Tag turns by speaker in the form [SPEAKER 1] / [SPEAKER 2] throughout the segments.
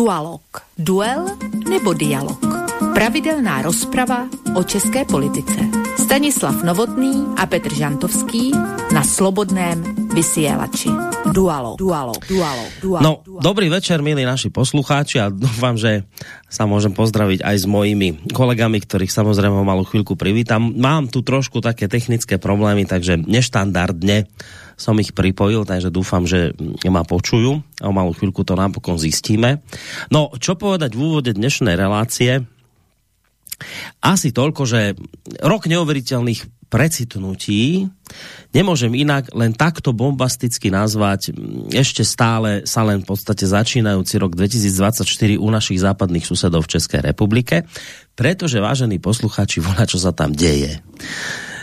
[SPEAKER 1] Dualog. Duel nebo dialog. Pravidelná rozprava o české politice. Stanislav Novotný a Petr Žantovský na Slobodném vysielači. Dualog. Dualog. Dualog.
[SPEAKER 2] Dualog. No, dobrý večer, milí naši poslucháči a dúfam, že sa môžem pozdraviť aj s mojimi kolegami, ktorých samozrejme malú chvíľku privítam. Mám tu trošku také technické problémy, takže neštandardne som ich pripojil, takže dúfam, že ma počujú a o malú chvíľku to napokon zistíme. No, čo povedať v úvode dnešnej relácie? Asi toľko, že rok neuveriteľných precitnutí nemôžem inak len takto bombasticky nazvať ešte stále sa len v podstate začínajúci rok 2024 u našich západných susedov v Českej republike, pretože vážení posluchači, volá, čo sa tam deje.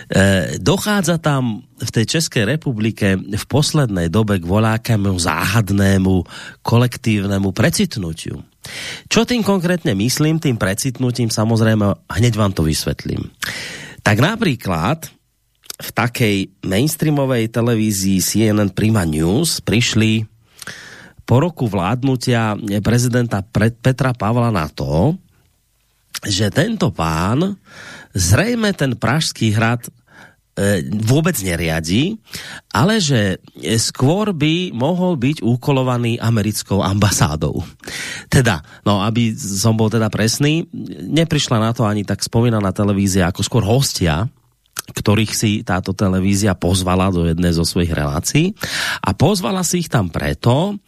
[SPEAKER 2] E, dochádza tam v tej Českej republike v poslednej dobe k volákému záhadnému kolektívnemu precitnutiu. Čo tým konkrétne myslím, tým precitnutím samozrejme hneď vám to vysvetlím. Tak napríklad v takej mainstreamovej televízii CNN Prima News prišli po roku vládnutia prezidenta Petra Pavla na to, že tento pán zrejme ten Pražský hrad vůbec neriadí, ale že skôr by mohol byť úkolovaný americkou ambasádou. Teda, no aby som bol teda presný, neprišla na to ani tak spomínaná televízia, ako skôr hostia, ktorých si táto televízia pozvala do jednej zo svojich relácií. A pozvala si ich tam preto,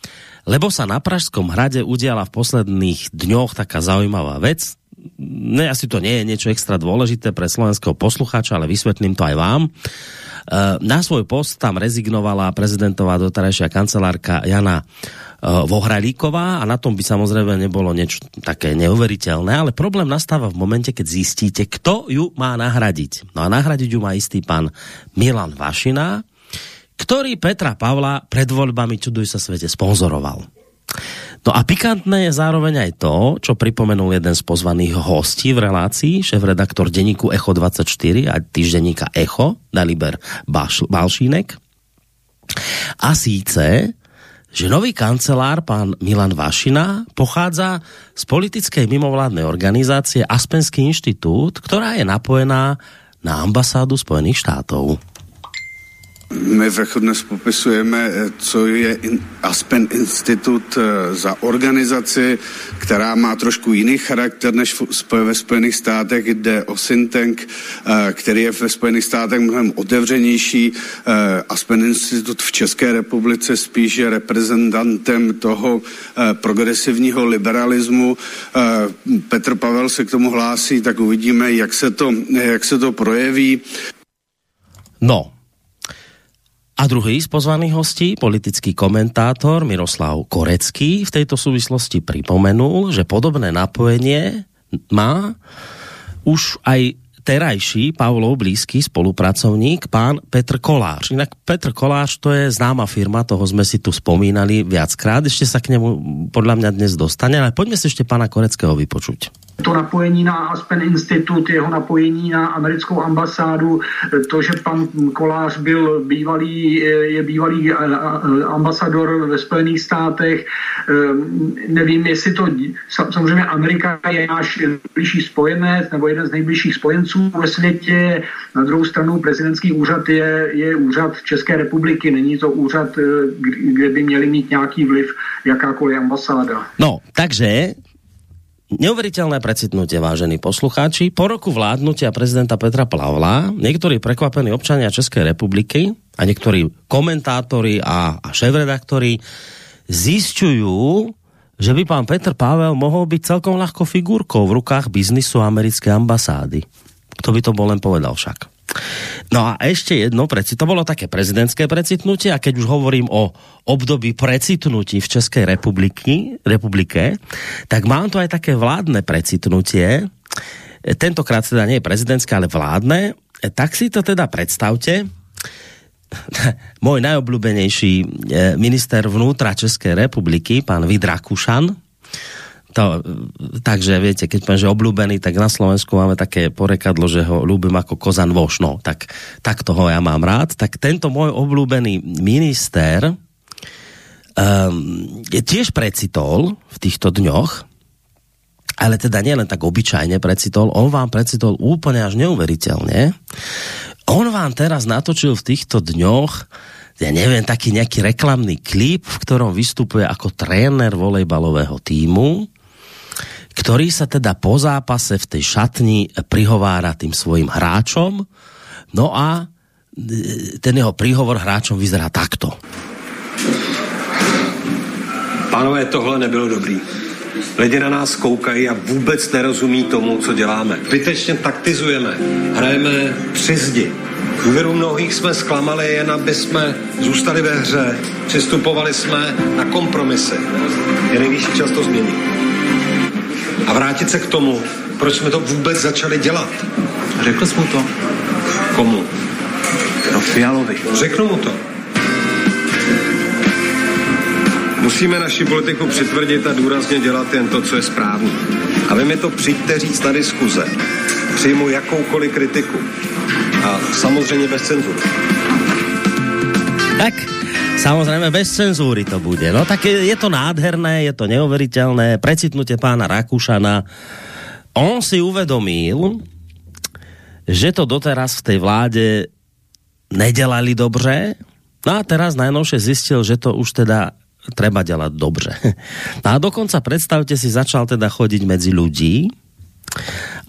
[SPEAKER 2] lebo sa na Pražskom hrade udiala v posledných dňoch taká zaujímavá vec, ne, asi to nie je niečo extra dôležité pre slovenského poslucháča, ale vysvetlím to aj vám. E, na svoj post tam rezignovala prezidentová doterajšia kancelárka Jana e, Vohralíková a na tom by samozrejme nebolo niečo také neuveriteľné, ale problém nastáva v momente, keď zistíte, kto ju má nahradiť. No a nahradiť ju má istý pán Milan Vašina, ktorý Petra Pavla pred voľbami, čuduj sa svete, sponzoroval. No a pikantné je zároveň aj to, čo pripomenul jeden z pozvaných hostí v relácii, šéf-redaktor denníku Echo 24 a týždenníka Echo, Daliber Balšínek. A síce, že nový kancelár, pán Milan Vašina, pochádza z politickej mimovládnej organizácie Aspenský inštitút, ktorá je napojená na ambasádu Spojených štátov.
[SPEAKER 3] My v Echo dnes popisujeme, eh, co je Aspen Institut eh, za organizaci, která má trošku jiný charakter než ve Spojených státech. Jde o Sintank, eh, který je ve Spojených státech mnohem otevřenější. Aspen Institut v České republice spíš je reprezentantem toho progresivního liberalismu. Petr Pavel se k tomu hlásí, tak uvidíme, jak se to, jak se to projeví.
[SPEAKER 2] No, a druhý z pozvaných hostí, politický komentátor Miroslav Korecký, v tejto súvislosti pripomenul, že podobné napojenie má už aj terajší Pavlov blízky spolupracovník, pán Petr Kolář. Inak Petr Kolář to je známa firma, toho jsme si tu spomínali viackrát, ešte sa k nemu podľa mňa dnes dostane, ale poďme si ešte pána Koreckého vypočuť
[SPEAKER 4] to napojení na Aspen Institut, jeho napojení na americkou ambasádu, to, že pan Kolář byl bývalý, je bývalý ambasador ve Spojených státech. Ehm, nevím, jestli to, samozřejmě Amerika je náš nejbližší spojenec nebo jeden z nejbližších spojenců ve světě. Na druhou stranu prezidentský úřad je, je úřad České republiky, není to úřad, eh, kde by měli mít nějaký vliv jakákoliv ambasáda.
[SPEAKER 2] No, takže Neuveriteľné precitnutie, vážení poslucháči. Po roku vládnutia prezidenta Petra Pavla niektorí prekvapení občania Českej republiky a niektorí komentátori a, a šéf-redaktori že by pán Petr Pavel mohol byť celkom ľahko figurkou v rukách biznisu americké ambasády. Kto by to bol len povedal však. No a ešte jedno, to bolo také prezidentské precitnutie a keď už hovorím o období precitnutí v Českej republiky, republike, tak mám tu aj také vládne precitnutie. Tentokrát teda nie je prezidentské, ale vládne. Tak si to teda predstavte. Môj najobľúbenejší eh, minister vnútra Českej republiky, pán Vidrakušan, to, takže viete, keď poviem, že obľúbený, tak na Slovensku máme také porekadlo, že ho ľúbim ako kozan voš, no, tak, tak toho ja mám rád. Tak tento môj obľúbený minister um, tiež precitol v týchto dňoch, ale teda nielen tak obyčajne precitol, on vám precitol úplne až neuveriteľne. On vám teraz natočil v týchto dňoch ja neviem, taký nejaký reklamný klip, v ktorom vystupuje ako tréner volejbalového týmu, ktorý sa teda po zápase v tej šatni prihovára tým svojim hráčom. No a e, ten jeho príhovor hráčom vyzerá takto.
[SPEAKER 5] Pánové, tohle nebylo dobrý. Lidi na nás koukají a vůbec nerozumí tomu, co děláme. Zbytečně taktizujeme, hrajeme při zdi. Důvěru mnohých jsme zklamali, jen aby jsme zůstali ve hře. Přistupovali jsme na kompromisy. Je nejvyšší čas to změnit. A vrátit se k tomu, proč jsme to vůbec začali dělat.
[SPEAKER 6] Řekl jsi mu to?
[SPEAKER 5] Komu?
[SPEAKER 6] No Fialovi.
[SPEAKER 5] Řeknu mu to. Musíme naši politiku přitvrdit a důrazně dělat jen to, co je správné. A vy mi to přijďte říct na diskuze. Přijmu jakoukoliv kritiku. A samozřejmě bez cenzury.
[SPEAKER 2] Tak, samozřejmě bez cenzury to bude. No tak je, je to nádherné, je to neuveriteľné. Precitnutie pána Rakušana. On si uvedomil, že to doteraz v tej vláde nedělali dobře, no a teraz najnovšie zistil, že to už teda treba dělat dobře. No a dokonca predstavte si, začal teda chodiť medzi ľudí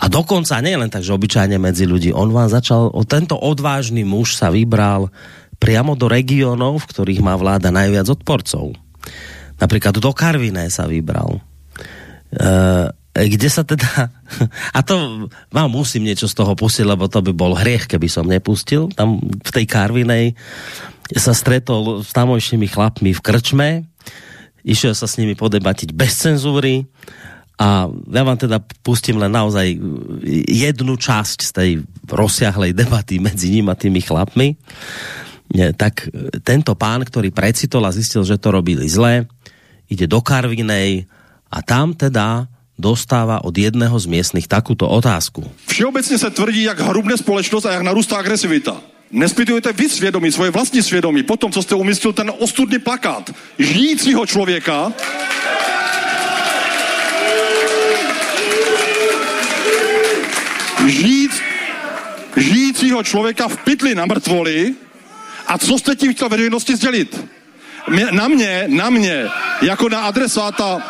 [SPEAKER 2] a dokonca nie len tak, že obyčajne medzi ľudí. On vám začal, tento odvážný muž sa vybral priamo do regionov, v ktorých má vláda najviac odporcov. Napríklad do Karviné sa vybral. E, kde sa teda... A to vám musím niečo z toho pustiť, lebo to by bol hriech, keby som nepustil. Tam v tej Karvinej sa stretol s tamojšími chlapmi v krčme, išiel sa s nimi podebatiť bez cenzúry a ja vám teda pustím len naozaj jednu časť z tej rozsiahlej debaty medzi ním a tými chlapmi. Tak tento pán, ktorý precitol a zistil, že to robili zle, ide do Karvinej a tam teda dostává od jedného z miestnych takúto otázku.
[SPEAKER 7] Všeobecně se tvrdí, jak hrubne společnost a jak narůstá agresivita. Nespitujete vy svědomí, svoje vlastní svědomí, po tom, co jste umístil ten ostudný plakát žijícího člověka, žijícího člověka v pytli na mrtvoli a co jste tím chtěl veřejnosti sdělit? Mě, na mě, na mě, jako na adresáta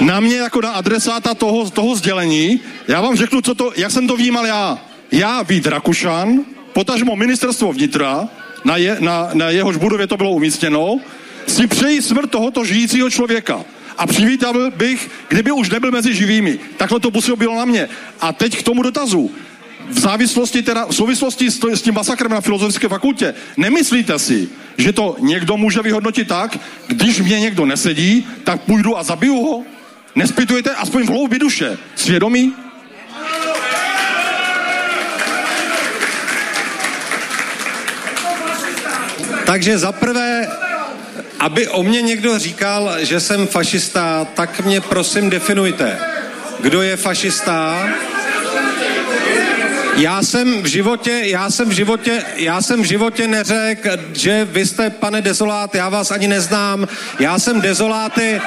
[SPEAKER 7] na mě jako na adresáta toho, toho sdělení. Já vám řeknu, co to, jak jsem to vnímal já. Já, Vít Rakušan, potažmo ministerstvo vnitra, na, je, na, na jehož budově to bylo umístěno, si přeji smrt tohoto žijícího člověka. A přivítal bych, kdyby už nebyl mezi živými. Takhle to muselo bylo na mě. A teď k tomu dotazu. V závislosti teda, v souvislosti s, s tím masakrem na Filozofické fakultě, nemyslíte si, že to někdo může vyhodnotit tak, když mě někdo nesedí, tak půjdu a zabiju ho? Nespitujete aspoň v hloubi duše svědomí?
[SPEAKER 5] Takže za prvé, aby o mě někdo říkal, že jsem fašista, tak mě prosím definujte. Kdo je fašista? Já jsem v životě, já jsem v životě, já jsem v životě neřekl, že vy jste, pane dezolát, já vás ani neznám. Já jsem dezoláty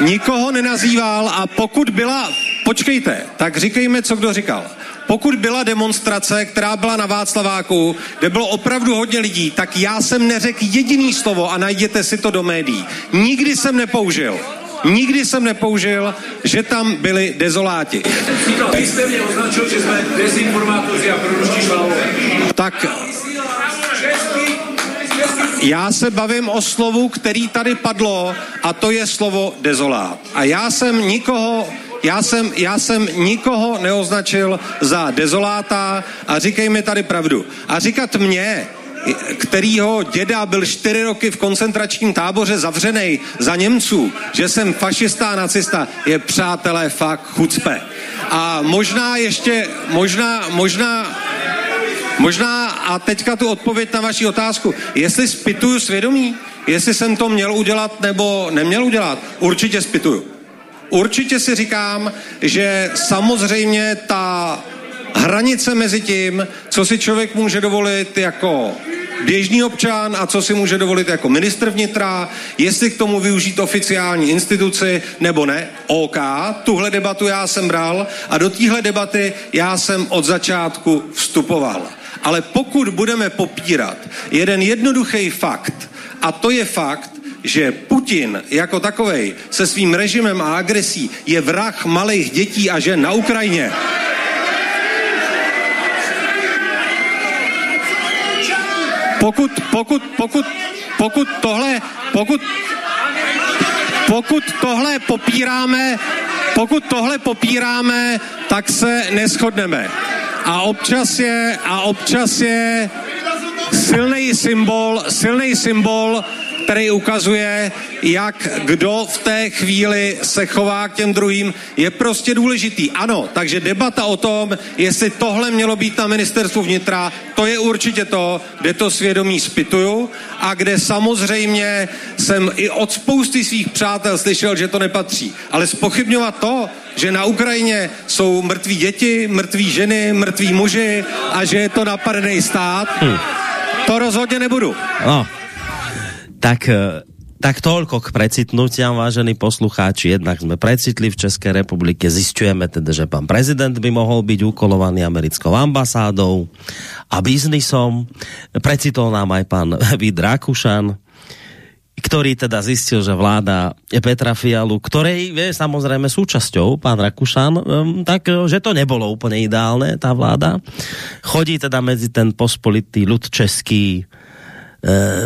[SPEAKER 5] nikoho nenazýval a pokud byla, počkejte, tak říkejme, co kdo říkal. Pokud byla demonstrace, která byla na Václaváku, kde bylo opravdu hodně lidí, tak já jsem neřekl jediný slovo a najděte si to do médií. Nikdy jsem nepoužil. Nikdy jsem nepoužil, že tam byli dezoláti.
[SPEAKER 6] Vy jste mě označil, že jsme dezinformátoři a proruští
[SPEAKER 5] Tak já se bavím o slovu, který tady padlo a to je slovo dezolát. A já jsem nikoho já jsem, já jsem nikoho neoznačil za dezoláta a říkej mi tady pravdu. A říkat mě, kterýho děda byl čtyři roky v koncentračním táboře zavřený za Němců, že jsem fašista a nacista, je přátelé fakt chucpe. A možná ještě, možná, možná, možná a teďka tu odpověď na vaši otázku. Jestli spituju svědomí, jestli jsem to měl udělat nebo neměl udělat, určitě spituju. Určitě si říkám, že samozřejmě ta hranice mezi tím, co si člověk může dovolit jako běžný občan a co si může dovolit jako ministr vnitra, jestli k tomu využít oficiální instituci nebo ne. OK, tuhle debatu já jsem bral a do téhle debaty já jsem od začátku vstupoval. Ale pokud budeme popírat jeden jednoduchý fakt, a to je fakt, že Putin jako takovej se svým režimem a agresí je vrah malých dětí a žen na Ukrajině, pokud, pokud, pokud, pokud tohle, pokud, pokud tohle popíráme, pokud tohle popíráme, tak se neschodneme. A občas je, a občas je silný symbol, silný symbol který ukazuje, jak kdo v té chvíli se chová k těm druhým, je prostě důležitý. Ano, takže debata o tom, jestli tohle mělo být na ministerstvu vnitra, to je určitě to, kde to svědomí spituju a kde samozřejmě jsem i od spousty svých přátel slyšel, že to nepatří. Ale spochybňovat to, že na Ukrajině jsou mrtví děti, mrtví ženy, mrtví muži a že je to napadený stát, hmm. to rozhodně nebudu.
[SPEAKER 2] No, tak e, tak toľko k precitnutiam, vážení poslucháči. Jednak sme precitli v Českej republike, zistujeme teda, že pán prezident by mohol byť ukolovaný americkou ambasádou a biznisom. Precitol nám aj pán Vid Rakušan, ktorý teda zistil, že vláda Petra Fialu, ktorej je samozrejme súčasťou, pán Rakušan, tak že to nebolo úplne ideálne, tá vláda. Chodí teda medzi ten pospolitý ľud český,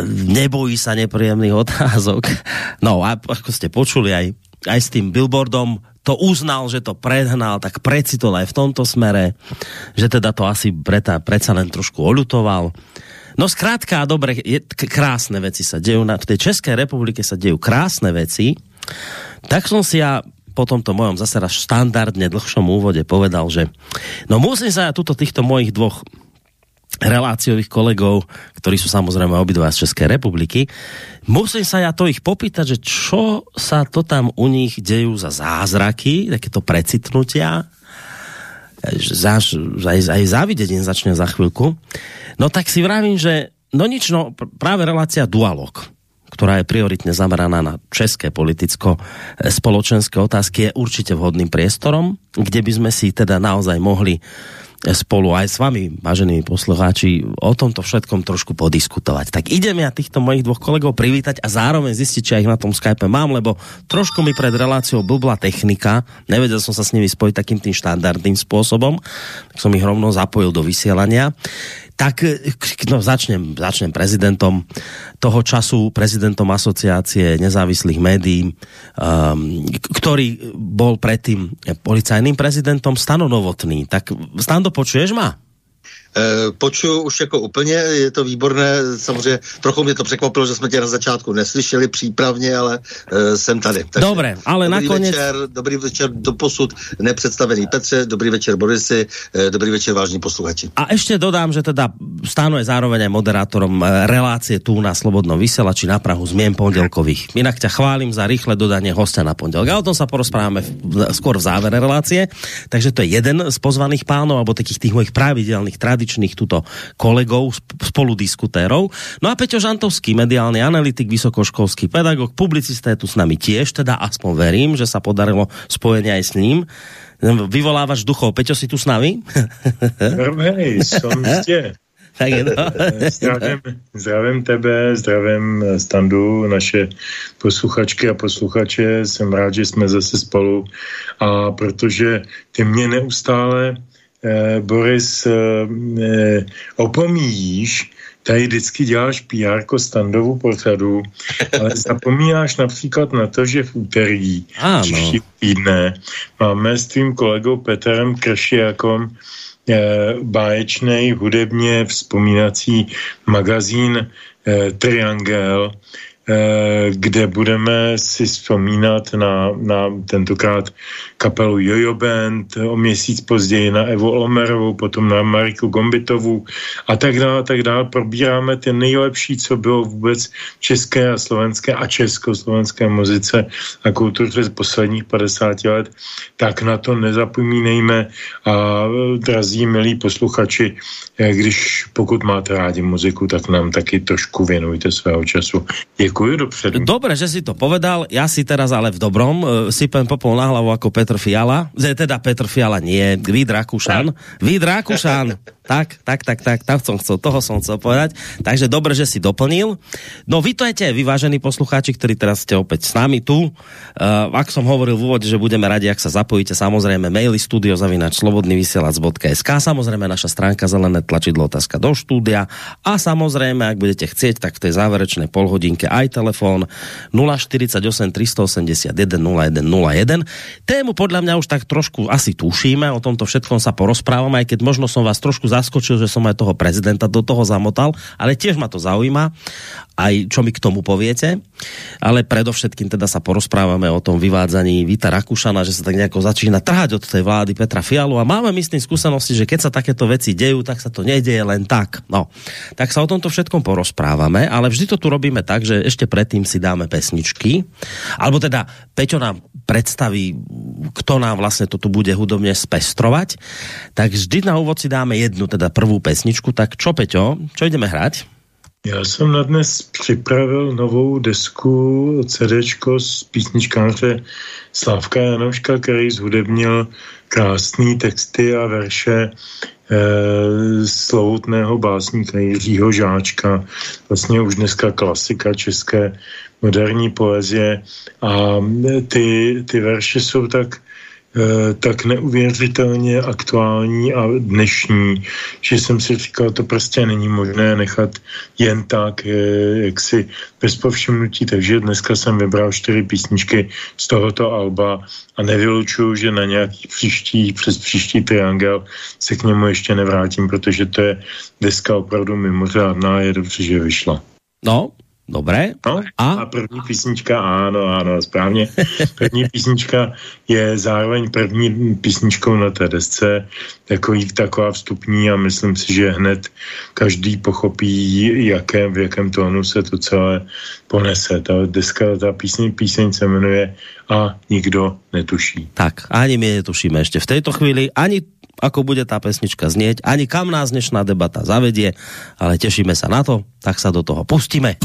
[SPEAKER 2] nebojí sa nepríjemných otázok. No a ako ste počuli aj, aj s tým billboardom, to uznal, že to prehnal, tak precitol aj v tomto smere, že teda to asi preta, predsa len trošku olutoval. No zkrátka, dobre, je, krásne veci sa dejú. Na, v tej Českej republike sa dejú krásne veci. Tak som si ja po tomto mojom zase raz štandardne dlhšom úvode povedal, že no musím sa ja tuto týchto mojich dvoch reláciových kolegov, ktorí sú samozrejme obidva z Českej republiky. Musím sa ja to ich popýtať, že čo sa to tam u nich dejú za zázraky, takéto precitnutia, aj, aj závidieť im začne za chvíľku. No tak si vravím, že no nič, no práve relácia Dualog, ktorá je prioritne zameraná na české politicko-spoločenské otázky, je určite vhodným priestorom, kde by sme si teda naozaj mohli spolu aj s vami, vážení poslucháči, o tomto všetkom trošku podiskutovať. Tak idem ja týchto mojich dvoch kolegov privítať a zároveň zistiť, či ich na tom Skype mám, lebo trošku mi pred reláciou blbla technika, nevedel som sa s nimi spojiť takým tým štandardným spôsobom, tak som ich rovno zapojil do vysielania tak no, začnem, začnem prezidentom toho času, prezidentom asociácie nezávislých médií, um, ktorý bol predtým policajným prezidentom Stano Novotný. Tak Stando, počuješ ma?
[SPEAKER 8] Eh, počuju už jako úplně, je to výborné, samozřejmě trochu mě to překvapilo, že jsme tě na začátku neslyšeli přípravně, ale uh, jsem tady.
[SPEAKER 2] Takže Dobre, ale dobrý nakonec...
[SPEAKER 8] Večer, dobrý večer do posud nepředstavený Petře, dobrý večer Borisy, uh, dobrý večer vážní posluchači.
[SPEAKER 2] A ještě dodám, že teda Stáno je zároveň moderátorom relácie tu na Slobodnom vysielači na Prahu zmien pondelkových. Inak ťa chválim za rýchle dodanie hostia na pondelok. A o tom sa porozprávame skôr v závere relácie. Takže to je jeden z pozvaných pánov, alebo takých tých mojich pravidelných tradičných tuto kolegov, spoludiskutérov. No a Peťo Žantovský, mediálny analytik, vysokoškolský pedagog, publicista je tu s nami tiež, teda aspoň verím, že sa podarilo spojenie aj s ním. Vyvolávaš duchov. Peťo, si tu s nami?
[SPEAKER 9] Hej, som ste.
[SPEAKER 2] Tak je to.
[SPEAKER 9] zdravím, zdravím tebe, zdravím Standu, naše posluchačky a posluchače. Jsem rád, že jsme zase spolu. A protože ty mě neustále eh, Boris, eh, eh, opomíjíš, tady vždycky děláš PR standovu pořadu, ale zapomínáš například na to, že v úterý příští týdne máme s tvým kolegou Petrem Kršiakom eh, báječný hudebně vzpomínací magazín eh, Triangel, kde budeme si vzpomínat na, na tentokrát kapelu Jojo Band, o měsíc později na Evo Olmerovou, potom na Mariku Gombitovu a tak dále, tak dále. Probíráme ty nejlepší, co bylo vůbec české a slovenské a československé muzice a kultuře z posledních 50 let, tak na to nezapomínejme a drazí milí posluchači, když pokud máte rádi muziku, tak nám taky trošku věnujte svého času. Děkuji dopředu.
[SPEAKER 2] Dobre, že si to povedal, já si teraz ale v dobrom e, sypem popol na hlavu jako Petr Fiala, teda Petr Fiala nie, Vít Rakušan, Vít Rakušan, tak, tak, tak, tak, tak som chcel, toho som chcel povedať. Takže dobre, že si doplnil. No vítajte, vyvážení poslucháči, ktorí teraz ste opäť s nami tu. Uh, ak som hovoril v úvode, že budeme radi, ak sa zapojíte, samozrejme maily studiozavinač slobodnyvysielac.sk, samozrejme naša stránka zelené tlačidlo otázka do štúdia a samozrejme, ak budete chcieť, tak v tej záverečnej polhodinke aj telefón 048 381 0101. Tému podľa mňa už tak trošku asi tušíme, o tomto všetkom sa porozprávame, aj keď možno som vás trošku zaskočil, že som aj toho prezidenta do toho zamotal, ale tiež ma to zaujíma, aj čo mi k tomu poviete. Ale predovšetkým teda sa porozprávame o tom vyvádzaní Vita Rakušana, že sa tak nejako začína trhať od tej vlády Petra Fialu a máme myslím skúsenosti, že keď sa takéto veci dejú, tak sa to nedeje len tak. No, tak sa o tomto všetkom porozprávame, ale vždy to tu robíme tak, že ešte predtým si dáme pesničky, alebo teda Peťo nám predstaví, kto nám vlastne to tu bude hudobne spestrovať, tak vždy na úvod si dáme jednu, teda prvú pesničku, tak čo Peťo, čo ideme hrať?
[SPEAKER 9] Já jsem na dnes připravil novou desku CDčko z písničkáře Slávka Janoška, který zhudebnil krásné texty a verše eh, slovutného básníka Jiřího Žáčka, vlastně už dneska klasika české moderní poezie. A ty, ty verše jsou tak tak neuvěřitelně aktuální a dnešní, že jsem si říkal, to prostě není možné nechat jen tak, eh, jak si bez povšimnutí, takže dneska jsem vybral čtyři písničky z tohoto alba a nevylučuju, že na nějaký příští, přes příští triangel se k němu ještě nevrátím, protože to je deska opravdu mimořádná, je dobře, že vyšla.
[SPEAKER 2] No, Dobré.
[SPEAKER 9] No, a? a první písnička, ano, ano, správně. První písnička je zároveň první písničkou na té desce, takový, taková vstupní a myslím si, že hned každý pochopí, jaké, v jakém tónu se to celé ponese. Ta deska, ta píseň, píseň se jmenuje A nikdo netuší.
[SPEAKER 2] Tak, ani my netušíme ještě v této chvíli, ani ako bude tá pesnička znieť, ani kam nás dnešná debata zavedie, ale tešíme sa na to, tak sa do toho pustíme.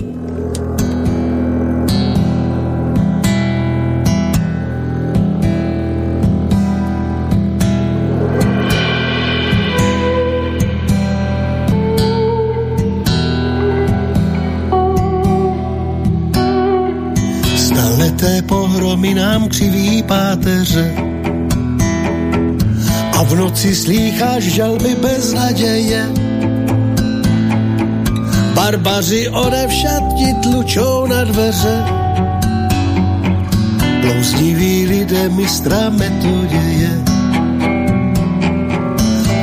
[SPEAKER 10] Staleté pohromy nám křiví páteře v noci slýcháš žalby bez naděje. Barbaři odevšad ti tlučou na dveře. Blouzdiví lidé mistra metoděje.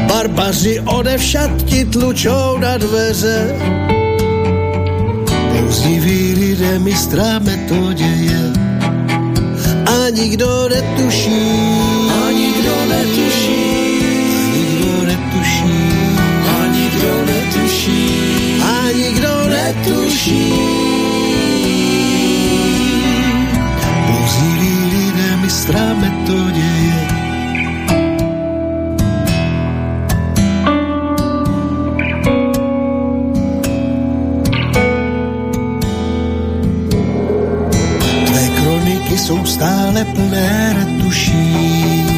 [SPEAKER 10] Barbaři odevšad ti tlučou na dveře. Blouzdiví lidé mistra metoděje. A nikdo netuší, a nikdo netuší, netuší. Bozílí lidé mistra metoděje. Tvé kroniky jsou stále plné retuší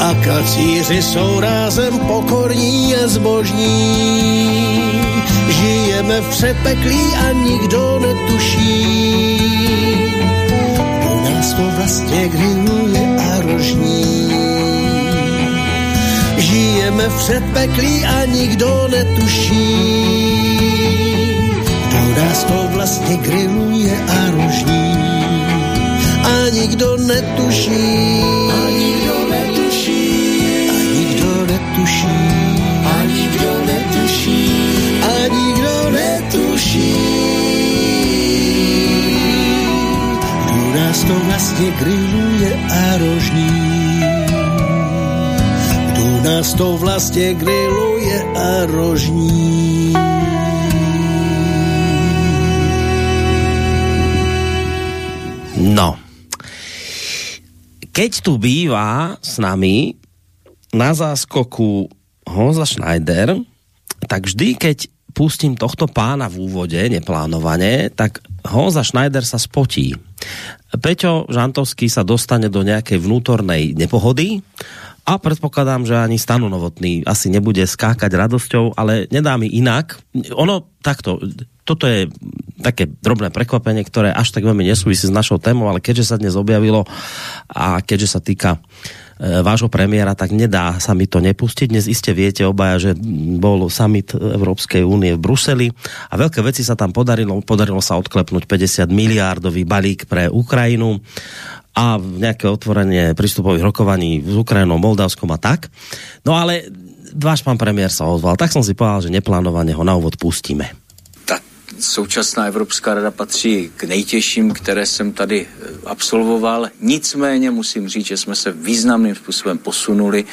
[SPEAKER 10] a kacíři jsou rázem pokorní a zbožní Žijeme v přepeklí a nikdo netuší. Do nás to vlastně griluje a rožní. Žijeme v předpeklí a nikdo netuší. Do nás to vlastně griluje a rožní. A nikdo netuší. A nikdo netuší. A nikdo netuší. A nikdo netuší. A nikdo netuší. to vlastně grilluje a rožní? Kdo nás to vlastně grilluje a rožní?
[SPEAKER 2] No. Keď tu býva s nami na záskoku Honza Schneider, tak vždy, keď pustím tohto pána v úvode, neplánovane, tak Honza Schneider sa spotí. Peťo Žantovský sa dostane do nejakej vnútornej nepohody a predpokladám, že ani stanu novotný asi nebude skákať radosťou, ale nedá mi inak. Ono takto, toto je také drobné prekvapenie, ktoré až tak veľmi nesúvisí s našou témou, ale keďže sa dnes objavilo a keďže sa týka e, vášho premiéra, tak nedá sa mi to nepustiť. Dnes iste viete obaja, že bol summit Európskej únie v Bruseli a veľké veci sa tam podarilo. Podarilo sa odklepnúť 50 miliárdový balík pre Ukrajinu a nejaké otvorenie prístupových rokovaní s Ukrajinou, Moldavskom a tak. No ale váš pán premiér sa ozval, tak som si povedal, že neplánovane ho na úvod pustíme
[SPEAKER 11] současná Evropská rada patří k nejtěžším, které jsem tady eh, absolvoval. Nicméně musím říct, že jsme se významným způsobem posunuli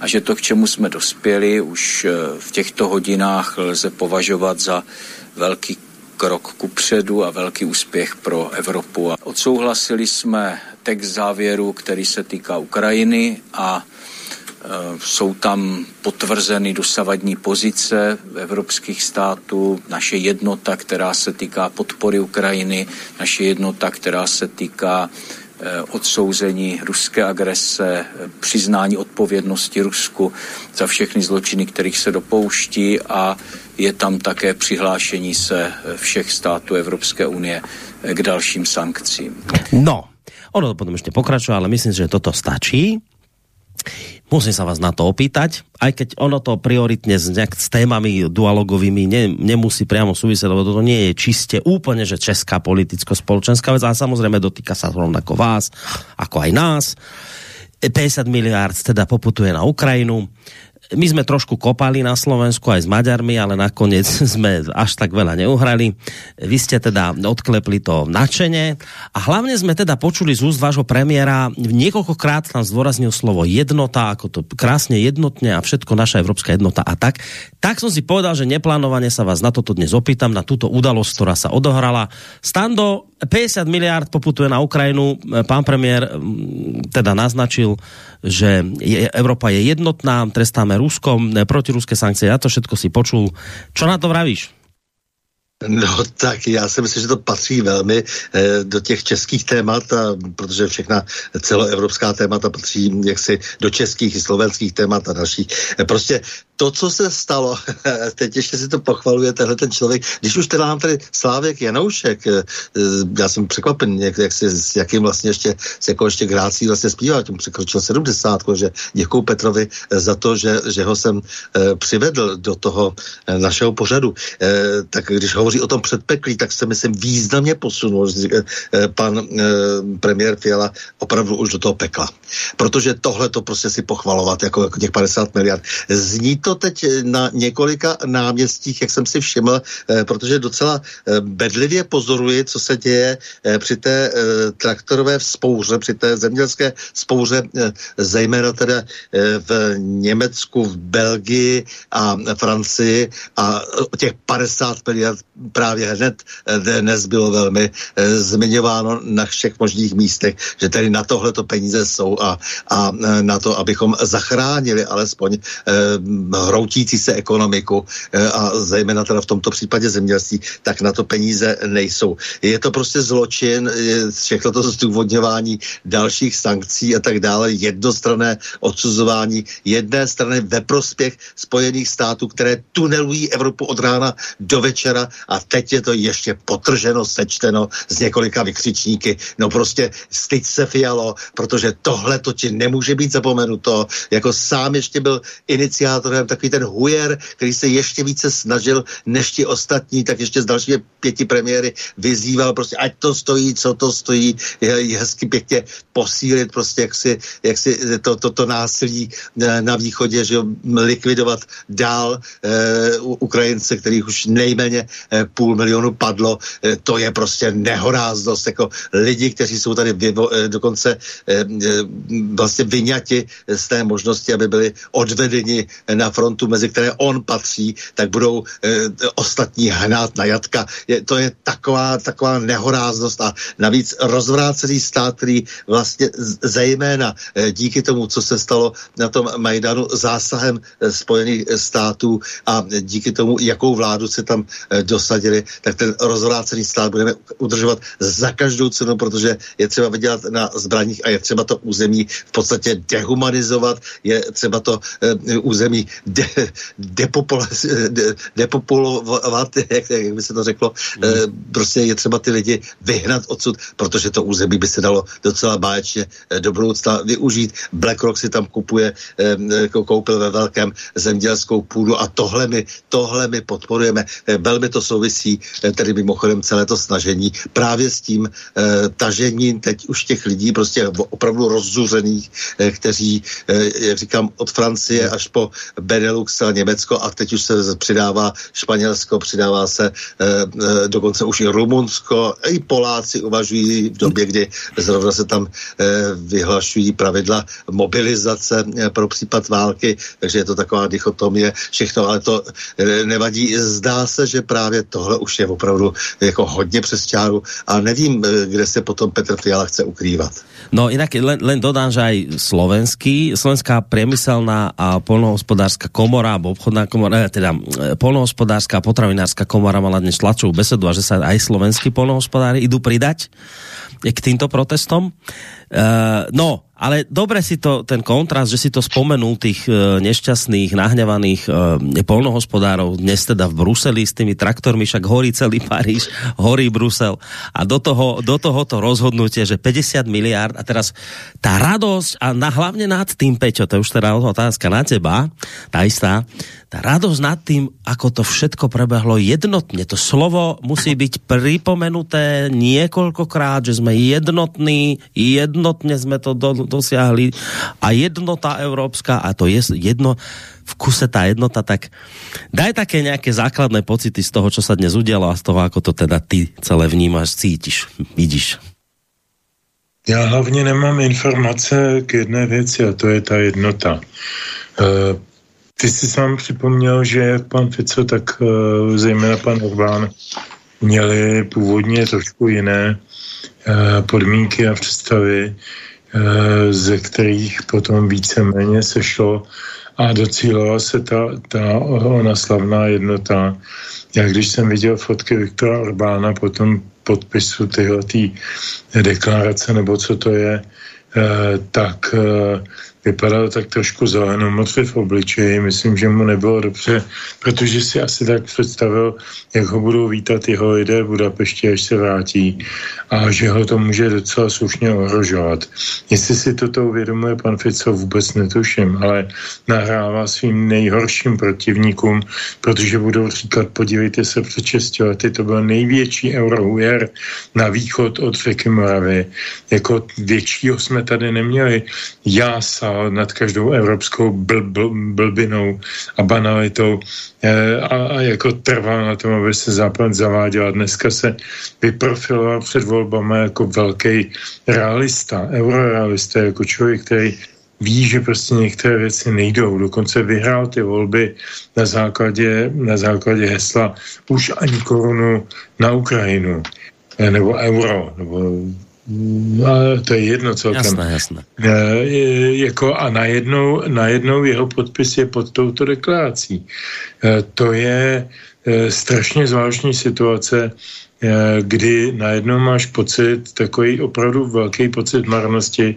[SPEAKER 11] a že to, k čemu jsme dospěli, už eh, v těchto hodinách lze považovat za velký krok ku předu a velký úspěch pro Evropu. Odsouhlasili jsme text závěru, který se týká Ukrajiny a jsou tam potvrzeny dosavadní pozice evropských států, naše jednota, která se týká podpory Ukrajiny, naše jednota, která se týká eh, odsouzení ruské agrese, eh, přiznání odpovědnosti Rusku za všechny zločiny, kterých se dopouští a je tam také přihlášení se všech států Evropské unie k dalším sankcím.
[SPEAKER 2] No, ono to potom ještě pokračuje, ale myslím, že toto stačí. Musím sa vás na to opýtať, aj keď ono to prioritne s, nejak, s témami dualogovými ne, nemusí priamo súvisieť, lebo toto nie je čiste úplne, že česká politicko-spoločenská vec, ale samozrejme dotýka sa rovnako vás, ako aj nás. 50 miliard teda poputuje na Ukrajinu my sme trošku kopali na Slovensku aj s Maďarmi, ale nakoniec sme až tak veľa neuhrali. Vy ste teda odklepli to načene a hlavne sme teda počuli z úst vášho premiéra, niekoľkokrát tam zdôraznil slovo jednota, ako to krásne jednotne a všetko naša európska jednota a tak. Tak som si povedal, že neplánovane sa vás na toto dnes opýtam, na túto udalosť, ktorá sa odohrala. Stando, 50 miliard poputuje na Ukrajinu. Pán premiér mm, teda naznačil, že je, Evropa je jednotná, trestáme Ruskom, protiruské sankcie, ja to všetko si počul. Čo na to vravíš?
[SPEAKER 8] No tak já si myslím, že to patří velmi eh, do těch českých témat, a, protože všechna celoevropská témata patří jaksi do českých i slovenských témat a dalších. Eh, prostě to, co se stalo, teď ještě si to pochvaluje tenhle ten člověk, když už teda nám tady Slávek Janoušek, eh, eh, já jsem překvapen, jak, jak si, s jakým vlastně ještě, s jakou ještě grácí vlastně zpíval, tím překročil 70, že děkuju Petrovi eh, za to, že, že ho jsem přivedl do toho našeho pořadu. Tak když hovoří o tom předpeklí, tak se myslím významně posunul pan premiér Fiala opravdu už do toho pekla. Protože tohle to prostě si pochvalovat, jako, jako těch 50 miliard. Zní to teď na několika náměstích, jak jsem si všiml, eh, protože docela eh, bedlivě pozoruji, co se děje eh, při té traktorové spouře, při té zemědělské spouře, zejména teda v Německu, v Belgii a Francii. A těch 50 miliard právě hned dnes bylo velmi zmiňováno na všech možných místech, že tady na tohle to peníze jsou a, a na to, abychom zachránili alespoň hroutící se ekonomiku eh, a zejména teda v tomto případě zemědělství, tak na to peníze nejsou. Je to prostě zločin, všechno to zdůvodňování dalších sankcí a tak dále, jednostrané odsuzování jedné strany ve prospěch Spojených států, které tunelují Evropu od rána do večera a teď je to ještě potrženo, sečteno z několika vykřičníky. No prostě styď se Fialo, protože tohle to ti nemůže být zapomenuto. Jako sám ještě byl iniciátorem jsem takový ten hujer, který se ještě více snažil než ti ostatní, tak ještě z dalšími pěti premiéry vyzýval prostě, ať to stojí, co to stojí, je, hezky pěkně posílit prostě, jak si, jak si to, to, to násilí na, východě, že likvidovat dál e, Ukrajince, kterých už nejméně e, půl milionu padlo, e, to je prostě nehoráznost, jako lidi, kteří jsou tady vyvo, e, dokonce e, vlastně vyňati z té možnosti, aby byli odvedeni na frontu, mezi které on patří, tak budou e, ostatní hnát na jatka. Je, to je taková, taková nehoráznost a navíc rozvrácený stát, který vlastně zejména e, díky tomu, co se stalo na tom Majdanu zásahem e, Spojených států a díky tomu, jakou vládu se tam e, dosadili, tak ten rozvrácený stát budeme udržovat za každou cenu, protože je třeba vydělat na zbraních a je třeba to území v podstatě dehumanizovat, je třeba to uh, území de, de, depopulovat, jak, jak by se to řeklo, mm. uh, prostě je třeba ty lidi vyhnat odsud, protože to území by se dalo docela báječně uh, do budoucna využít. BlackRock si tam kupuje, uh, koupil ve velkém zemědělskou půdu a tohle my, tohle my podporujeme. Uh, velmi to souvisí, uh, tedy mimochodem celé to snažení právě s tím uh, tažením teď už těch lidí prostě opravdu rozzuřených, uh, kteří, uh, jak říkám, od Francie až po Benelux a Německo a teď už se přidává Španělsko, přidává se uh, dokonce už i Rumunsko, i Poláci uvažují v době, kdy zrovna se tam uh, vyhlašují pravidla mobilizace pro případ války, takže je to taková dichotomie, všechno, ale to nevadí. Zdá se, že právě tohle už je opravdu jako hodně přes čáru a nevím, kde se potom Petr Fiala chce ukrývat.
[SPEAKER 2] No inak len, len dodám, že aj slovenský, slovenská priemyselná a polnohospodárska komora, alebo obchodná komora, teda polnohospodárska a potravinárska komora mala dnes tlačovú besedu a že sa aj slovenskí polnohospodári idú pridať k týmto protestom. Uh, no, ale dobre si to, ten kontrast, že si to spomenul tých uh, nešťastných, nahňavaných uh, polnohospodárov dnes teda v Bruseli s tými traktormi, však horí celý Paríž, horí Brusel. A do toho, do toho to rozhodnutie, že 50 miliard a teraz tá radosť a na, hlavne nad tým, Peťo, to je už teda otázka na teba, tá istá, tá radosť nad tým, ako to všetko prebehlo jednotne. To slovo musí byť pripomenuté niekoľkokrát, že sme jednotní, jednotne sme to do, dosiahli a jednota európska a to je jedno v kuse tá jednota, tak daj také nejaké základné pocity z toho, čo sa dnes udialo a z toho, ako to teda ty celé vnímáš, cítiš, vidíš.
[SPEAKER 9] Já hlavně nemám informace k jedné věci a to je ta jednota. Ty jsi sám připomněl, že jak pan Fico, tak uh, zejména pan Orbán měli původně trošku jiné uh, podmínky a představy, uh, ze kterých potom víceméně sešlo a docílila se ta, ta ona slavná jednota. Já když jsem viděl fotky Viktora Orbána po tom podpisu tyhle deklarace, nebo co to je, tak vypadal tak trošku zelenomocvě v obličeji. Myslím, že mu nebylo dobře, protože si asi tak představil, jak ho budou vítat jeho lidé v Budapešti, až se vrátí a že ho to může docela slušně ohrožovat. Jestli si toto uvědomuje pan Fico, vůbec netuším, ale nahrává svým nejhorším protivníkům, protože budou říkat, podívejte se, před 6 lety to byl největší eurohujer na východ od řeky Moravy. Jako většího jsme tady neměli. Jása nad každou evropskou bl, bl, blbinou a banalitou e, a, a jako trval na tom, aby se západ zaváděl. Dneska se vyprofiloval před volbama jako velký realista, eurorealista, jako člověk, který ví, že prostě některé věci nejdou. Dokonce vyhrál ty volby na základě, na základě hesla už ani korunu na Ukrajinu, eh, nebo euro, nebo No, to je jedno celkem.
[SPEAKER 2] Jasné, jasné. E,
[SPEAKER 9] jako a najednou, najednou jeho podpis je pod touto deklarací. E, to je e, strašně zvláštní situace kdy najednou máš pocit, takový opravdu velký pocit marnosti,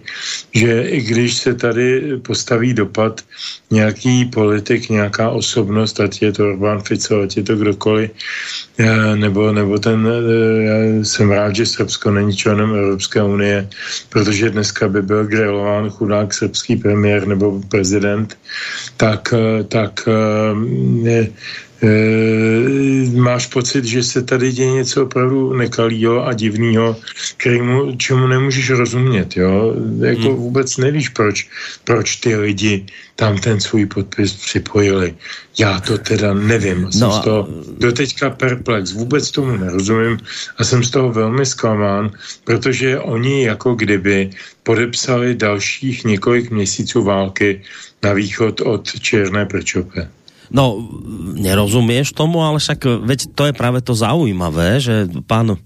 [SPEAKER 9] že i když se tady postaví dopad nějaký politik, nějaká osobnost, ať je to Orbán Fico, ať je to kdokoliv, eh, nebo, nebo ten, eh, já jsem rád, že Srbsko není členem Evropské unie, protože dneska by byl grilován chudák srbský premiér nebo prezident, tak, tak máš pocit, že se tady děje něco opravdu nekalýho a divného, kterému, čemu nemůžeš rozumět, jo? Jako hmm. vůbec nevíš, proč, proč ty lidi tam ten svůj podpis připojili. Já to teda nevím. Jsem no, z toho doteďka perplex, vůbec tomu nerozumím a jsem z toho velmi zklamán, protože oni jako kdyby podepsali dalších několik měsíců války na východ od Černé prčope.
[SPEAKER 2] No, nerozumieš tomu, ale však veď to je práve to zaujímavé, že pán,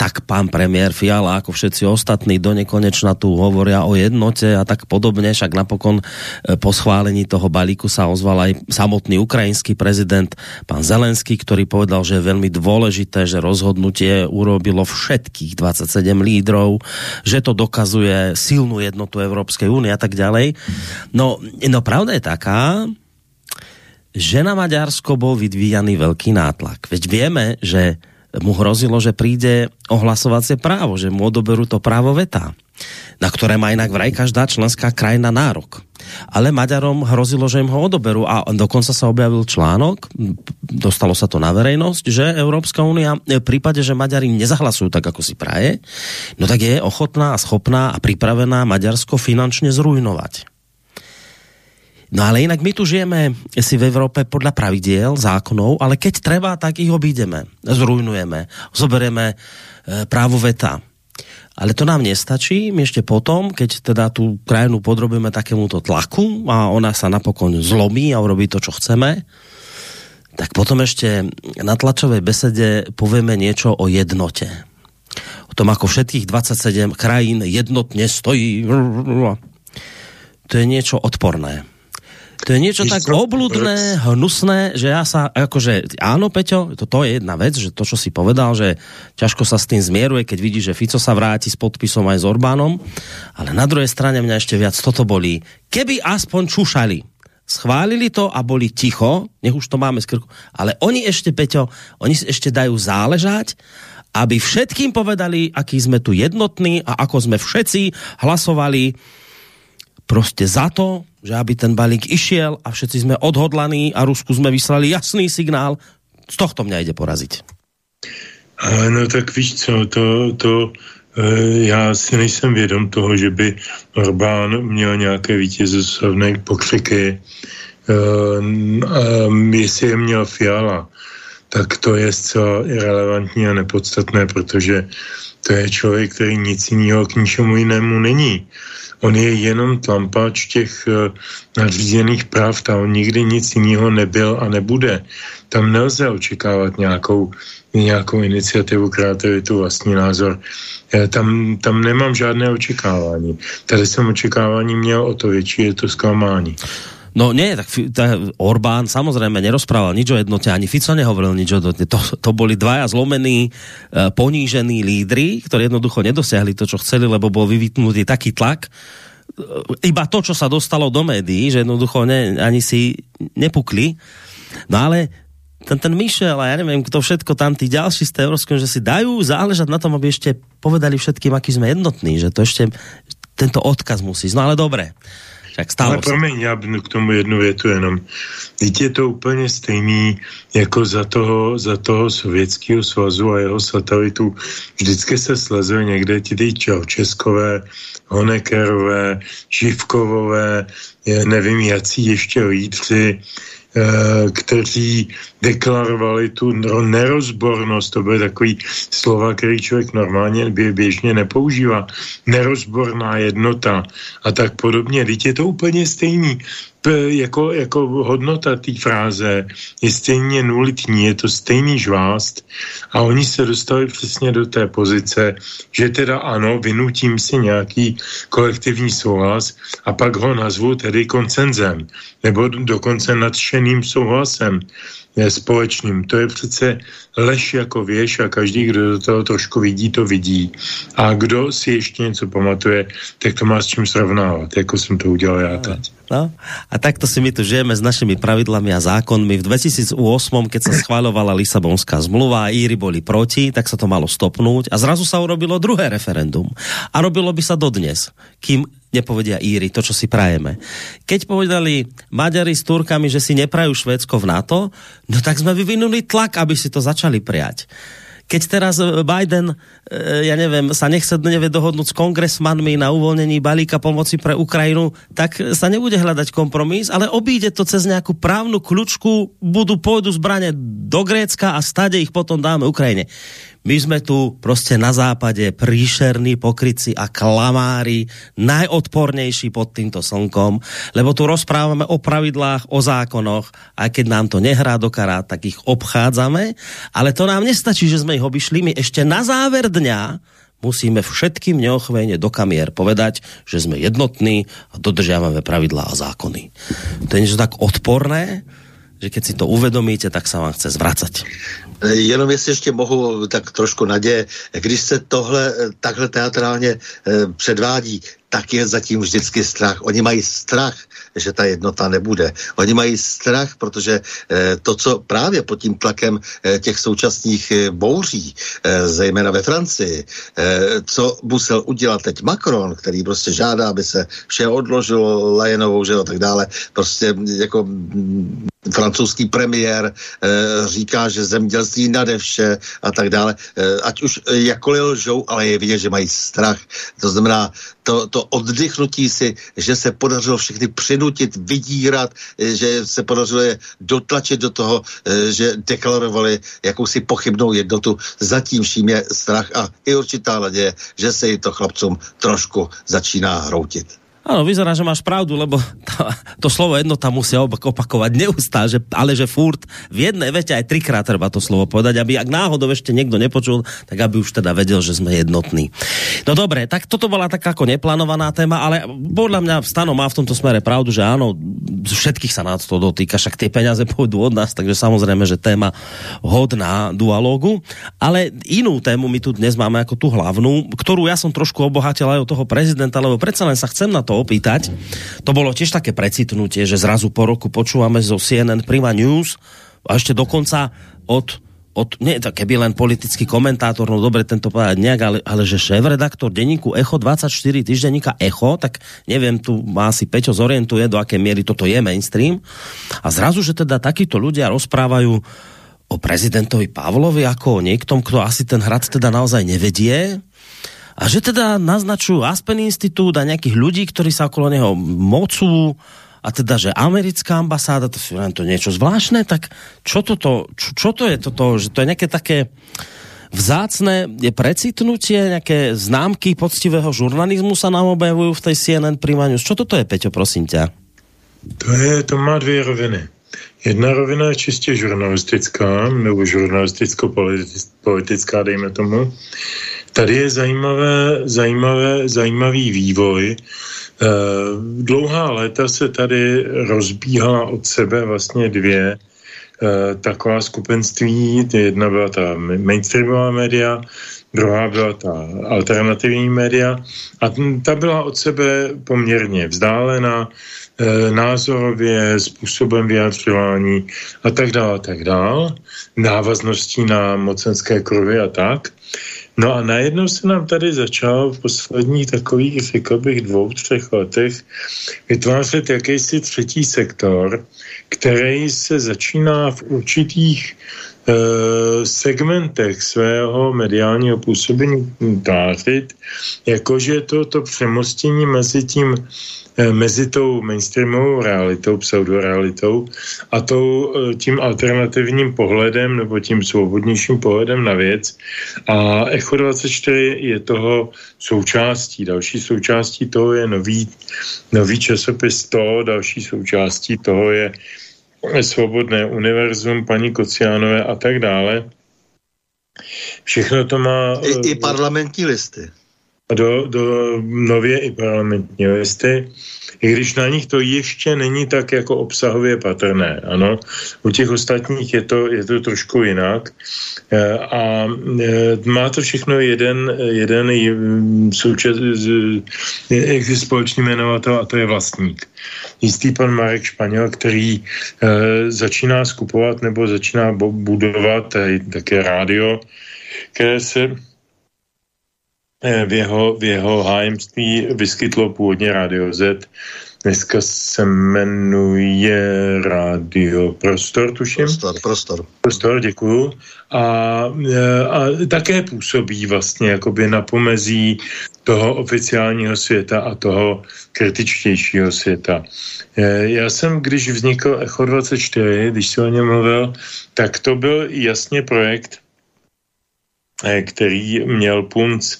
[SPEAKER 2] tak pán premiér Fiala, ako všetci ostatní, do nekonečna tu hovoria o jednote a tak podobne, však napokon e, po schválení toho balíku sa ozval aj samotný ukrajinský prezident, pán Zelenský, ktorý povedal, že je veľmi dôležité, že rozhodnutie urobilo všetkých 27 lídrov, že to dokazuje silnú jednotu Európskej únie a tak ďalej. No, no pravda je taká, že na Maďarsko bol vyvíjaný veľký nátlak. Veď vieme, že mu hrozilo, že príde ohlasovacie právo, že mu odoberú to právo veta, na ktoré má inak vraj každá členská krajina nárok. Ale Maďarom hrozilo, že im ho odoberú a dokonca sa objavil článok, dostalo sa to na verejnosť, že Európska únia v prípade, že Maďari nezahlasujú tak, ako si praje, no tak je ochotná a schopná a pripravená Maďarsko finančne zrujnovať. No ale inak my tu žijeme si v Evropě podle pravidiel, zákonov, ale keď treba, tak ich obídeme, zrujnujeme, zoberieme e, právo veta. Ale to nám nestačí, my ešte potom, keď teda tu krajinu podrobíme takémuto tlaku a ona sa napokon zlomí a urobí to, čo chceme, tak potom ešte na tlačovej besede povieme niečo o jednote. O tom, ako všetkých 27 krajín jednotně stojí. To je niečo odporné. To je niečo tak obludné, hnusné, že ja sa, akože, áno, Peťo, to, to je jedna vec, že to, čo si povedal, že ťažko sa s tým zmieruje, keď vidí, že Fico sa vráti s podpisom aj s Orbánom, ale na druhej strane mňa ešte viac toto bolí. Keby aspoň čušali, schválili to a boli ticho, nech už to máme z krku, ale oni ešte, Peťo, oni si ešte dajú záležať, aby všetkým povedali, aký sme tu jednotní a ako sme všetci hlasovali. Prostě za to, že aby ten balík išiel a všetci jsme odhodlaní a Rusku jsme vyslali jasný signál, z tohto mě jde porazit.
[SPEAKER 9] No tak víš co, to, to e, já si nejsem vědom toho, že by Orbán měl nějaké vítězoslavné pokřiky. E, jestli je měl Fiala, tak to je zcela irrelevantní a nepodstatné, protože to je člověk, který nic jiného k ničemu jinému není. On je jenom tlampač těch uh, nadřízených práv on nikdy nic jiného nebyl a nebude. Tam nelze očekávat nějakou, nějakou iniciativu, kreativitu, vlastní názor. Já tam, tam nemám žádné očekávání. Tady jsem očekávání měl o to větší, je to zklamání.
[SPEAKER 2] No nie, tak Orbán samozrejme nerozprával nič o jednote, ani Fico nehovoril nič o jednote. To, to boli dvaja zlomení, e, ponížení lídry, ktorí jednoducho nedosiahli to, čo chceli, lebo bol vyvitnutý taký tlak, e, iba to, čo sa dostalo do médií, že jednoducho ne, ani si nepukli. No ale ten, ten Michel a ja neviem, kto všetko tam tí ďalší z té že si dajú záležať na tom, aby ešte povedali všetkým, aký sme jednotní, že to ešte tento odkaz musí. No ale dobre.
[SPEAKER 9] Tak stalo Ale promiň, já k tomu jednu větu jenom. Teď je to úplně stejný jako za toho, za toho sovětského svazu a jeho satelitů. Vždycky se slezuje někde ti ty Českové, Honekerové, Živkovové, nevím, jací ještě lídři, kteří deklarovali tu nerozbornost, to byly takový slova, který člověk normálně běžně nepoužívá, nerozborná jednota a tak podobně. Teď je to úplně stejný. Jako, jako hodnota té fráze je stejně nulitní, je to stejný žvást. A oni se dostali přesně do té pozice, že teda ano, vynutím si nějaký kolektivní souhlas a pak ho nazvu tedy koncenzem nebo dokonce nadšeným souhlasem. společným. To je přece lež jako věž a každý, kdo do toho trošku vidí, to vidí. A kdo si ještě něco pamatuje, tak to má s čím srovnávat, jako jsem to udělal já teď.
[SPEAKER 2] No, a takto si my tu žijeme s našimi pravidlami a zákonmi. V 2008, keď sa schváľovala Lisabonská zmluva a Íry boli proti, tak sa to malo stopnúť a zrazu sa urobilo druhé referendum. A robilo by sa dodnes, kým nepovedia Íry to, čo si prajeme. Keď povedali Maďari s Turkami, že si neprajú Švédsko v NATO, no tak sme vyvinuli tlak, aby si to začali prijať keď teraz e, Biden, e, ja neviem, sa nechce nevie dohodnúť s kongresmanmi na uvoľnení balíka pomoci pre Ukrajinu, tak sa nebude hľadať kompromis, ale obíde to cez nejakú právnu kľučku, budú pôjdu zbrane do Grécka a stade ich potom dáme Ukrajine. My jsme tu prostě na západe príšerní pokryci a klamári, najodpornejší pod týmto slnkom, lebo tu rozprávame o pravidlách, o zákonoch, a keď nám to nehrá do karát, tak ich obchádzame, ale to nám nestačí, že sme ich obišli, my ešte na záver dňa musíme všetkým neochvejne do kamier povedať, že sme jednotní a dodržiavame pravidlá a zákony. To je niečo tak odporné, že keď si to uvedomíte, tak sa vám chce zvracať.
[SPEAKER 8] Jenom jestli ještě mohu tak trošku naděje, když se tohle takhle teatrálně eh, předvádí, tak je zatím vždycky strach. Oni mají strach, že ta jednota nebude. Oni mají strach, protože eh, to, co právě pod tím tlakem eh, těch současných bouří, zejména ve Francii, co musel udělat teď Macron, který prostě žádá, aby se vše odložilo, Lajenovou, že a tak dále, prostě jako francouzský premiér e, říká, že zemědělství nade vše a tak dále. E, ať už jakkoliv lžou, ale je vidět, že mají strach. To znamená, to, to oddychnutí si, že se podařilo všechny přinutit, vydírat, e, že se podařilo je dotlačit do toho, e, že deklarovali jakousi pochybnou jednotu. Zatím vším je strach a i určitá naděje, že se jí to chlapcům trošku začíná hroutit.
[SPEAKER 2] Áno, vyzerá, že máš pravdu, lebo tá, to slovo jednota musia opakovať neustále, že, ale že furt v jednej vete aj trikrát treba to slovo povedať, aby ak náhodou ešte niekto nepočul, tak aby už teda vedel, že sme jednotní. No dobre, tak toto bola taká ako neplánovaná téma, ale podľa mňa Stano má v tomto smere pravdu, že áno, všetkých sa nás to dotýka, však tie peniaze pôjdu od nás, takže samozrejme, že téma hodná dualógu, ale inú tému my tu dnes máme ako tú hlavnú, ktorú ja som trošku obohatil aj od toho prezidenta, lebo predsa len sa chcem na to to opýtať. To bolo tiež také precitnutie, že zrazu po roku počúvame zo CNN Prima News a ešte dokonca od od, nie, keby len politický komentátor, no dobre, tento povedať nejak, ale, ale že šéf-redaktor denníku Echo 24 týždenníka Echo, tak neviem, tu má asi Peťo zorientuje, do aké miery toto je mainstream. A zrazu, že teda takíto ľudia rozprávajú o prezidentovi Pavlovi ako o niektom, kto asi ten hrad teda naozaj nevedie, a že teda naznačujú Aspen Institut a nejakých ľudí, ktorí sa okolo neho mocú a teda, že americká ambasáda, to je to niečo zvláštne, tak čo, toto, čo, čo to je toto, že to je nejaké také vzácné je precitnutie, nejaké známky poctivého žurnalizmu sa nám objavujú v tej CNN Prima News. Čo toto je, Peťo, prosím ťa?
[SPEAKER 9] To, je, to má dvě roviny. Jedna rovina je čistě žurnalistická, nebo žurnalisticko-politická, dejme tomu. Tady je zajímavé, zajímavé, zajímavý vývoj. Eh, dlouhá léta se tady rozbíhala od sebe vlastně dvě eh, taková skupenství. Jedna byla ta mainstreamová média, druhá byla ta alternativní média a ta byla od sebe poměrně vzdálená eh, názorově, způsobem vyjadřování a tak dále, tak dále, návazností na mocenské kruhy a tak. No a najednou se nám tady začal v posledních takových, řekl bych, dvou, třech letech vytvářet jakýsi třetí sektor, který se začíná v určitých segmentech svého mediálního působení tvářit, jakože to, to přemostění mezi tím Eh, mezi tou mainstreamovou realitou, pseudorealitou a tou, eh, tím alternativním pohledem nebo tím svobodnějším pohledem na věc. A Echo 24 je toho součástí. Další součástí toho je nový, nový časopis to, další součástí toho je svobodné univerzum, paní Kociánové a tak dále. Všechno to má...
[SPEAKER 8] I, i parlamentní listy.
[SPEAKER 9] Do, do nově i parlamentní listy, i když na nich to ještě není tak jako obsahově patrné. Ano, u těch ostatních je to, je to trošku jinak. E, a e, má to všechno jeden, jeden součas, společný jmenovatel a to je vlastník. Jistý pan Marek Španěl, který e, začíná skupovat nebo začíná budovat také rádio, které se v jeho, v jeho hájemství vyskytlo původně Radio Z. Dneska se jmenuje Radio Prostor, tuším.
[SPEAKER 8] Prostor, prostor.
[SPEAKER 9] Prostor, děkuju. A, a také působí vlastně jakoby na pomezí toho oficiálního světa a toho kritičtějšího světa. Já jsem, když vznikl Echo 24, když se o něm mluvil, tak to byl jasně projekt, který měl punc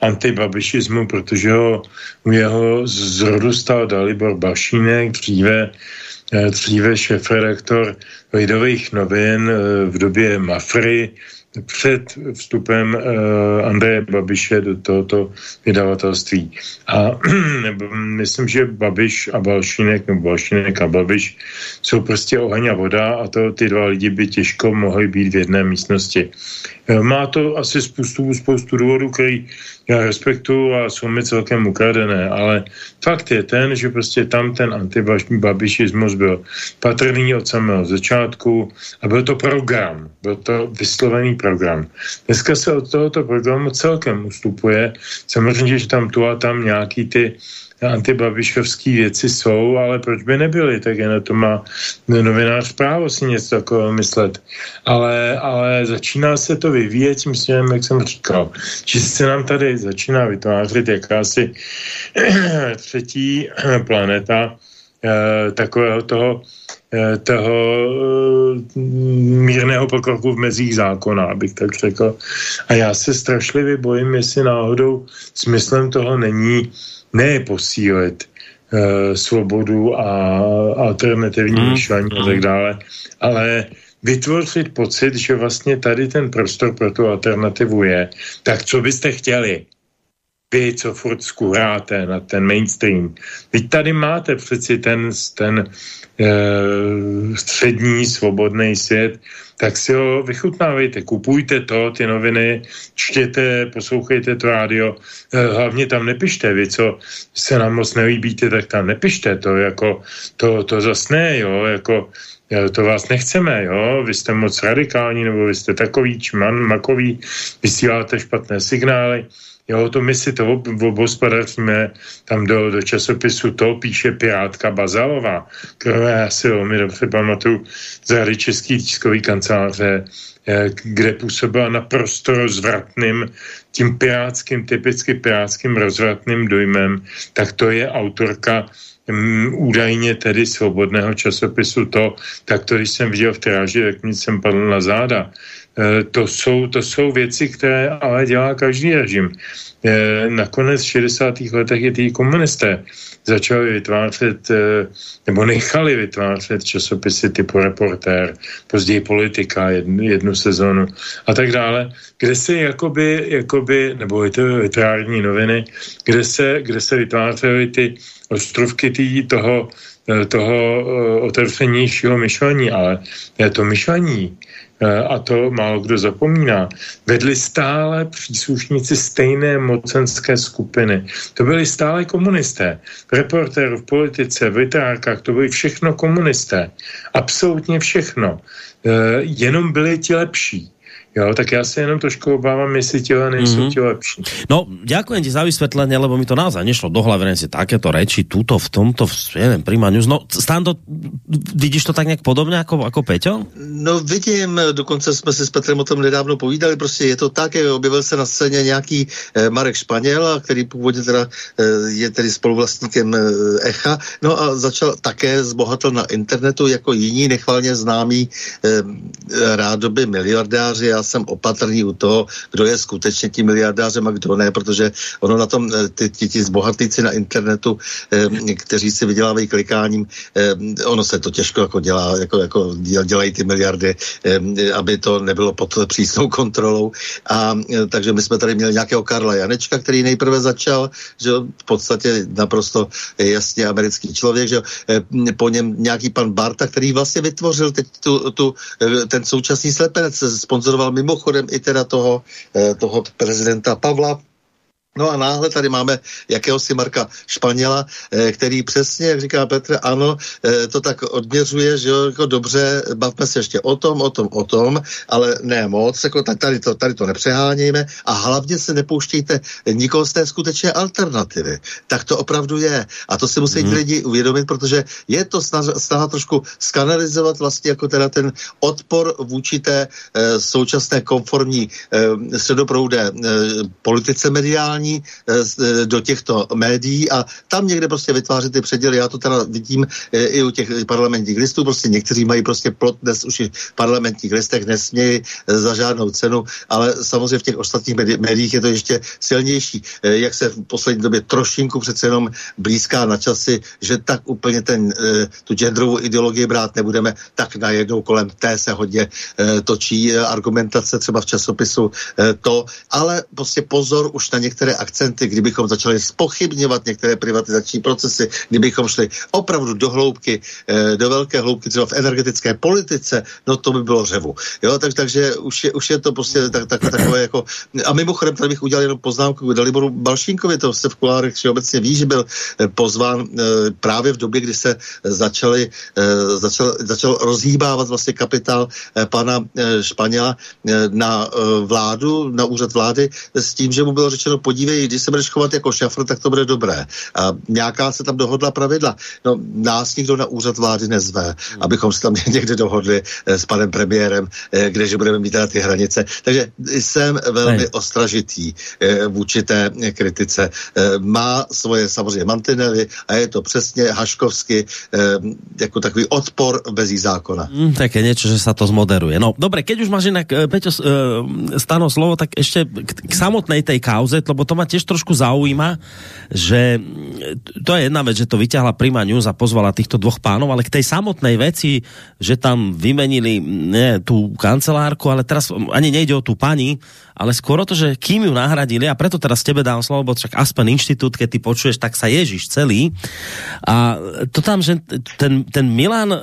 [SPEAKER 9] antibabišismu, protože ho u jeho zrodu stal Dalibor Bašínek, dříve, eh, dříve šefredaktor Lidových novin eh, v době Mafry, před vstupem uh, Andreje Babiše do tohoto vydavatelství. A myslím, že Babiš a Balšínek, nebo Balšínek a Babiš jsou prostě oheň a voda a to ty dva lidi by těžko mohli být v jedné místnosti. Má to asi spoustu, spoustu důvodů, který já respektuju a jsou mi celkem ukradené, ale fakt je ten, že prostě tam ten antibabišismus byl patrný od samého začátku a byl to program, byl to vyslovený program. Dneska se od tohoto programu celkem ustupuje. Samozřejmě, že tam tu a tam nějaký ty antibabišovský věci jsou, ale proč by nebyly, tak je na to má novinář právo si něco takového myslet. Ale, ale začíná se to vyvíjet tím směrem, jak jsem říkal. Či se nám tady začíná vytvářet jakási třetí planeta eh, takového toho eh, toho eh, mírného pokroku v mezích zákona, abych tak řekl. A já se strašlivě bojím, jestli náhodou smyslem toho není ne posílit uh, svobodu a alternativní mm. myšlení a tak dále, ale vytvořit pocit, že vlastně tady ten prostor pro tu alternativu je. Tak co byste chtěli? Vy, co furt skuráte na ten mainstream. Vy tady máte přeci ten, ten střední svobodný svět, tak si ho vychutnávejte, kupujte to, ty noviny, čtěte, poslouchejte to rádio, eh, hlavně tam nepište, vy, co se nám moc nelíbíte, tak tam nepište to, jako, to, to zas ne, jo, jako, eh, to vás nechceme, jo, vy jste moc radikální, nebo vy jste takový čman, makový, vysíláte špatné signály, Jo, to my si to obospodaříme tam do, do časopisu, to píše Pirátka Bazalová, kterou já si velmi dobře pamatuju z Rady Český tiskový kanceláře, eh, kde působila naprosto rozvratným, tím pirátským, typicky pirátským rozvratným dojmem, tak to je autorka um, údajně tedy svobodného časopisu to, tak to, když jsem viděl v tiráži, tak mi jsem padl na záda. Eh, to jsou, to jsou věci, které ale dělá každý režim. Eh, nakonec v 60. letech i ty komunisté začali vytvářet, eh, nebo nechali vytvářet časopisy typu Reportér, později Politika, jednu, jednu sezonu a tak dále, kde se jakoby, jakoby nebo je to literární noviny, kde se, kde se vytvářely ty ostrovky tý, toho, toho otevřenějšího myšlení, ale to myšlení a to málo kdo zapomíná, vedli stále příslušníci stejné mocenské skupiny. To byli stále komunisté. V reportéru, v politice, v literárkách, to byli všechno komunisté. Absolutně všechno. Eh, jenom byli ti lepší. Jo, tak já se jenom trošku obávám, jestli těla nejsou mm -hmm. ti lepší.
[SPEAKER 2] No, ďakujem ti za vysvětlení, lebo mi to naozaj nešlo do hlavy, si takéto reči, tuto, v tomto, v, nevím, Prima News. No, Stando, vidíš to tak nějak podobně jako, jako Peťo?
[SPEAKER 8] No, vidím, dokonce jsme si s Petrem o tom nedávno povídali, prostě je to tak, objevil se na scéně nějaký eh, Marek Španěl, který původně teda eh, je tedy spoluvlastníkem eh, Echa, no a začal také zbohatl na internetu jako jiní nechvalně známí eh, rádoby miliardáři, já jsem opatrný u toho, kdo je skutečně tím miliardářem a kdo ne, protože ono na tom, ty, ty, ty zbohatlíci na internetu, eh, kteří si vydělávají klikáním, eh, ono se to těžko jako dělá, jako, jako dělají ty miliardy, eh, aby to nebylo pod přísnou kontrolou. A eh, takže my jsme tady měli nějakého Karla Janečka, který nejprve začal, že v podstatě naprosto jasně americký člověk, že eh, po něm nějaký pan Barta, který vlastně vytvořil teď tu, tu, eh, ten současný slepenec, sponzoroval mimochodem i teda toho, eh, toho prezidenta Pavla, No a náhle tady máme jakéhosi Marka Španěla, eh, který přesně, jak říká Petr, ano, eh, to tak odměřuje, že jo, jako dobře, bavme se ještě o tom, o tom, o tom, ale ne moc, jako tak tady to, tady to nepřehánějme a hlavně se nepouštějte nikoho z té skutečné alternativy. Tak to opravdu je. A to si musí hmm. lidi uvědomit, protože je to snaha, trošku skanalizovat vlastně jako teda ten odpor vůči té e, současné konformní středoproudé politice mediální, vysílání eh, eh, do těchto médií a tam někde prostě vytvářet ty předěly. Já to teda vidím eh, i u těch parlamentních listů, prostě někteří mají prostě plot dnes už i v parlamentních listech, nesmějí za žádnou cenu, ale samozřejmě v těch ostatních médiích je to ještě silnější. Jak se v poslední době trošinku přece jenom blízká na časy, že tak úplně ten, tu genderovou ideologii brát nebudeme, tak najednou kolem té se hodně točí argumentace třeba v časopisu to, ale prostě pozor už na některé akcenty, kdybychom začali spochybňovat některé privatizační procesy, kdybychom šli opravdu do hloubky, eh, do velké hloubky třeba v energetické politice, no to by bylo řevu. Jo, tak, takže už je, už je to prostě tak, tak, takové jako... A mimochodem tady bych udělal jenom poznámku k Daliboru Balšínkovi, to se v kulárech obecně ví, že byl eh, pozván eh, právě v době, kdy se začali, začal, začal rozhýbávat vlastně kapitál pana Španěla na vládu, na úřad vlády s tím, že mu bylo řečeno, podívej podívej, když se budeš chovat jako šafr, tak to bude dobré. A nějaká se tam dohodla pravidla. No, nás nikdo na úřad vlády nezve, hmm. abychom se tam někde dohodli eh, s panem premiérem, eh, kdeže budeme mít teda ty hranice. Takže jsem velmi Hej. ostražitý eh, vůči té kritice. Má svoje samozřejmě mantinely a je to přesně haškovsky jako takový odpor bez zákona.
[SPEAKER 2] Mm, také něco, že se to zmoderuje. No, dobre, keď už máš jinak, Peťo, stano slovo, tak ještě k, k samotnej tej kauze, lebo to ma tiež trošku zaujíma, že to je jedna vec, že to vyťahla Prima News a pozvala týchto dvoch pánov, ale k tej samotnej veci, že tam vymenili ne, tú kancelárku, ale teraz ani nejde o tú pani, ale skoro to, že kým ju nahradili, a preto teraz tebe dám slovo, bo však Aspen Inštitút, keď ty počuješ, tak sa ježiš celý. A to tam, že ten, ten Milan e,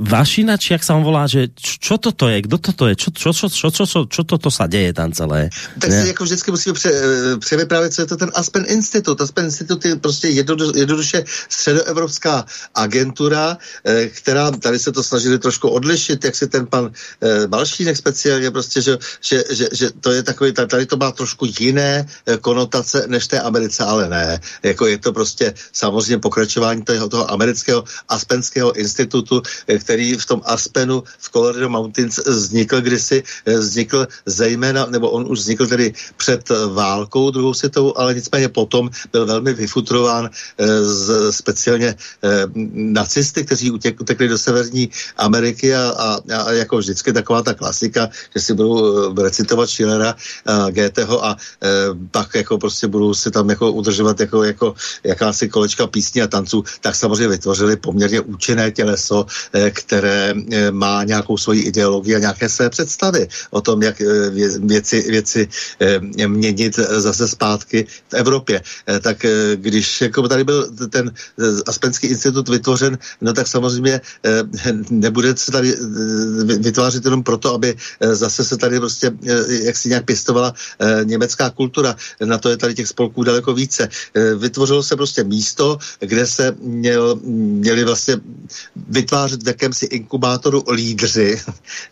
[SPEAKER 2] Vašinač, jak sa on volá, že čo toto je, kdo toto je, čo, čo, čo, čo, čo, čo, čo toto sa deje tam celé?
[SPEAKER 8] Tak si jako vždycky musíme pře, e, převyprávět, co je to ten Aspen Institut. Aspen Institut je prostě jednoduše středoevropská agentura, e, která, tady se to snažili trošku odlišit, jak si ten pan Balšínek speciálně prostě, že, že, že že, to je takový, tady to má trošku jiné eh, konotace než té Americe, ale ne. Jako je to prostě samozřejmě pokračování toho, toho amerického Aspenského institutu, eh, který v tom Aspenu v Colorado Mountains vznikl kdysi, eh, vznikl zejména, nebo on už vznikl tedy před válkou druhou světovou, ale nicméně potom byl velmi vyfutrován z speciálně nacisty, kteří utěk, utekli do Severní Ameriky a, a, a jako vždycky taková ta klasika, že si budou recitovat citovat Schillera, Goetheho a pak jako prostě budou si tam jako udržovat jako, jako jakási kolečka písní a tanců, tak samozřejmě vytvořili poměrně účinné těleso, které má nějakou svoji ideologii a nějaké své představy o tom, jak věci, věci uh, měnit zase zpátky v Evropě. Uh, tak uh, když jako tady byl ten Aspenský institut vytvořen, no tak samozřejmě nebude se tady vytvářet jenom proto, aby zase se tady prostě jak si nějak pěstovala německá kultura. Na to je tady těch spolků daleko více. Vytvořilo se prostě místo, kde se měl, měli vlastně vytvářet v jakémsi inkubátoru lídři,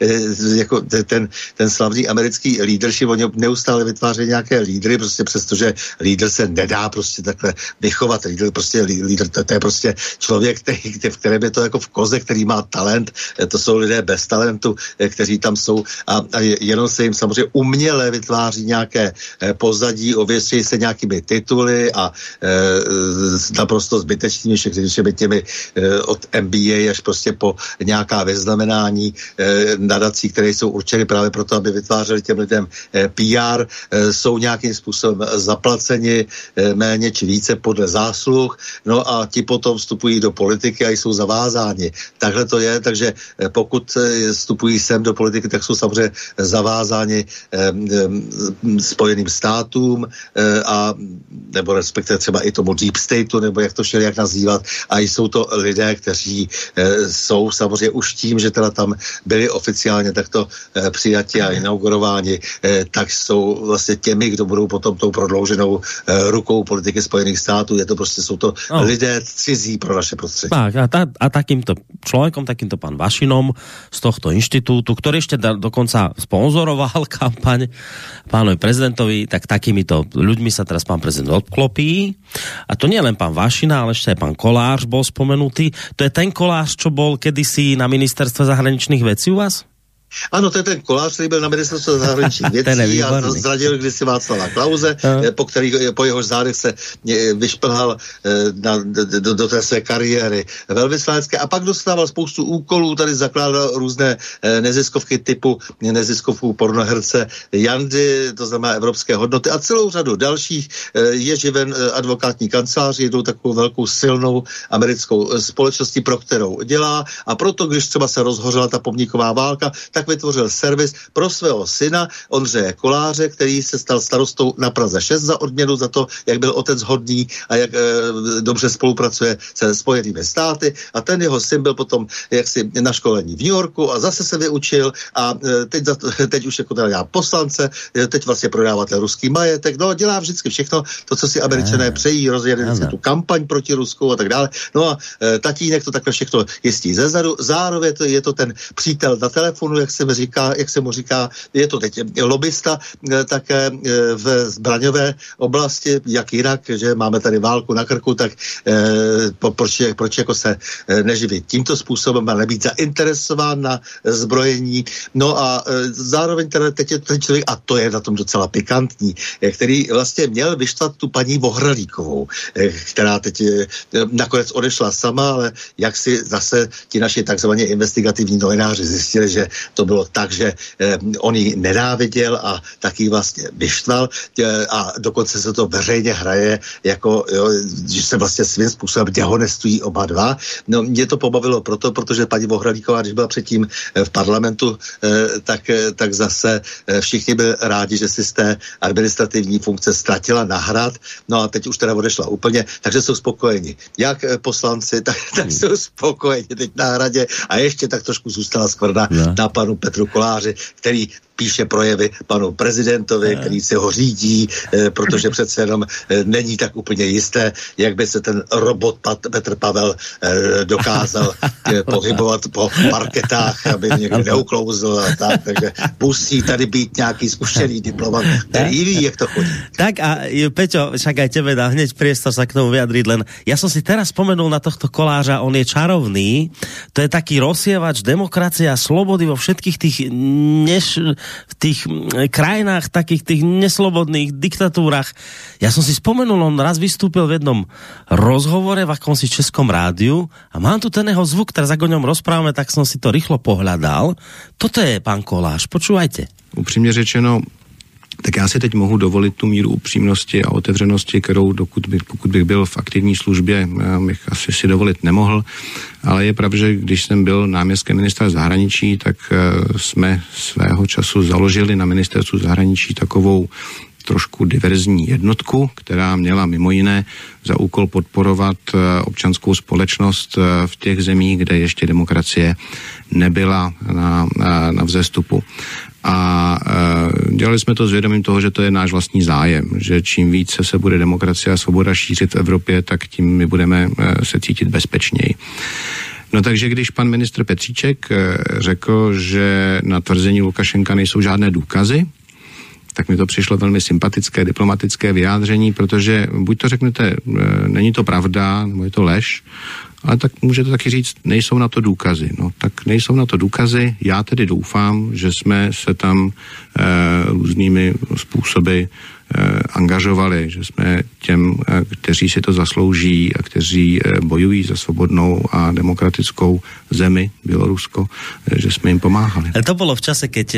[SPEAKER 8] jako ten, ten slavný americký leadership, oni neustále vytvářejí nějaké lídry, prostě přestože lídr se nedá prostě takhle vychovat. Lídr, prostě, lídr to, to je prostě člověk, který, v kterém je to jako v koze, který má talent. To jsou lidé bez talentu, kteří tam jsou a, a jenom se jim samozřejmě uměle vytváří nějaké pozadí, ověstří se nějakými tituly a e, naprosto zbytečnými všemi těmi e, od MBA až prostě po nějaká vyznamenání e, nadací, které jsou určeny právě proto, aby vytvářeli těm lidem e, PR, e, jsou nějakým způsobem zaplaceni e, méně či více podle zásluh, no a ti potom vstupují do politiky a jsou zavázáni. Takhle to je, takže e, pokud e, vstupují sem do politiky, tak jsou samozřejmě zavázáni Spojeným státům a nebo respektive třeba i tomu deep stateu, nebo jak to jak nazývat, a jsou to lidé, kteří jsou samozřejmě už tím, že teda tam byli oficiálně takto přijati a inaugurováni, tak jsou vlastně těmi, kdo budou potom tou prodlouženou e, rukou politiky Spojených států. Je to prostě, jsou to no. lidé cizí pro naše prostředí.
[SPEAKER 2] Tak a, ta, a takýmto člověkom, takýmto pan Vašinom z tohto inštitútu, ktorý ešte da, dokonca sponzoroval kampaň pánovi prezidentovi, tak takýmito ľuďmi sa teraz pán prezident odklopí. A to nie len pán Vašina, ale ešte aj pán Kolář bol spomenutý. To je ten Kolář, čo bol kedysi na ministerstve zahraničných vecí u vás?
[SPEAKER 8] Ano, to je ten kolář, který byl na ministerstvu zahraničních věcí a zradil kdysi Václava Klauze, no. po, který, po jeho zádech se eh, vyšplhal eh, na, do, do té své kariéry velvyslanecké a pak dostával spoustu úkolů, tady zakládal různé neziskovky typu neziskovku pornoherce Jandy, to znamená evropské hodnoty a celou řadu dalších. Je živen advokátní kancelář, jednou takovou velkou silnou americkou společností, pro kterou dělá a proto, když třeba se rozhořela ta pomníková válka, tak tak vytvořil servis pro svého syna Ondřeje Koláře, který se stal starostou na Praze 6 za odměnu za to, jak byl otec hodný a jak e, dobře spolupracuje se Spojenými státy. A ten jeho syn byl potom jaksi na školení v New Yorku a zase se vyučil a e, teď, za to, teď už jako teda poslance, e, teď vlastně prodává ten ruský majetek, no dělá vždycky všechno to, co si američané přejí, rozjede tu kampaň proti Rusku a tak dále. No a e, tatínek to takhle všechno jistí zezadu. Zároveň to, je to ten přítel na telefonu, jak se, říká, jak se mu říká, je to teď lobista eh, také eh, v zbraňové oblasti, jak jinak, že máme tady válku na krku, tak eh, proč, proč jako se neživit tímto způsobem a nebýt zainteresován na zbrojení. No a zároveň teda teď je ten člověk, a to je na tom docela pikantní, který vlastně měl vyštvat tu paní Vohralíkovou, která teď nakonec odešla sama, ale jak si zase ti naši takzvaně investigativní novináři zjistili, že to bylo tak, že eh, on ji nenáviděl a taky vlastně vyštval eh, a dokonce se to veřejně hraje, jako, jo, že se vlastně svým způsobem dehonestují oba dva. No, mě to pobavilo proto, protože paní Bohralíková, když byla předtím eh, v parlamentu, tak, tak zase všichni byli rádi, že si z té administrativní funkce ztratila nahrad, no a teď už teda odešla úplně, takže jsou spokojeni. Jak poslanci, tak, tak jsou spokojeni teď na hradě a ještě tak trošku zůstala skvrna no. na panu Petru Koláři, který píše projevy panu prezidentovi, který se ho řídí, eh, protože přece jenom eh, není tak úplně jisté, jak by se ten robot Pat, Petr Pavel eh, dokázal eh, pohybovat po parketách, aby někdo neuklouzl a tak, takže musí tady být nějaký zkušený diplomat, který ví, jak to chodí.
[SPEAKER 2] Tak a Peťo, však aj tebe dá hneď priestor sa k tomu vyjadriť, len ja som si teraz spomenul na tohto koláža, on je čarovný, to je taký rozsievač demokracie a slobody vo všetkých tých než, v tých mm, krajinách, takých tých neslobodných diktatúrach. Ja som si spomenul, on raz vystúpil v jednom rozhovore v akomsi českom rádiu a mám tu ten jeho zvuk, teraz ako o ňom rozprávame, tak som si to rýchlo pohľadal. Toto je pán Koláš, počúvajte.
[SPEAKER 12] Upřímně řečeno, tak já si teď mohu dovolit tu míru upřímnosti a otevřenosti, kterou dokud bych, pokud bych byl v aktivní službě, bych asi si dovolit nemohl. Ale je pravda, že když jsem byl náměstkem ministra zahraničí, tak eh, jsme svého času založili na ministerstvu zahraničí takovou trošku diverzní jednotku, která měla mimo jiné za úkol podporovat eh, občanskou společnost eh, v těch zemích, kde ještě demokracie nebyla na, na, na vzestupu. A e, dělali jsme to s vědomím toho, že to je náš vlastní zájem, že čím více se bude demokracie a svoboda šířit v Evropě, tak tím my budeme e, se cítit bezpečněji. No takže když pan ministr Petříček e, řekl, že na tvrzení Lukašenka nejsou žádné důkazy, tak mi to přišlo velmi sympatické, diplomatické vyjádření, protože buď to řeknete, e, není to pravda, nebo je to lež, ale tak můžete taky říct, nejsou na to důkazy. No tak nejsou na to důkazy, já tedy doufám, že jsme se tam e, různými způsoby Eh, angažovali, že jsme těm, eh, kteří si to zaslouží a kteří eh, bojují za svobodnou a demokratickou zemi, Bělorusko, že jsme jim pomáhali.
[SPEAKER 2] To bylo v čase, keď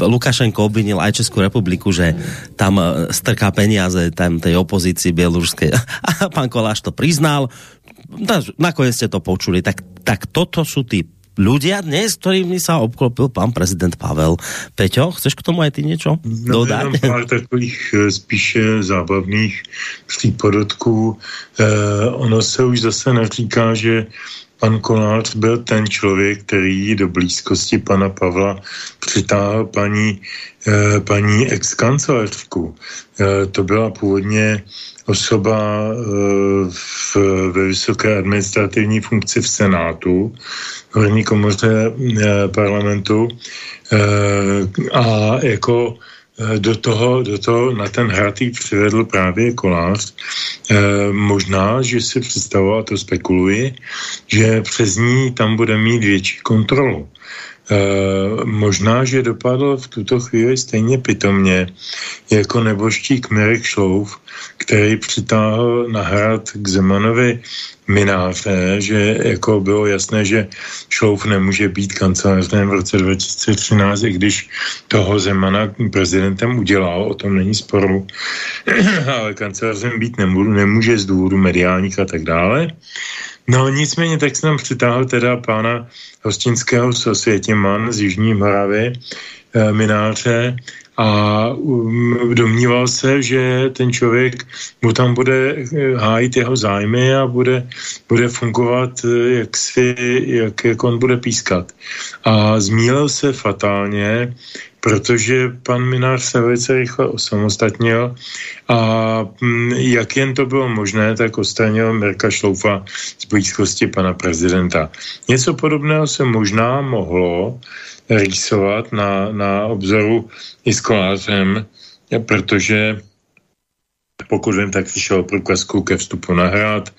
[SPEAKER 2] Lukašenko obvinil aj Českou republiku, že tam strká peniaze tam tej opozícii běloruské. A pan Koláš to priznal. Nakoniec ste to počuli. Tak, tak toto sú tí ľudia dnes, ktorými sa obklopil pán prezident Pavel. Peťo, chceš k tomu aj ty niečo no, dodať?
[SPEAKER 9] No, pár takových eh, spíše zábavných přípodotků. Eh, ono se už zase neříká, že pan Kolář byl ten člověk, který do blízkosti pana Pavla přitáhl paní, eh, paní ex-kancelářku. Eh, to byla původně osoba eh, v, ve vysoké administrativní funkci v Senátu, v horní komoře eh, parlamentu a jako do toho, do toho na ten hratý přivedl právě kolář. E, možná, že si představoval, to spekuluji, že přes ní tam bude mít větší kontrolu. Eh, možná, že dopadl v tuto chvíli stejně pitomně jako neboštík Mirek Šlouf, který přitáhl na hrad k Zemanovi mináře, že jako bylo jasné, že Šlouf nemůže být kancelářem v roce 2013, i když toho Zemana prezidentem udělal, o tom není sporu, ale kancelářem být nemůže z důvodu mediálních a tak dále. No nicméně tak jsem přitáhl teda pána hostinského Sosvětěman z Jižní Moravy, e, mináře, a um, domníval se, že ten člověk mu tam bude eh, hájit jeho zájmy a bude, bude fungovat, eh, jak, si, jak, jak on bude pískat. A zmílil se fatálně, protože pan Minář se velice rychle osamostatnil a mm, jak jen to bylo možné, tak odstranil Mirka Šloufa z blízkosti pana prezidenta. Něco podobného se možná mohlo rýsovat na, na obzoru i s kolářem, protože pokud vím, tak přišel průkazku ke vstupu na hrad,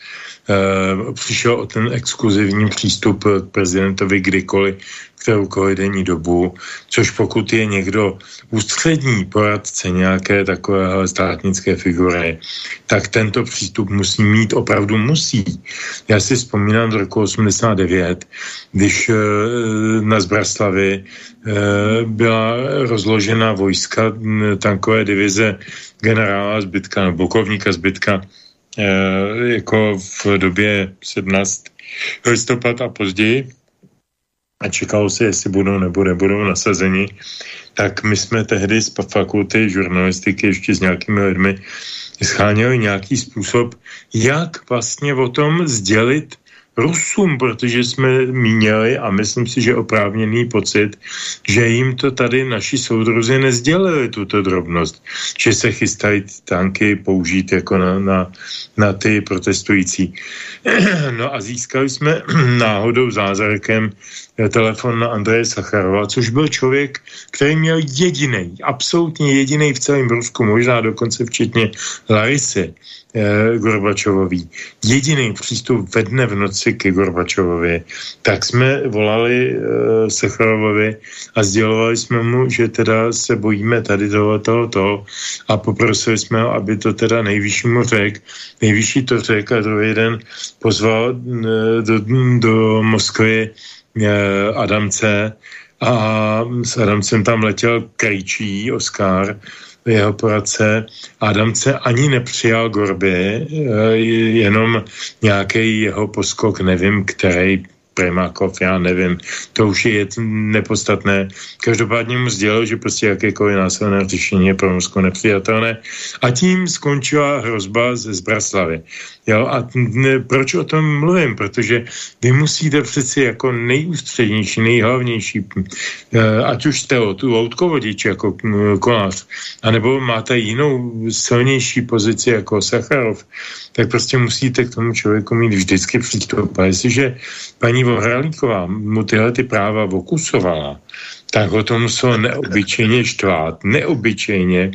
[SPEAKER 9] přišel o ten exkluzivní přístup k prezidentovi kdykoliv kteroukoliv denní dobu, což pokud je někdo ústřední poradce nějaké takové státnické figury, tak tento přístup musí mít, opravdu musí. Já si vzpomínám z roku 89, když e, na Zbraslavi e, byla rozložena vojska tankové divize generála Zbytka, nebo bukovníka Zbytka, jako v době 17 listopad a později, a čekalo se, jestli budou nebo nebudou nasazeni, tak my jsme tehdy z fakulty žurnalistiky ještě s nějakými lidmi scháněli nějaký způsob, jak vlastně o tom sdělit Rusům, protože jsme měli, a myslím si, že oprávněný pocit, že jim to tady naši soudruzi nezdělili, tuto drobnost, že se chystají tanky použít jako na, na, na ty protestující. No a získali jsme náhodou zázrakem telefon na Andreje Sacharova, což byl člověk, který měl jediný, absolutně jediný v celém Rusku, možná dokonce včetně Larisy, eh, Gorbačovový, jediný přístup ve dne v noci ke Gorbačovovi, tak jsme volali eh, Sacharovovi a sdělovali jsme mu, že teda se bojíme tady toho, toho, toho a poprosili jsme ho, aby to teda nejvyššímu řek, nejvyšší to řek a druhý den pozval eh, do, do Moskvy Eh, Adamce a s Adamcem tam letěl Krejčí, Oscar, jeho poradce. Adamce ani nepřijal Gorby, eh, jenom nějaký jeho poskok, nevím, který Primakov, já nevím, to už je nepodstatné. Každopádně mu sdělil, že prostě jakékoliv násilné řešení je pro Rusko nepřijatelné a tím skončila hrozba ze Zbraslavy. Jo, a ne, proč o tom mluvím? Protože vy musíte přeci jako nejústřednější, nejhlavnější, eh, ať už jste o tu loutkovodič jako kolář, anebo máte jinou silnější pozici jako Sacharov, tak prostě musíte k tomu člověku mít vždycky přístup. A jestliže paní Vohralíková mu tyhle ty práva okusovala, tak ho to muselo neobyčejně štvát, neobyčejně.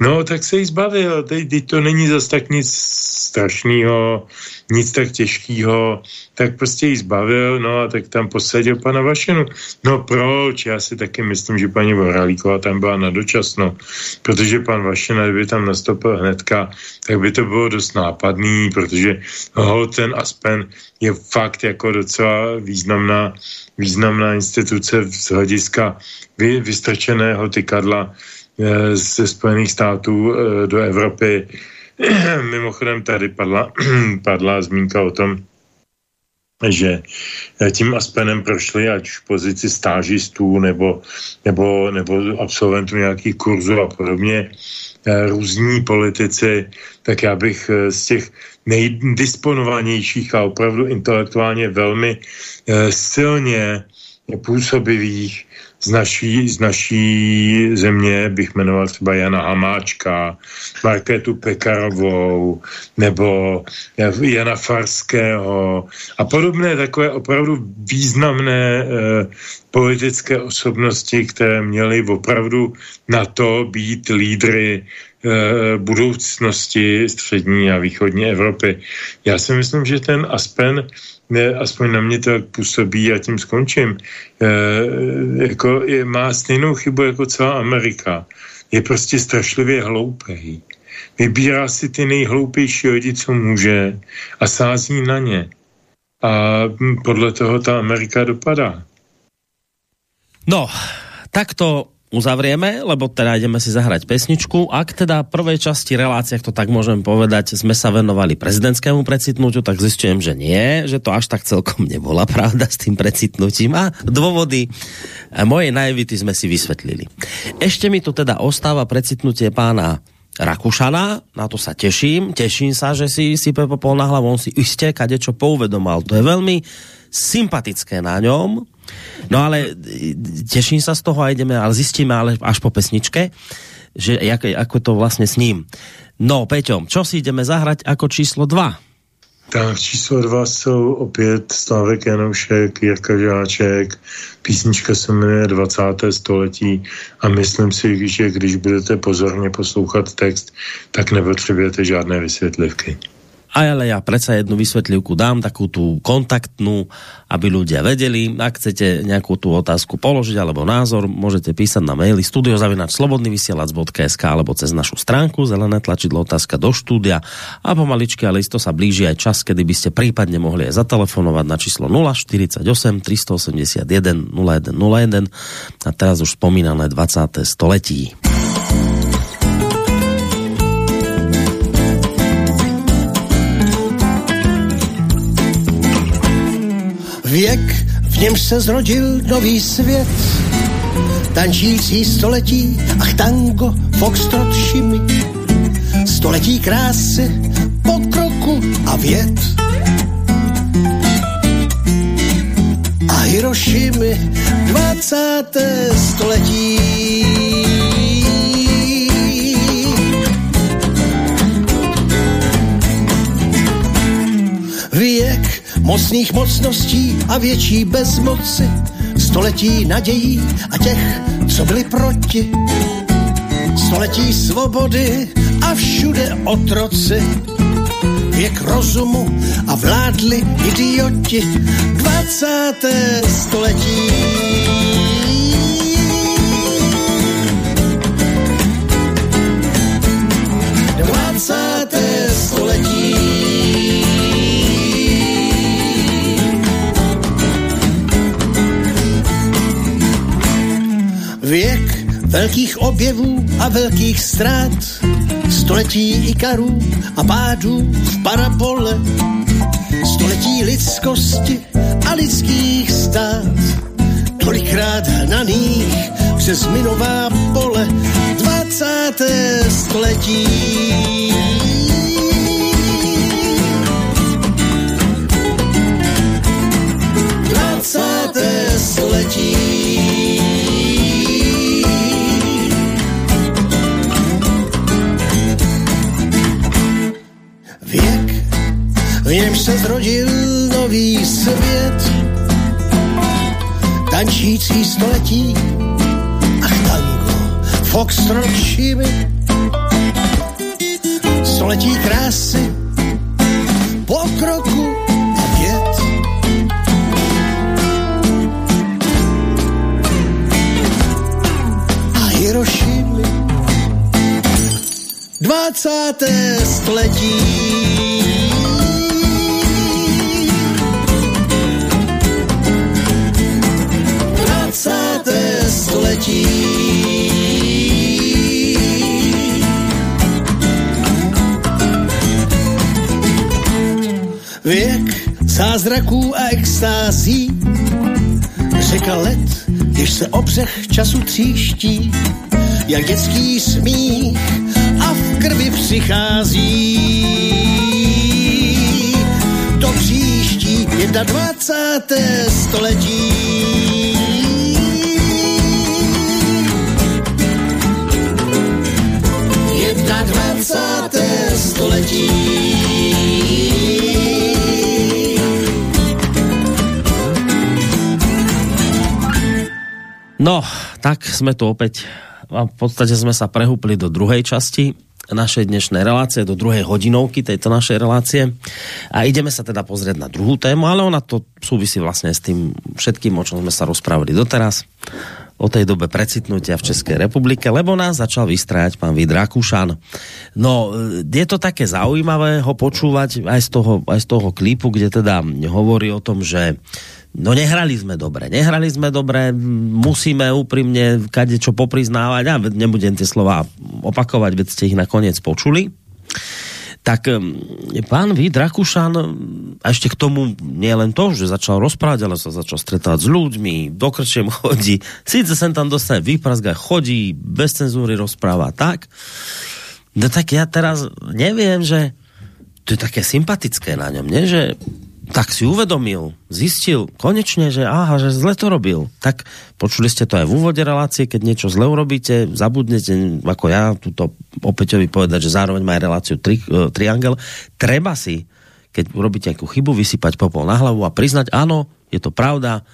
[SPEAKER 9] No, tak se jí zbavil, teď, to není zas tak nic strašného, nic tak těžkého, tak prostě jí zbavil, no a tak tam posadil pana Vašenu. No proč? Já si taky myslím, že paní Voralíková tam byla na dočasno, protože pan Vašena, kdyby tam nastoupil hnedka, tak by to bylo dost nápadný, protože ho, ten Aspen je fakt jako docela významná významná instituce z hlediska vy, vystrčeného tykadla e, ze Spojených států e, do Evropy. Mimochodem tady padla, padla zmínka o tom, že tím Aspenem prošli ať v pozici stážistů nebo, nebo, nebo absolventů nějakých kurzů a podobně různí politici, tak já bych z těch nejdisponovanějších a opravdu intelektuálně velmi eh, silně působivých z naší, z naší země bych jmenoval třeba Jana Hamáčka, Marketu Pekarovou nebo Jana Farského a podobné takové opravdu významné eh, politické osobnosti, které měly opravdu na to být lídry Eh, budoucnosti střední a východní Evropy. Já si myslím, že ten Aspen, aspoň na mě to působí a tím skončím, e, jako je, má stejnou chybu jako celá Amerika. Je prostě strašlivě hloupý. Vybírá si ty nejhloupější lidi, co může a sází na ně. A podle toho ta Amerika dopadá.
[SPEAKER 2] No, tak to uzavrieme, lebo teda ideme si zahrať pesničku. Ak teda prvej časti relácie, to tak môžem povedať, sme sa venovali prezidentskému precitnutiu, tak zistujem, že nie, že to až tak celkom nebola pravda s tým precitnutím a dôvody mojej naivity sme si vysvetlili. Ešte mi tu teda ostáva precitnutie pána Rakušana, na to sa teším, teším sa, že si si Pepo na hlavu, on si iste kade čo pouvedomal. To je veľmi sympatické na ňom, No ale teším sa z toho a ideme, ale zistíme ale až po pesničke, že jak, ako to vlastně s ním. No, Peťom, čo si ideme zahrať ako číslo 2?
[SPEAKER 9] Tak číslo dva jsou opět Slávek Janoušek, Jirka Žáček, písnička se jmenuje 20. století a myslím si, že když budete pozorně poslouchat text, tak nepotřebujete žádné vysvětlivky
[SPEAKER 2] ale ja predsa jednu vysvetlivku dám, takú tú kontaktnú, aby ľudia vedeli. Ak chcete nejakú tú otázku položiť alebo názor, môžete písať na maili studiozavinačslobodnyvysielac.sk alebo cez našu stránku zelené tlačidlo otázka do štúdia a pomaličky, ale isto sa blíži aj čas, kedy by ste prípadne mohli aj zatelefonovať na číslo 048 381 0101 a teraz už spomínané 20. století.
[SPEAKER 10] Věk, v němž se zrodil nový svět, tančící století, ach tango, foxtrot, šimy, století krásy, pokroku a věd. A Hirošimy, 20. století. Věk, mocných mocností a větší bezmoci, století nadějí a těch, co byli proti. Století svobody a všude otroci, věk rozumu a vládli idioti, 20. století. Velkých objevů a velkých ztrát, století ikarů a pádů v parabole, století lidskosti a lidských stát, tolikrát hnaných přes minová pole, 20. století. století. Němž se zrodil nový svět. tančící století, ach tango, foxtrot šímy, století krásy, pokroku a věd. A Hirošimy, 20. století. století. Věk zázraků a extází, řeka let, jež se obřeh času tříští, jak dětský smích a v krvi přichází. To příští 21. století. 21. století.
[SPEAKER 2] No, tak sme tu a v podstate sme sa prehúpli do druhej časti našej dnešnej relácie, do druhej hodinovky tejto našej relácie a ideme sa teda pozrieť na druhú tému, ale ona to súvisí vlastne s tým všetkým, o čom sme sa rozprávali doteraz o tej dobe precitnutia v Českej republike, lebo nás začal vystrájať pán Vít Rakúšan. No, je to také zaujímavé ho počúvať aj z toho, aj z toho klipu, kde teda hovorí o tom, že No nehrali sme dobre, nehrali sme dobre, musíme úprimne kade čo popriznávať, ja nebudem tie slova opakovať, veď ste ich nakoniec počuli tak pán Vít Rakušan a ešte k tomu nie len to, že začal rozprávať, ale sa začal stretávať s ľuďmi, do krčem chodí, síce sem tam dostane výprazga, chodí, bez cenzúry rozpráva, tak. No tak ja teraz neviem, že to je také sympatické na ňom, nie? že tak si uvedomil, zistil konečne, že aha, že zle to robil. Tak počuli ste to aj v úvode relácie, keď niečo zle urobíte, zabudnete, ako ja tuto opäťovi povedať, že zároveň má reláciu tri, uh, triangel. Treba si, keď urobíte nejakú chybu, vysypať popol na hlavu a priznať, áno, je to pravda,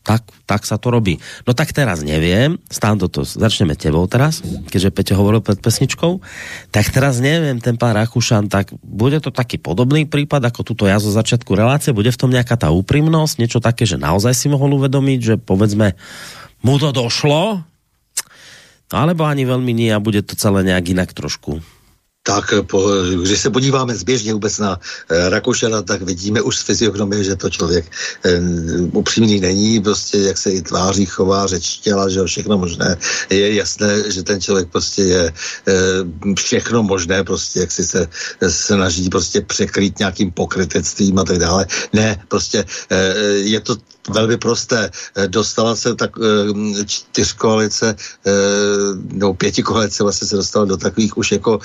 [SPEAKER 2] tak, tak sa to robí. No tak teraz neviem, do to, začneme tebou teraz, keďže Peťo hovoril pred pesničkou, tak teraz neviem, ten pán Rakušan, tak bude to taký podobný prípad, ako tuto ja zo začiatku relácie, bude v tom nejaká tá úprimnosť, niečo také, že naozaj si mohol uvedomiť, že povedzme, mu to došlo, alebo ani veľmi nie a bude to celé nejak inak trošku
[SPEAKER 8] tak po, když se podíváme zběžně vůbec na e, Rakušana, tak vidíme už z fyziognomie, že to člověk e, upřímný není, prostě jak se i tváří, chová, řeč těla, že všechno možné. Je jasné, že ten člověk prostě je e, všechno možné, prostě jak si se snaží prostě překrýt nějakým pokrytectvím a tak dále. Ne, prostě e, je to velmi prosté. Dostala se tak e, čtyřkoalice, e, nebo pětikoalice vlastně se dostala do takových už jako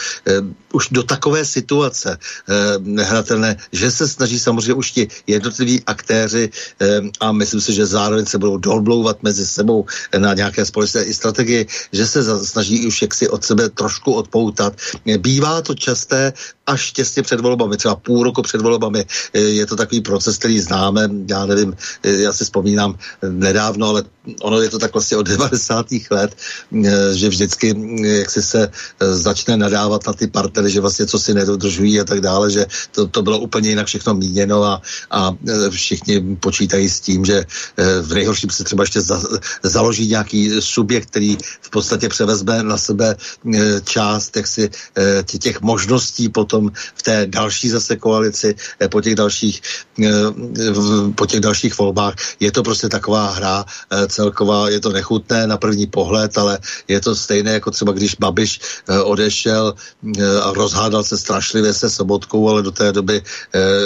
[SPEAKER 8] už do takové situace eh, nehratelné, že se snaží samozřejmě už ti jednotliví aktéři eh, a myslím si, že zároveň se budou dolblouvat mezi sebou na nějaké společné i strategii, že se snaží už jaksi od sebe trošku odpoutat. Bývá to časté až těsně před volbami, třeba půl roku před volbami. Eh, je to takový proces, který známe, já nevím, eh, já si vzpomínám eh, nedávno, ale ono je to tak vlastně od 90. let, že vždycky jak si se začne nadávat na ty partnery, že vlastně co si nedodržují a tak dále, že to, to bylo úplně jinak všechno míněno a, a všichni počítají s tím, že v nejhorším se třeba ještě za, založí nějaký subjekt, který v podstatě převezme na sebe část jak si, těch možností potom v té další zase koalici, eh, po těch dalších, eh, po těch dalších volbách. Je to prostě taková hra eh, celková, je to nechutné na první pohled, ale je to stejné jako třeba když Babiš odešel a rozhádal se strašlivě se Sobotkou, ale do té doby,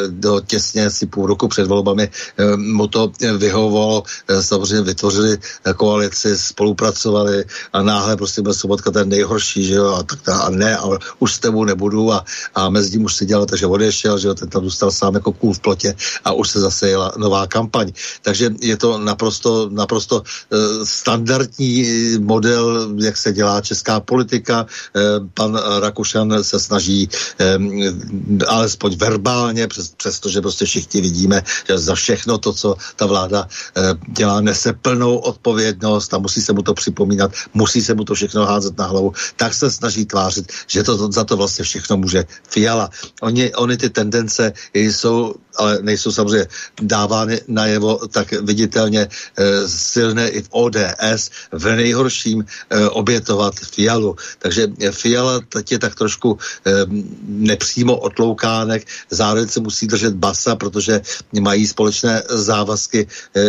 [SPEAKER 8] do těsně asi půl roku před volbami mu to vyhovovalo, samozřejmě vytvořili koalici, spolupracovali a náhle prostě byl Sobotka ten nejhorší, že jo, a tak a ne, ale už s tebou nebudu a, a mezi tím už se dělal, takže odešel, že jo, ten tam zůstal sám jako kůl v plotě a už se zase jela nová kampaň. Takže je to naprosto, naprosto standardní model, jak se dělá česká politika. Pan Rakušan se snaží alespoň verbálně, přes, přestože prostě všichni vidíme, že za všechno to, co ta vláda dělá, nese plnou odpovědnost a musí se mu to připomínat, musí se mu to všechno házet na hlavu, tak se snaží tvářit, že to, za to vlastně všechno může Fiala. Oni, oni ty tendence jsou, ale nejsou samozřejmě dávány najevo tak viditelně e, silné i v ODS, v nejhorším e, obětovat Fialu. Takže Fiala teď je tak trošku e, nepřímo otloukánek, zároveň se musí držet basa, protože mají společné závazky e,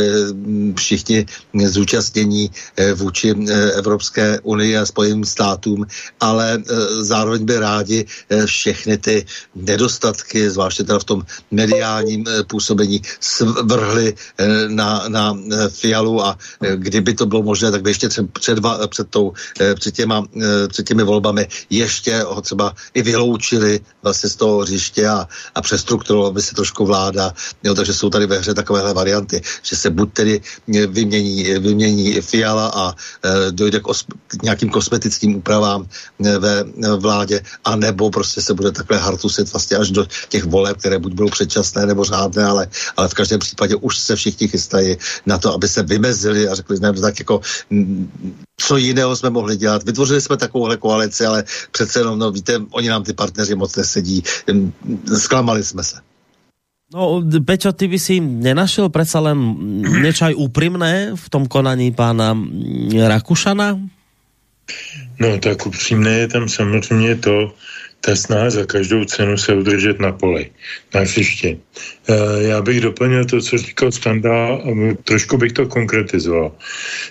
[SPEAKER 8] všichni zúčastnění e, vůči e, Evropské unii a Spojeným státům, ale e, zároveň by rádi e, všechny ty nedostatky, zvláště teda v tom mediálním e, působení, svrhli e, na, na e, Fialu a kdyby to bylo možné, tak by ještě třeba před, před, tou, před, těma, před těmi volbami ještě ho třeba i vyloučili vlastně z toho hřiště a, a přestrukturoval by se trošku vláda. Jo, takže jsou tady ve hře takovéhle varianty, že se buď tedy vymění, vymění Fiala a dojde k, os, k nějakým kosmetickým úpravám ve vládě, a nebo prostě se bude takhle hartusit vlastně až do těch voleb, které buď budou předčasné nebo řádné, ale, ale v každém případě už se všichni chystají na to, aby se vymezili a řekli, ne, tak jako co jiného jsme mohli dělat. Vytvořili jsme takovouhle koalici, ale přece jenom, no víte, oni nám ty partneři moc nesedí. Sklamali jsme se.
[SPEAKER 2] No, Pečo, ty by si nenašel predsa len niečo aj úprimné v tom konaní pána Rakušana?
[SPEAKER 9] No, tak upřímné je tam samozřejmě to, ta snaha za každou cenu se udržet na poli, na hřišti. E, já bych doplnil to, co říkal Standa, trošku bych to konkretizoval.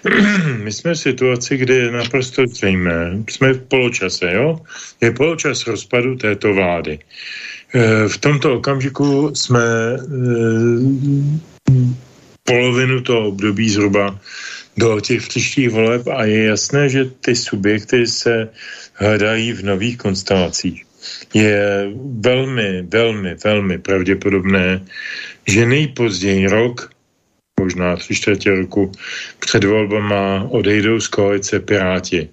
[SPEAKER 9] My jsme v situaci, kde je naprosto zřejmé, jsme v poločase, jo? Je poločas rozpadu této vlády. E, v tomto okamžiku jsme e, polovinu toho období zhruba do těch příštích voleb a je jasné, že ty subjekty se hledají v nových konstelacích. Je velmi, velmi, velmi pravděpodobné, že nejpozději rok, možná tři čtvrtě roku před volbama odejdou z koalice Piráti.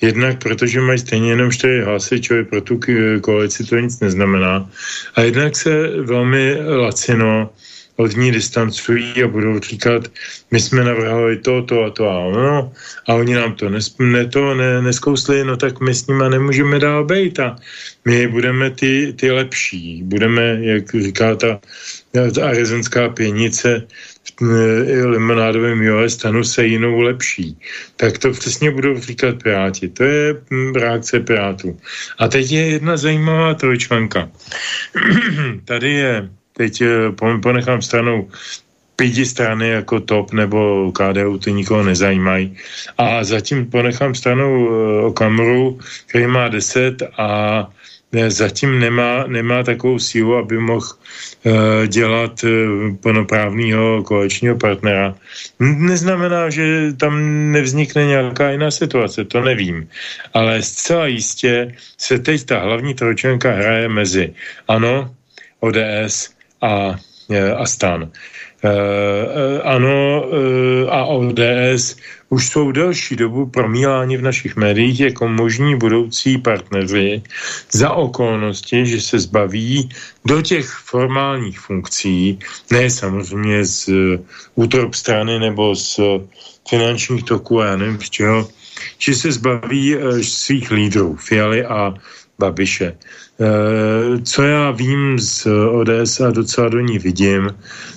[SPEAKER 9] Jednak protože mají stejně jenom čtyři hlasy, čili pro tu koalici to nic neznamená. A jednak se velmi lacino od ní distancují a budou říkat, my jsme navrhovali to, to a to a ono a oni nám to, nes, ne, to ne, neskousli, no tak my s nima nemůžeme dál být a my budeme ty, ty lepší, budeme, jak říká ta, ta arizonská pěnice, limonádovém jole stanu se jinou lepší. Tak to přesně budou říkat Piráti. To je hm, reakce Pirátů. A teď je jedna zajímavá trojčlenka. Tady je teď eh, ponechám stranou pěti strany jako TOP nebo KDU, ty nikoho nezajímají. A zatím ponechám stranou eh, Okamuru, který má 10 a eh, zatím nemá, nemá takovou sílu, aby mohl dělat uh, plnoprávného koaličního partnera. Neznamená, že tam nevznikne nějaká jiná situace, to nevím. Ale zcela jistě se teď ta hlavní trojčlenka hraje mezi ANO, ODS a, e, a stan. E, e, ano a ODS už jsou delší dobu promíláni v našich médiích jako možní budoucí partneři za okolnosti, že se zbaví do těch formálních funkcí, ne samozřejmě z útrop strany nebo z finančních toků já nevím z čeho, že se zbaví svých lídrů, Fialy a Babiše. Eh, co já vím z ODS a docela do ní vidím,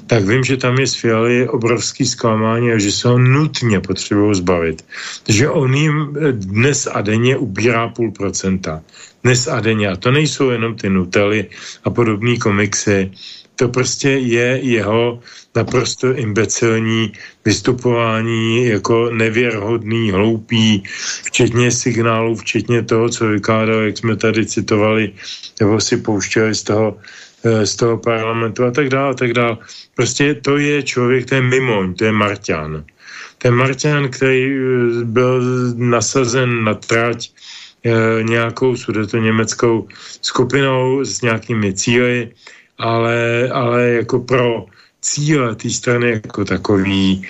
[SPEAKER 9] tak vím, že tam je z Fialy obrovský zklamání a že se ho nutně potřebují zbavit. že on jim dnes a denně ubírá půl procenta. Dnes a denně. A to nejsou jenom ty Nutely a podobné komiksy. To prostě je jeho naprosto imbecilní vystupování jako nevěrhodný, hloupý, včetně signálů, včetně toho, co vykládal, jak jsme tady citovali, nebo si pouštěli z toho, eh, z toho parlamentu a tak dále, a tak dále. Prostě to je člověk, to je mimoň, to je Marťan. Ten Marťan, který eh, byl nasazen na trať e, nějakou německou skupinou s nějakými cíly, ale, ale jako pro cíle té strany jako takový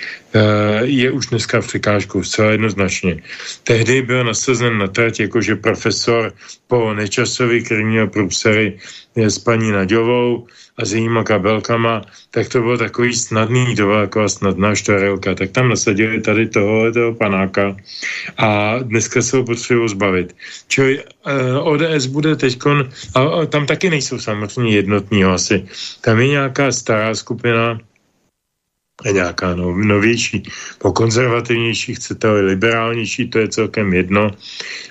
[SPEAKER 9] je už dneska v překážku zcela jednoznačně. Tehdy byl nasazen na trať jakože profesor po Nečasovi, který měl průbsery s paní Naďovou, a s jejíma kabelkama, tak to bylo takový snadný, to byla taková snadná štorelka, tak tam nasadili tady toho, toho panáka a dneska se ho potřebují zbavit. Čili eh, ODS bude teďkon, a, tam taky nejsou samozřejmě jednotní hlasy. Tam je nějaká stará skupina, nějaká no, novější, po konzervativnější, chcete liberálnější, to je celkem jedno,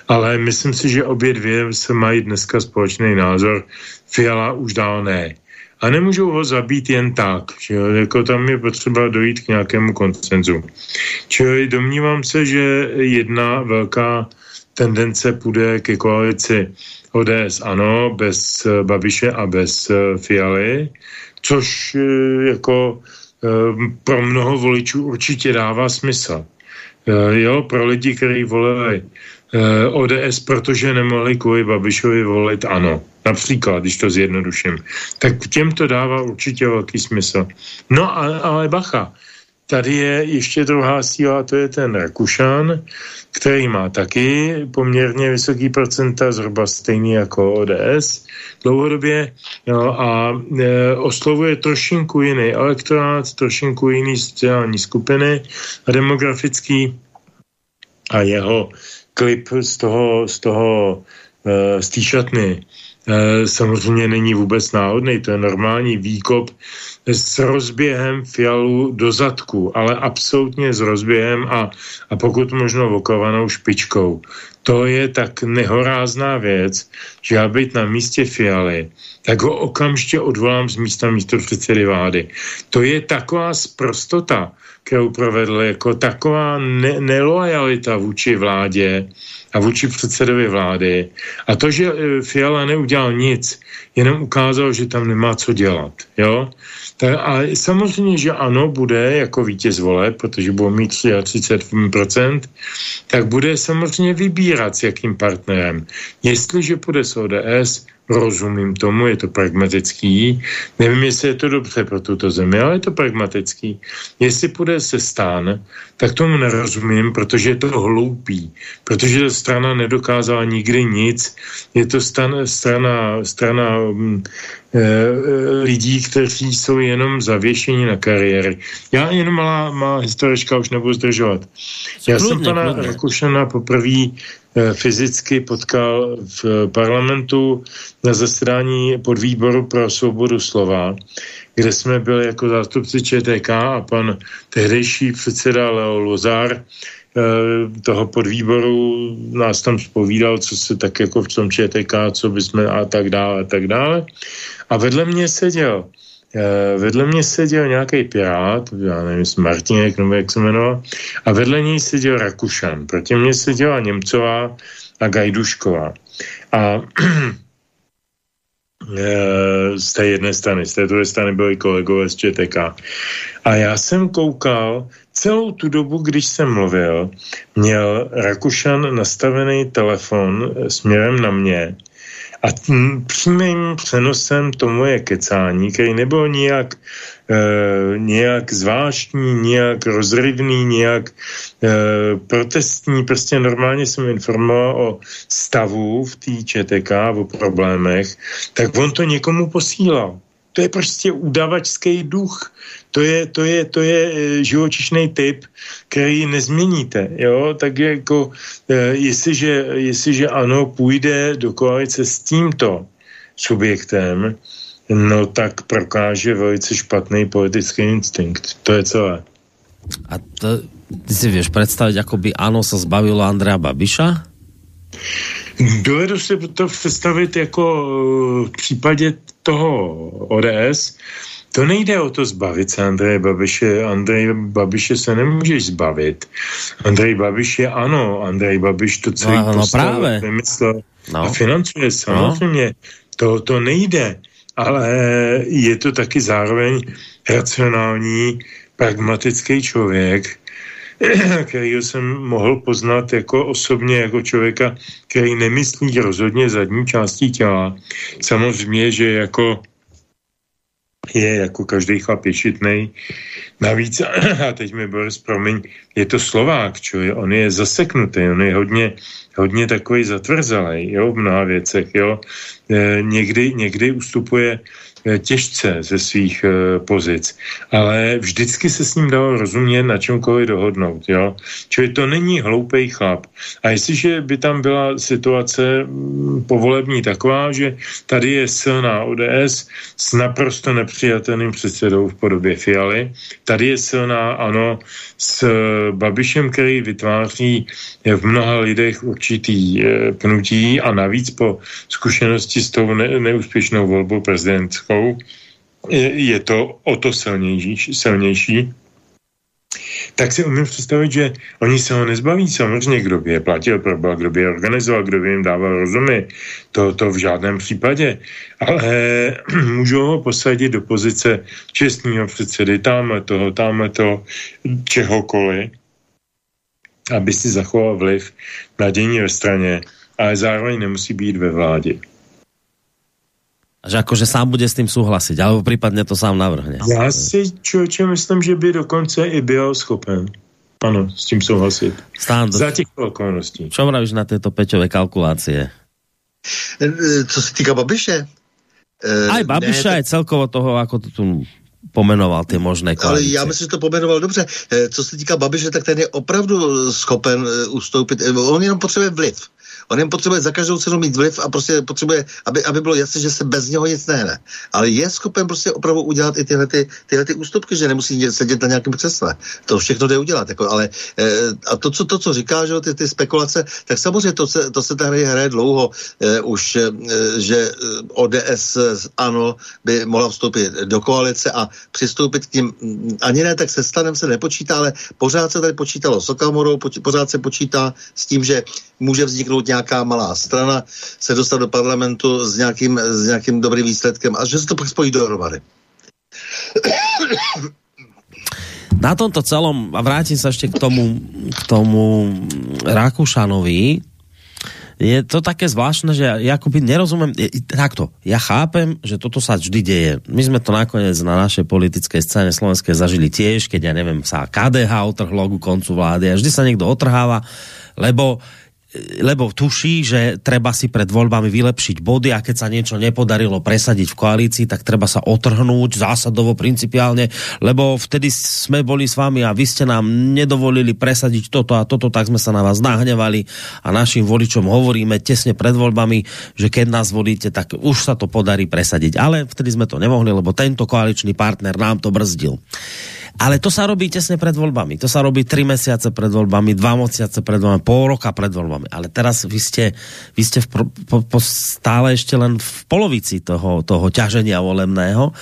[SPEAKER 9] ale myslím si, že obě dvě se mají dneska společný názor, Fiala už dál ne a nemůžou ho zabít jen tak, že jo? Jako tam je potřeba dojít k nějakému koncenzu. Čili domnívám se, že jedna velká tendence půjde ke koalici ODS ano, bez Babiše a bez eh, Fialy, což eh, jako pro mnoho voličů určitě dává smysl. Jo, pro lidi, kteří volili Eh, ODS, protože nemohli kvůli Babišovi volit ano. Například, když to zjednoduším. Tak těm to dává určitě velký smysl. No ale, ale bacha, tady je ještě druhá síla, to je ten Rakušan, který má taky poměrně vysoký procenta, zhruba stejný jako ODS dlouhodobě. No, a e, oslovuje trošinku jiný elektorát, trošinku jiný sociální skupiny a demografický a jeho klip z toho, z toho, eh, z šatny samozřejmě není vůbec náhodný, to je normální výkop s rozběhem fialu do zadku, ale absolutně s rozběhem a, a pokud možno vokovanou špičkou. To je tak nehorázná věc, že já být na místě fialy, tak ho okamžitě odvolám z místa místo předsedy vlády. To je taková sprostota, kterou provedl, jako taková ne- nelojalita vůči vládě a vůči předsedovi vlády. A to, že e, Fiala neudělal nic, jenom ukázal, že tam nemá co dělat. Jo? A samozřejmě, že ano, bude jako vítěz vole, protože budou mít 33%, tak bude samozřejmě vybírat s jakým partnerem. Jestliže půjde s ODS, rozumím tomu, je to pragmatický. Nevím, jestli je to dobře pro tuto zemi, ale je to pragmatický. Jestli půjde se stán, tak tomu nerozumím, protože je to hloupý, protože ta strana nedokázala nikdy nic. Je to stan, strana, strana um, lidí, kteří jsou jenom zavěšení na kariéry. Já jenom malá, malá historička, už nebudu zdržovat. Já jsem pana Rakušana poprvé fyzicky potkal v parlamentu na zasedání podvýboru pro svobodu slova, kde jsme byli jako zástupci ČTK a pan tehdejší předseda Leo Lozár eh, toho podvýboru nás tam spovídal, co se tak jako v tom ČTK, co by jsme a tak dále a tak dále. A vedle mě seděl Eh, vedle mě seděl nějaký pirát, já nevím, Martinek nebo jak se jmenoval, a vedle něj seděl Rakušan. Proti mě seděla Němcová a Gajdušková. A eh, z té jedné strany, z té druhé strany byli kolegové z ČTK. A já jsem koukal, celou tu dobu, když jsem mluvil, měl Rakušan nastavený telefon směrem na mě a přímým přenosem to moje kecání, který nebylo nijak, e, nijak zvláštní, nijak rozrivný, nijak e, protestní, prostě normálně jsem informoval o stavu v té ČTK, o problémech, tak on to někomu posílal. To je prostě udavačský duch. To je, to je, to je e, živočišný typ, který nezměníte. Jo? Tak jako, e, jestliže, jestliže ano, půjde do koalice s tímto subjektem, no tak prokáže velice špatný politický instinkt. To je celé.
[SPEAKER 2] A to, ty si vieš představit, jako by ano se zbavilo Andrea Babiša?
[SPEAKER 9] Dovedu si to představit jako e, v případě toho ODS, to nejde o to zbavit se Andreje Babiše. Andrej Babiše se nemůžeš zbavit. Andrej Babiš je ano, Andrej Babiš to celý no, no, právě. vymyslel no. a financuje samozřejmě. No. To, to nejde, ale je to taky zároveň racionální, pragmatický člověk, který jsem mohl poznat jako osobně, jako člověka, který nemyslí rozhodně zadní částí těla. Samozřejmě, že jako je jako každý chlap je šitnej. Navíc, a teď mi Boris, promiň, je to Slovák, čo on je zaseknutý, on je hodně, hodně takový zatvrzelej, jo, v mnoha věcech, jo. E, někdy, někdy ustupuje těžce ze svých e, pozic, ale vždycky se s ním dalo rozumět na čemkoliv dohodnout, jo. Čili to není hloupý chlap. A jestliže by tam byla situace mm, povolební taková, že tady je silná ODS s naprosto nepřijatelným předsedou v podobě Fialy, tady je silná, ano, s Babišem, který vytváří v mnoha lidech určitý pnutí a navíc po zkušenosti s tou ne, neúspěšnou volbou prezidentskou je, je to o to silnější, silnější tak si umím představit, že oni se ho nezbaví samozřejmě, kdo by je platil, kdo by je organizoval, kdo by jim dával rozumy. To, to v žádném případě. Ale můžou ho posadit do pozice čestního předsedy, tamhle toho, tamhle toho, čehokoliv, aby si zachoval vliv na dění ve straně, ale zároveň nemusí být ve vládě.
[SPEAKER 2] A že akože sám bude s tým súhlasiť, alebo prípadne to sám navrhne.
[SPEAKER 9] Já si člověče myslím, že by dokonce i byl schopen. Ano, s tím souhlasit.
[SPEAKER 2] Stando.
[SPEAKER 9] Za těchto okolností.
[SPEAKER 2] Čo vravíš na této Peťové kalkulácie?
[SPEAKER 8] Co se týká Babiše?
[SPEAKER 2] Aj Babiše, ne, aj celkovo toho, ako to tu pomenoval ty možné koalice.
[SPEAKER 8] Ale já myslím, že to pomenoval dobře. Co se týká Babiše, tak ten je opravdu schopen ustoupit. On jenom potřebuje vliv. On jen potřebuje za každou cenu mít vliv a prostě potřebuje, aby, aby bylo jasné, že se bez něho nic nehne. Ale je schopen prostě opravdu udělat i tyhle, ty, tyhle ty ústupky, že nemusí sedět na nějakém křesle. To všechno jde udělat. Jako, ale, e, a to co, to, co říká, že ty, ty spekulace, tak samozřejmě to se, to se tady hraje dlouho e, už, e, že ODS ano by mohla vstoupit do koalice a přistoupit k tím, ani ne tak se stanem se nepočítá, ale pořád se tady počítalo s Okamorou, pořád se počítá s tím, že může vzniknout nějaká malá strana, se dostat do parlamentu s nějakým, s nějakým dobrým výsledkem a že se to pak spojí dohromady.
[SPEAKER 2] Na tomto celom, a vrátim sa ešte k tomu, k tomu Rakúšanovi, je to také zvláštne, že ja akoby nerozumiem, takto, ja chápem, že toto sa vždy deje. My sme to nakoniec na našej politickej scéne slovenskej zažili tiež, keď ja neviem, sa KDH otrhlo ku koncu vlády a vždy sa niekto otrháva, lebo lebo tuší, že treba si pred voľbami vylepšiť body a keď sa niečo nepodarilo presadiť v koalícii, tak treba sa otrhnúť zásadovo, principiálne, lebo vtedy sme boli s vami a vy ste nám nedovolili presadiť toto a toto, tak sme sa na vás nahnevali a našim voličom hovoríme tesne pred voľbami, že keď nás volíte, tak už sa to podarí presadiť. Ale vtedy sme to nemohli, lebo tento koaličný partner nám to brzdil. Ale to sa robí tesne pred voľbami. To sa robí tri mesiace pred voľbami, dva mesiace pred voľbami, pol roka pred voľbami. Ale teraz vy ste, vy ste v, po, po, stále ešte len v polovici toho, toho ťaženia volebného.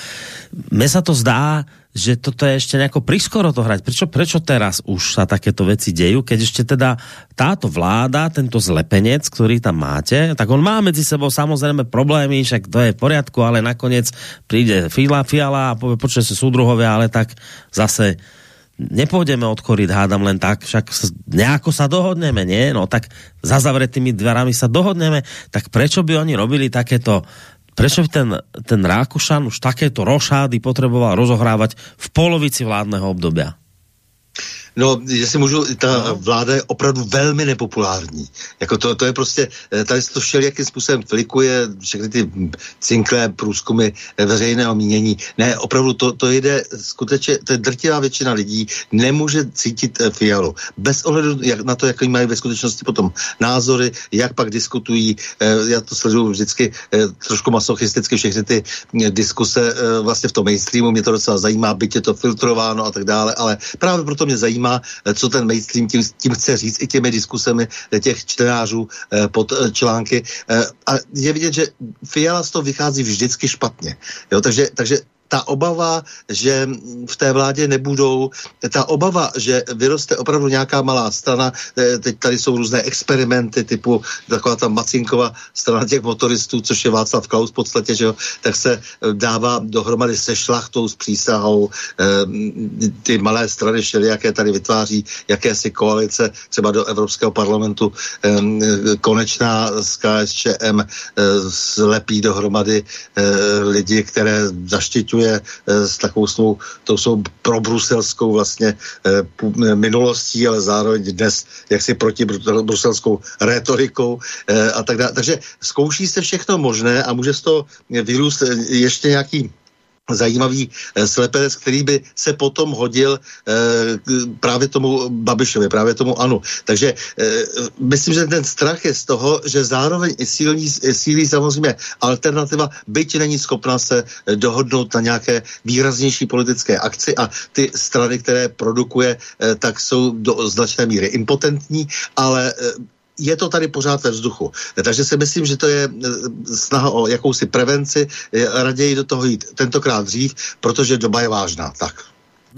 [SPEAKER 2] Mne sa to zdá, že toto je ešte nejako priskoro to hrať. Prečo, prečo teraz už sa takéto veci dejú, keď ešte teda táto vláda, tento zlepenec, ktorý tam máte, tak on má medzi sebou samozrejme problémy, však to je v poriadku, ale nakoniec príde Fila, Fiala a povie, počuje sa súdruhovia, ale tak zase nepôjdeme odkoriť, hádam len tak, však nejako sa dohodneme, nie? No tak za zavretými dverami sa dohodneme, tak prečo by oni robili takéto Prečo by ten, ten Rákušan už takéto rošády potreboval rozohrávať v polovici vládneho obdobia?
[SPEAKER 8] No, jestli můžu, ta no. vláda je opravdu velmi nepopulární. Jako to, to je prostě, eh, tady se to všelijakým způsobem klikuje, všechny ty cinklé průzkumy eh, veřejného mínění. Ne, opravdu to, to jde skutečně, to je drtivá většina lidí nemůže cítit eh, Fialu. Bez ohledu jak, na to, jaký mají ve skutečnosti potom názory, jak pak diskutují. Já to sleduju vždycky trošku masochisticky všechny ty diskuse vlastně v tom mainstreamu. Mě to docela zajímá, byť je to filtrováno a tak dále, ale právě proto mě zajímá, zajímá, eh, co ten mainstream tím, tím chce říct i těmi diskusemi eh, těch čtenářů eh, pod články. A je vidět, že Fiala z toho vychází vždycky špatně. Jo, takže, takže ta obava, že v té vládě nebudou, ta obava, že vyroste opravdu nějaká malá strana, eh, teď tady jsou různé experimenty typu taková ta Macinkova strana těch motoristů, což je Václav Klaus v podstatě, že jo, tak se eh, dává dohromady se šlachtou, s přísahou, eh, ty malé strany jaké tady vytváří jakési koalice, třeba do Evropského parlamentu konečná s KSČM slepí dohromady lidi, které zaštiťují směšuje s takovou svou, tou svou probruselskou vlastně minulostí, ale zároveň dnes jaksi proti bruselskou retorikou a tak dále. Takže zkouší se všechno možné a může z toho vyrůst ještě nějaký zajímavý eh, slepenec, který by se potom hodil eh, právě tomu Babišovi, právě tomu Anu. Takže eh, myslím, že ten strach je z toho, že zároveň i sílí, sílí samozřejmě alternativa, byť není schopná se eh, dohodnout na nějaké výraznější politické akci a ty strany, které produkuje, eh, tak jsou do značné míry impotentní, ale eh, je to tady pořád ve vzduchu. Takže si myslím, že to je e, snaha o jakousi prevenci, raději do toho jít tentokrát dřív, protože doba je vážná. Tak.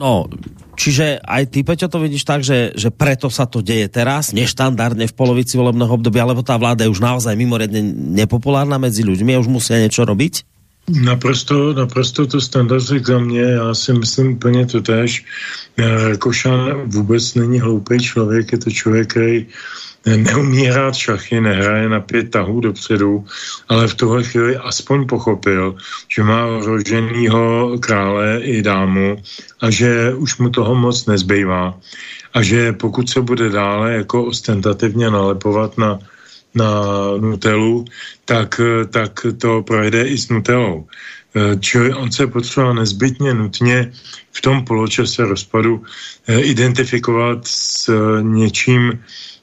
[SPEAKER 2] No, čiže aj ty, Peťo, to vidíš tak, že, že preto sa to deje teraz, neštandardne v polovici volebného obdobia, alebo tá vláda je už naozaj mimoriadne nepopulárna medzi ľuďmi a už musia niečo robiť?
[SPEAKER 9] Naprosto, naprosto to standard za mě, já si myslím úplně to tež. E, Košan vůbec není hloupý člověk, je to člověk, který neumí hrát šachy, nehraje na pět tahů dopředu, ale v tuhle chvíli aspoň pochopil, že má roženýho krále i dámu a že už mu toho moc nezbývá a že pokud se bude dále jako ostentativně nalepovat na, na Nutelu, tak, tak to projde i s Nutelou. Čili on se potřeboval nezbytně nutně v tom poločase rozpadu eh, identifikovat s něčím,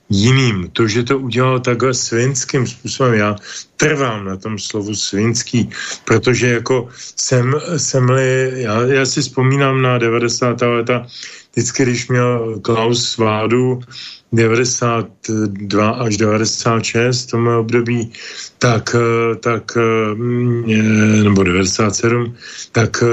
[SPEAKER 9] jiným. To, že to udělal takhle svinským způsobem, já trvám na tom slovu svinský, protože jako jsem, jsem-li, já, já si vzpomínám na 90. leta, vždycky, když měl Klaus vládu, 92 až 96, to mé období, tak, tak nebo 97, tak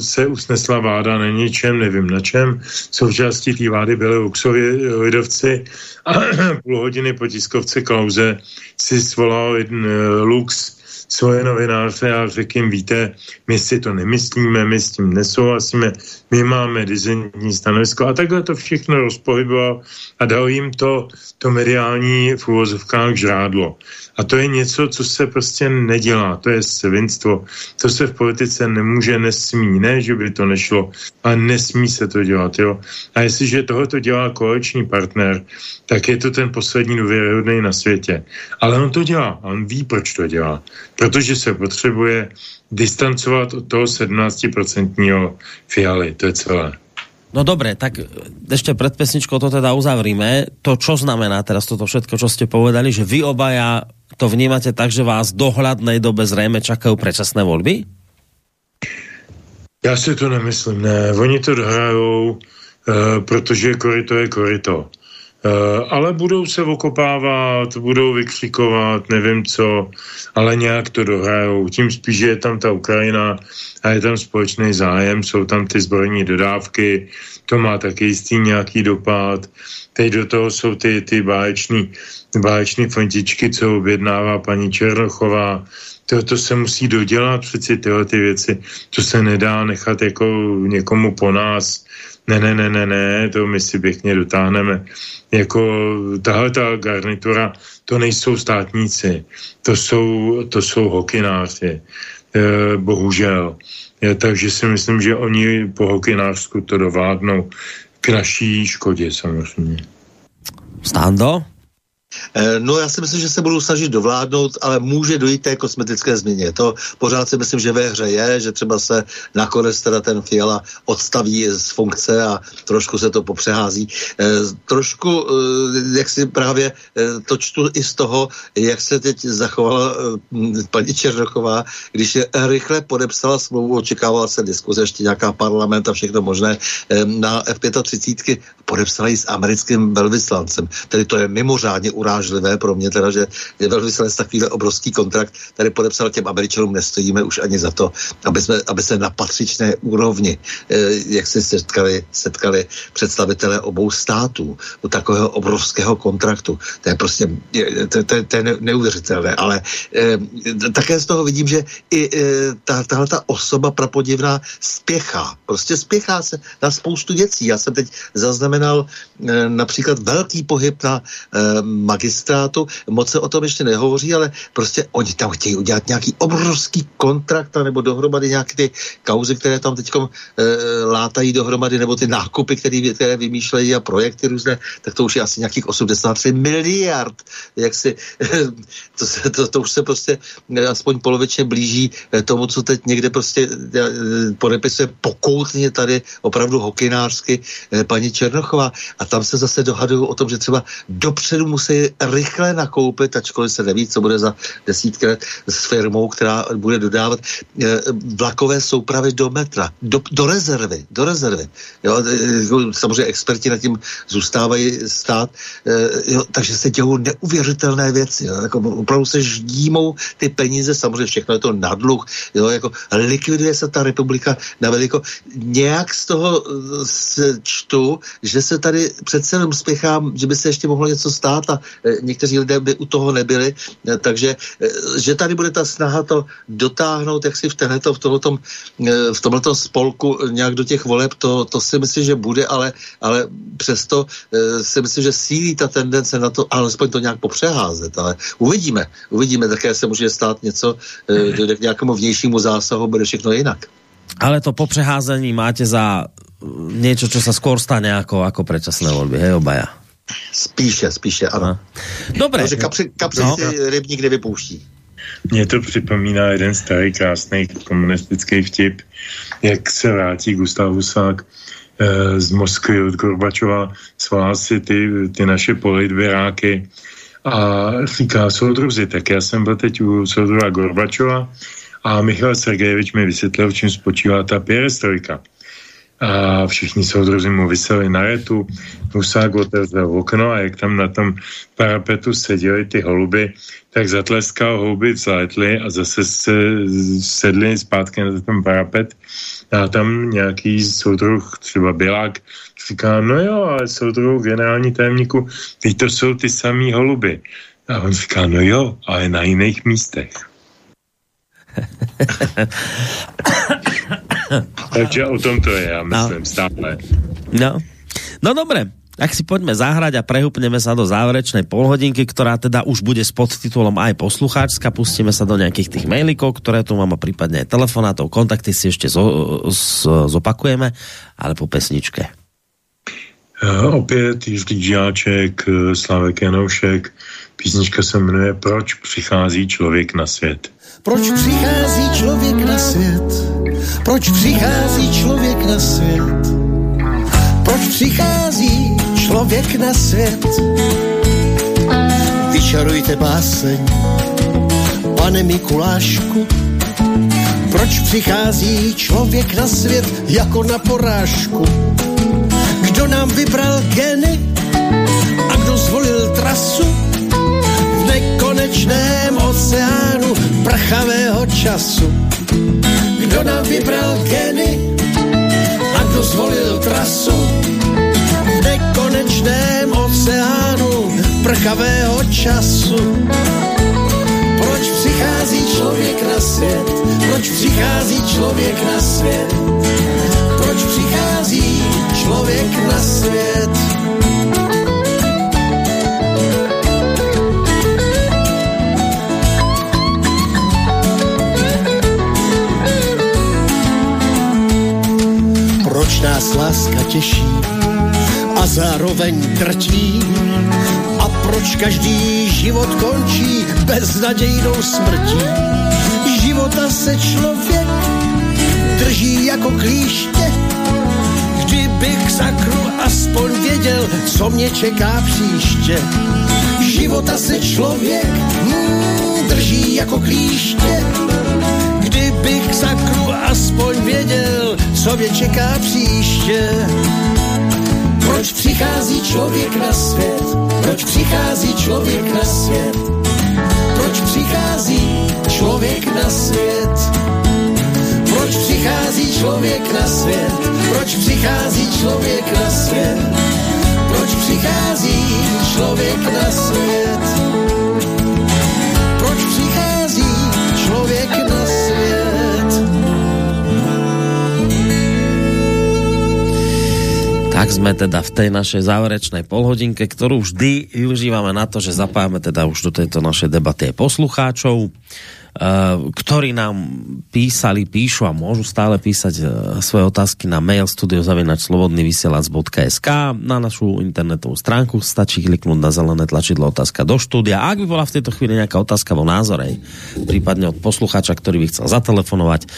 [SPEAKER 9] se usnesla vláda na něčem, nevím na čem. Součástí té vlády byly Luxovi lidovci a půl hodiny po tiskovce Klauze si svolal jeden Lux svoje novináře a řekl jim, víte, my si to nemyslíme, my s tím nesouhlasíme, my máme dizentní stanovisko a takhle to všechno rozpohyboval a dal jim to, to mediální v úvozovkách žrádlo. A to je něco, co se prostě nedělá, to je svinstvo. To se v politice nemůže, nesmí, ne, že by to nešlo, ale nesmí se to dělat, jo. A jestliže tohle to dělá koaliční partner, tak je to ten poslední důvěryhodný na světě. Ale on to dělá, on ví, proč to dělá. Protože se potřebuje distancovat od toho 17% fialy, to je celé.
[SPEAKER 2] No dobre, tak ešte pred pesničkou to teda uzavrime. To, čo znamená teraz toto všetko, čo ste povedali, že vy obaja to vnímate tak, že vás v dohľadnej dobe zrejme čakajú predčasné voľby?
[SPEAKER 9] Já si to nemyslím, ne. Oni to dohrajou, uh, protože korito je korito. Uh, ale budou se okopávat, budou vykřikovat, nevím co, ale nějak to dohrajou. Tím spíš, že je tam ta Ukrajina a je tam společný zájem, jsou tam ty zbrojní dodávky, to má taky jistý nějaký dopad. Teď do toho jsou ty, ty báječní, báječní fontičky, co objednává paní Černochová. To, to se musí dodělat přeci tyhle ty věci. To se nedá nechat jako někomu po nás. Ne, ne, ne, ne, ne, to my si pěkně dotáhneme. Jako tahle ta garnitura, to nejsou státníci, to jsou, to jsou hokináři. Eh, bohužel. Je, takže si myslím, že oni po hokinářsku to dovládnou k naší škodě samozřejmě.
[SPEAKER 2] Stando?
[SPEAKER 8] Eh, no já si myslím, že se budou snažit dovládnout, ale může dojít té kosmetické změně. To pořád si myslím, že ve hře je, že třeba se nakonec teda ten Fiala odstaví z funkce a trošku se to popřehází. E, trošku, e, jak si právě to čtu i z toho, jak se teď zachovala paní Černochová, když je rychle podepsala smlouvu, očekávala se diskuze, ještě nějaká parlament a všechno možné na F-35, podepsala ji s americkým velvyslancem. Tedy to je mimořádně urážlivé pro mě, teda, že je velvyslanec takovýhle obrovský kontrakt tady podepsal těm Američanům, nestojíme už ani za to, aby, jsme, aby se na patřičné úrovni, eh, jak se setkali, setkali představitelé obou států u takového obrovského kontraktu. To je prostě to, to, to je neuvěřitelné, ale eh, také z toho vidím, že i eh, ta, tahle ta osoba prapodivná spěchá. Prostě spěchá se na spoustu věcí. Já jsem teď zaznamenal například velký pohyb na eh, magistrátu, moc se o tom ještě nehovoří, ale prostě oni tam chtějí udělat nějaký obrovský kontrakt nebo dohromady nějaké ty kauzy, které tam teď e, látají dohromady, nebo ty nákupy, který, které vymýšlejí a projekty různé, tak to už je asi nějakých 83 miliard. Jak si, to, to, to, to už se prostě aspoň polovičně blíží tomu, co teď někde prostě podepisuje pokoutně tady opravdu hokinářsky paní Černochová. A tam se zase dohadují o tom, že třeba dopředu musí rychle nakoupit, ačkoliv se neví, co bude za desítky let s firmou, která bude dodávat eh, vlakové soupravy do metra, do, do rezervy, do rezervy. Jo, eh, samozřejmě experti nad tím zůstávají stát, eh, jo, takže se dějou neuvěřitelné věci. Jo, jako opravdu se ždímou ty peníze, samozřejmě všechno je to nadluh, jo, jako likviduje se ta republika na veliko. Nějak z toho se čtu, že se tady přece jenom spěchám, že by se ještě mohlo něco stát a e, někteří lidé by u toho nebyli, e, takže e, že tady bude ta snaha to dotáhnout, jak si v tenhleto, v tomhletom, v tomhletom spolku nějak do těch voleb, to, to si myslím, že bude, ale, ale přesto si myslím, že sílí ta tendence na to, alespoň to nějak popřeházet, ale uvidíme, uvidíme, také se může stát něco, dojde k nějakému vnějšímu zásahu, bude všechno jinak.
[SPEAKER 2] Ale to popřeházení máte za niečo, čo sa skôr stane ako, ako predčasné voľby, hej, obaja?
[SPEAKER 8] Spíše, spíše, ano.
[SPEAKER 2] Dobre.
[SPEAKER 8] Takže kapři, kapři no. si rybník nevypouští.
[SPEAKER 9] Mně to připomíná jeden starý krásný komunistický vtip, jak se vrátí Gustav Husák eh, z Moskvy od Gorbačova, svolá si ty, ty naše politvěráky a říká soudruzi, tak já jsem byl teď u soudruha Gorbačova a Michal Sergejevič mi vysvětlil, v čem spočívá ta perestrojka a všichni soudruzi mu vyseli na retu, Husák otevřel okno a jak tam na tom parapetu seděli ty holuby, tak zatleskal, holuby vzletly a zase se sedli zpátky na ten parapet a tam nějaký soudruh, třeba Bělák, říká, no jo, ale soudruh generální tajemníku, teď to jsou ty samý holuby. A on říká, no jo, ale na jiných místech. Takže o tom to je, já myslím, no. stále.
[SPEAKER 2] No. No dobre, tak si poďme zahrať a prehupneme sa do záverečnej polhodinky, ktorá teda už bude s podtitulom aj poslucháčska. Pustíme sa do nejakých tých mailikov, ktoré tu mám a prípadne aj telefonátov. Kontakty si ešte zo, z, zopakujeme, ale po pesničke.
[SPEAKER 9] Uh, opět Jiří Žáček, Slavek Janoušek. Písnička se jmenuje Proč přichází člověk na svět.
[SPEAKER 10] Proč přichází člověk na svět? Proč přichází člověk na svět? Proč přichází člověk na svět? Vyčarujte báseň, pane Mikulášku. Proč přichází člověk na svět jako na porážku? Kdo nám vybral geny a kdo zvolil trasu? nekonečném oceánu prchavého času. Kdo nám vybral geny a kdo zvolil trasu v nekonečném oceánu prchavého času. Proč přichází člověk na svět? Proč přichází člověk na svět? Proč přichází člověk na svět? Proč nás láska těší a zároveň trtí a proč každý život končí beznadějnou smrtí. Života se člověk drží jako klíště, kdybych sakru aspoň věděl, co mě čeká příště. Života se člověk hmm, drží jako klíště, kdybych sakru aspoň věděl, co mě čeká příště. Proč přichází člověk na svět? Proč přichází člověk na svět? Proč přichází člověk na svět? Proč přichází člověk na svět? Proč přichází člověk na svět? Proč přichází člověk na svět?
[SPEAKER 2] Tak sme teda v tej našej záverečnej polhodinke, ktorú vždy využívame na to, že zapájame teda už do tejto našej debaty aj poslucháčov. Eh, ktorí nám písali, píšu a môžu stále písať eh, svoje otázky na mail studiozavinačslobodnyvysielac.sk na našu internetovú stránku stačí kliknúť na zelené tlačidlo otázka do štúdia. A ak by bola v tejto chvíli nejaká otázka vo názore, prípadne od poslucháča, ktorý by chcel zatelefonovať,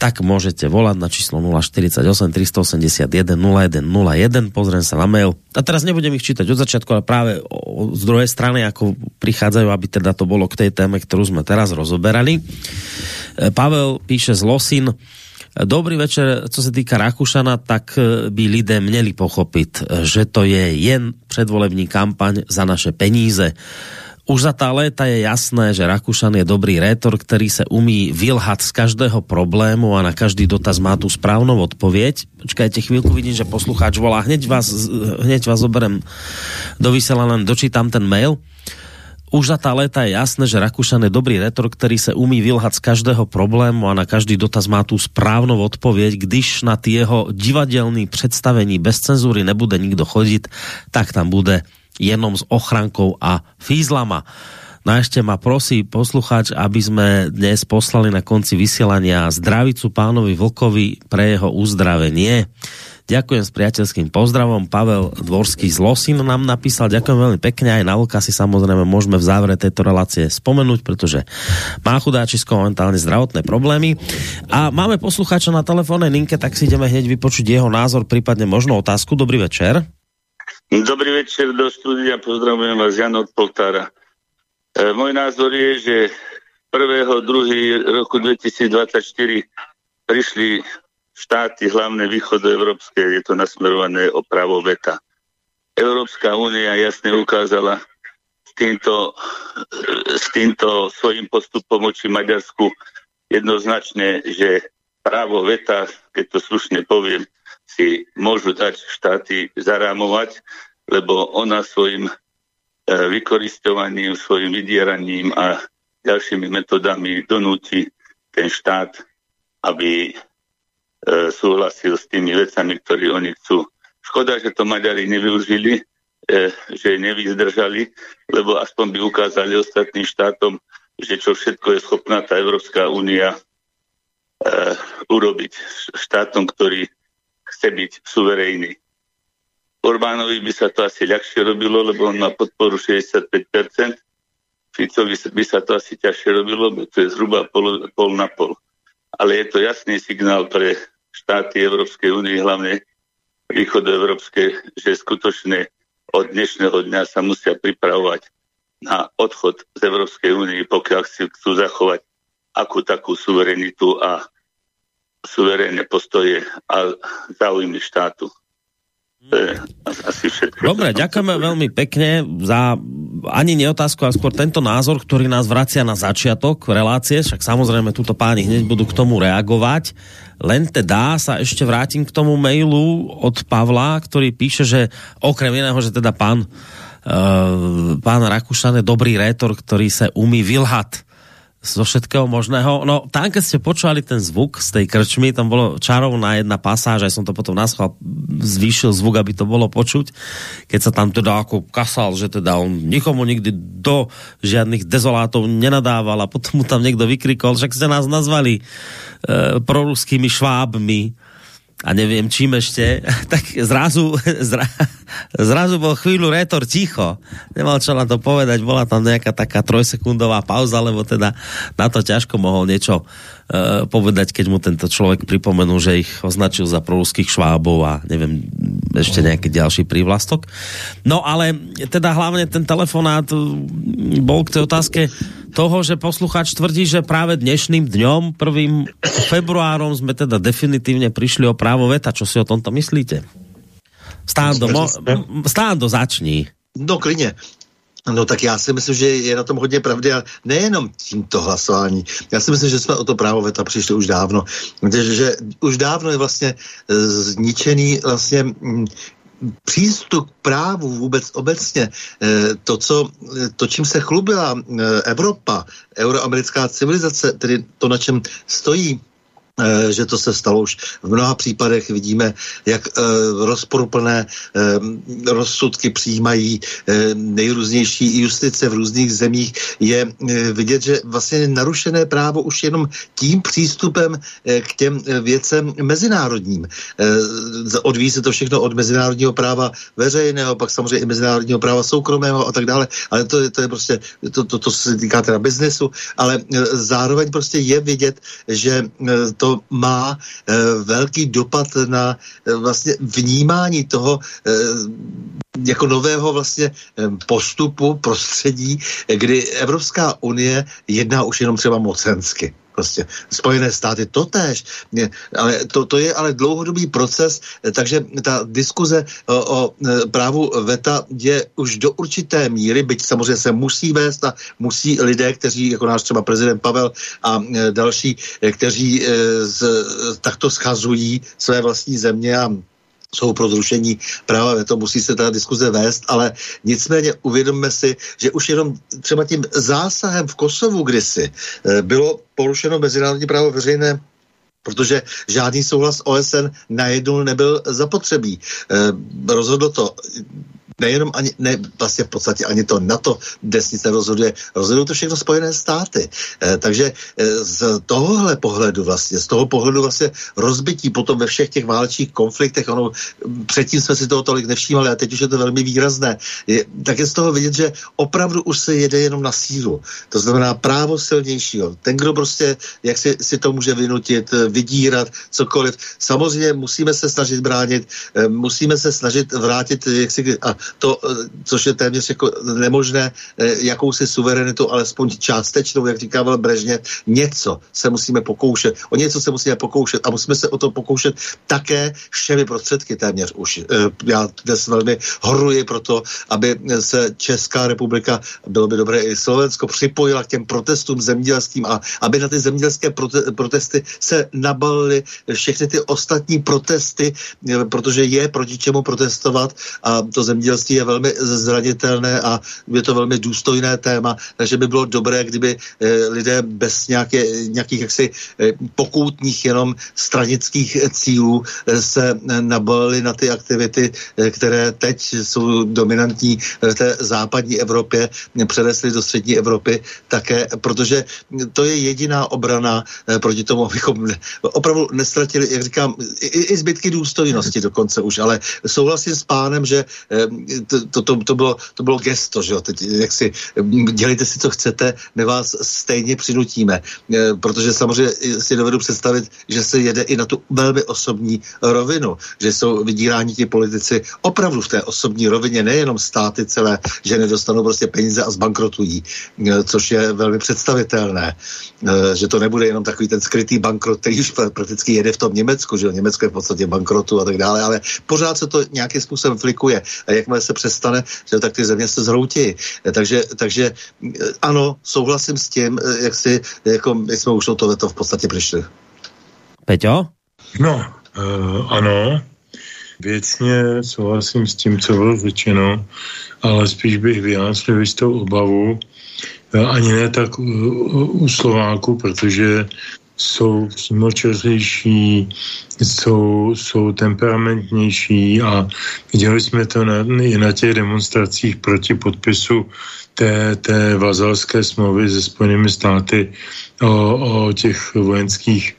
[SPEAKER 2] tak môžete volať na číslo 048 381 0101, pozriem sa na mail. A teraz nebudem ich čítať od začiatku, ale práve z druhej strany, ako prichádzajú, aby teda to bolo k tej téme, ktorú sme teraz rozoberali. E, Pavel píše z Losin, Dobrý večer, co se týka Rakušana, tak e, by lidé měli pochopit, e, že to je jen předvolební kampaň za naše peníze už za tá léta je jasné, že Rakušan je dobrý rétor, ktorý se umí vylhat z každého problému a na každý dotaz má tu správnou odpověď. Počkajte chvíľku, vidím, že poslucháč volá. Hneď vás, hneď vás oberem do vysela, len dočítam ten mail. Už za tá léta je jasné, že Rakušan je dobrý retor, ktorý se umí vylhat z každého problému a na každý dotaz má tu správnou odpověď. Když na ty jeho divadelný představení bez cenzury nebude nikdo chodit, tak tam bude jenom s ochrankou a fízlama. No a ešte ma prosí poslucháč, aby sme dnes poslali na konci vysielania zdravicu pánovi Vlkovi pre jeho uzdravenie. Ďakujem s priateľským pozdravom. Pavel Dvorský z Losin nám napísal. Ďakujem veľmi pekne. Aj na Vlka si samozrejme môžeme v závere tejto relácie spomenúť, pretože má chudáčisko momentálne zdravotné problémy. A máme poslucháča na telefónnej linke, tak si ideme hneď vypočuť jeho názor, prípadne možno otázku. Dobrý večer.
[SPEAKER 13] Dobrý večer do studia, pozdravujem vás Jan od Poltára. E, môj názor je, že 1. 2. roku 2024 prišli štáty hlavné východoevropské, je to nasmerované o právo veta. Európska únia jasne ukázala s týmto, s týmto svojím postupom oči Maďarsku jednoznačne, že právo veta, keď to slušne poviem, si môžu dať štáty zarámovať, lebo ona svojim e, vykoristovaním, svojim vydieraním a ďalšími metodami donúti ten štát, aby súhlasil s tými vecami, ktoré oni chcú. Škoda, že to Maďari nevyužili, e, že nevyzdržali, lebo aspoň by ukázali ostatným štátom, že čo všetko je schopná tá Európska únia urobiť štátom, ktorý chce byť suverejný. Orbánovi by sa to asi ľahšie robilo, lebo on má podporu 65%. Ficovi by sa to asi ťažšie robilo, lebo to je zhruba pol, pol na pol. Ale je to jasný signál pre štáty Európskej únie, hlavne východoevropské, že skutočne od dnešného dňa sa musia pripravovať na odchod z Európskej únie, pokiaľ si chcú zachovať akú takú suverenitu a suverénne postoje a záujmy štátu. Asi všetko.
[SPEAKER 2] Dobre, ďakujeme veľmi pekne za ani neotázku, ale skôr tento názor, ktorý nás vracia na začiatok relácie, však samozrejme túto páni hneď budú k tomu reagovať. Len teda sa ešte vrátim k tomu mailu od Pavla, ktorý píše, že okrem iného, že teda pán, uh, pán Rakušan je dobrý rétor, ktorý sa umí vylhat zo všetkého možného. No tam, keď ste počúvali ten zvuk z tej krčmy, tam bolo čarovná jedna pasáž, aj som to potom naschval zvýšil zvuk, aby to bolo počuť, keď sa tam teda ako kasal, že teda on nikomu nikdy do žiadnych dezolátov nenadával a potom mu tam niekto vykrikol, však ste nás nazvali e, proruskými švábmi a neviem čím ešte, tak zrazu, zra, zrazu bol chvíľu rétor ticho. Nemal čo na to povedať, bola tam nejaká taká trojsekundová pauza, lebo teda na to ťažko mohol niečo uh, povedať, keď mu tento človek pripomenul, že ich označil za proruských švábov a neviem, ešte nejaký ďalší prívlastok. No ale teda hlavne ten telefonát bol k tej otázke, toho, že posluchač tvrdí, že práve dnešným dňom, prvým februárom sme teda definitívne prišli o právo veta. Čo si o tomto myslíte? Stándo, mo, stándo začni.
[SPEAKER 8] No klidně. No tak já si myslím, že je na tom hodně pravdy a nejenom tímto hlasování. Já si myslím, že jsme o to právo veta přišli už dávno. Že, že už dávno je vlastně e, zničený vlastně přístup k právu vůbec obecně, eh, to, co, to čím se chlubila eh, Evropa, euroamerická civilizace, tedy to, na čem stojí Eh, že to se stalo už v mnoha případech. Vidíme, jak e, rozporuplné e, rozsudky přijímají nejrůznější justice v různých zemích. Je vidět, že vlastně narušené právo už jenom tím přístupem k těm věcem mezinárodním. Odvíjí se to všechno od mezinárodního práva veřejného, pak samozřejmě i mezinárodního práva soukromého a tak dále, ale to je, to je prostě, to, to, to se týká teda biznesu, ale zároveň prostě je vidět, že to má e, velký dopad na e, vlastně vnímání toho e, jako nového vlastně postupu prostředí, kdy Evropská unie jedná už jenom třeba mocensky prostě Spojené státy totéž. Ale to, to je ale dlouhodobý proces, takže ta diskuze o, o e, právu VETA je už do určité míry, byť samozřejmě se musí vést a musí lidé, kteří, jako náš třeba prezident Pavel a e, další, e, kteří z, takto schazují své vlastní země a jsou pro zrušení práva to musí se ta diskuze vést, ale nicméně uvědomme si, že už jenom třeba tím zásahem v Kosovu kdysi eh, bylo porušeno mezinárodní právo veřejné protože žádný souhlas OSN najednou nebyl zapotřebí. E, rozhodlo to nejenom ani, ne, vlastně v podstatě ani to NATO dnes rozhoduje, rozhodují to všechno Spojené státy. E, takže e, z tohohle pohledu vlastně, z toho pohledu vlastně rozbití potom ve všech těch válečných konfliktech, ono, předtím jsme si toho tolik nevšímali a teď už je to velmi výrazné, je, tak je z toho vidět, že opravdu už se jede jenom na sílu. To znamená právo silnějšího. Ten, kdo prostě, jak si, si to může vynutit, eh, vydírat, cokoliv. Samozřejmě musíme se snažit bránit, musíme se snažit vrátit, jak si, a to, eh, což je téměř jako nemožné, eh, jakousi suverenitu, alespoň částečnou, jak říkával Brežně, něco se musíme pokoušet. O něco se musíme pokoušet a musíme se o to pokoušet také všemi prostředky téměř už. Eh, já dnes velmi horuji pro to, aby se Česká republika, bylo by dobré i Slovensko, připojila k těm protestům zemědělským a aby na ty zemědělské prote- protesty se nabalily všechny ty ostatní protesty, protože je proti čemu protestovat a to zemědělství zemědělství je velmi zranitelné a je to velmi důstojné téma, takže by bylo dobré, kdyby eh, lidé bez nějaké, nějakých jaksi eh, pokoutních jenom stranických cílů eh, se nabalili na ty aktivity, které teď jsou dominantní v té západní Evropě, přenesly do střední Evropy také, protože to je jediná obrana proti tomu, abychom opravdu nestratili, jak říkám, i, i zbytky důstojnosti dokonce už, ale souhlasím s pánem, že to, to, to, to, bylo, to bylo gesto, že jo, teď jak si, dělejte si, co chcete, my vás stejně přinutíme, e, protože samozřejmě si dovedu představit, že se jede i na tu velmi osobní rovinu, že jsou vydíráni ti politici opravdu v té osobní rovině, nejenom státy celé, že nedostanou prostě peníze a zbankrotují, e, což je velmi představitelné, e, že to nebude jenom takový ten skrytý bankrot, který už prakticky jede v tom Německu, že jo, Německo je v podstatě bankrotu a tak dále, ale pořád se to nějakým způsobem flikuje. A jakmile se přestane, že tak ty země se zhroutí. Takže, takže eh, ano, souhlasím s tím, eh, jak si, jako my jsme už o tohleto v podstatě přišli.
[SPEAKER 2] Peťo?
[SPEAKER 9] No, uh, ano, věcně souhlasím s tím, co bylo řečeno, ale spíš bych vyjádřil jistou obavu, ani ne tak u, u Slováku, protože jsou přímočařejší, jsou, jsou temperamentnější a viděli jsme to na, i na těch demonstracích proti podpisu té, té vazalské smlouvy se Spojenými státy o, o těch vojenských,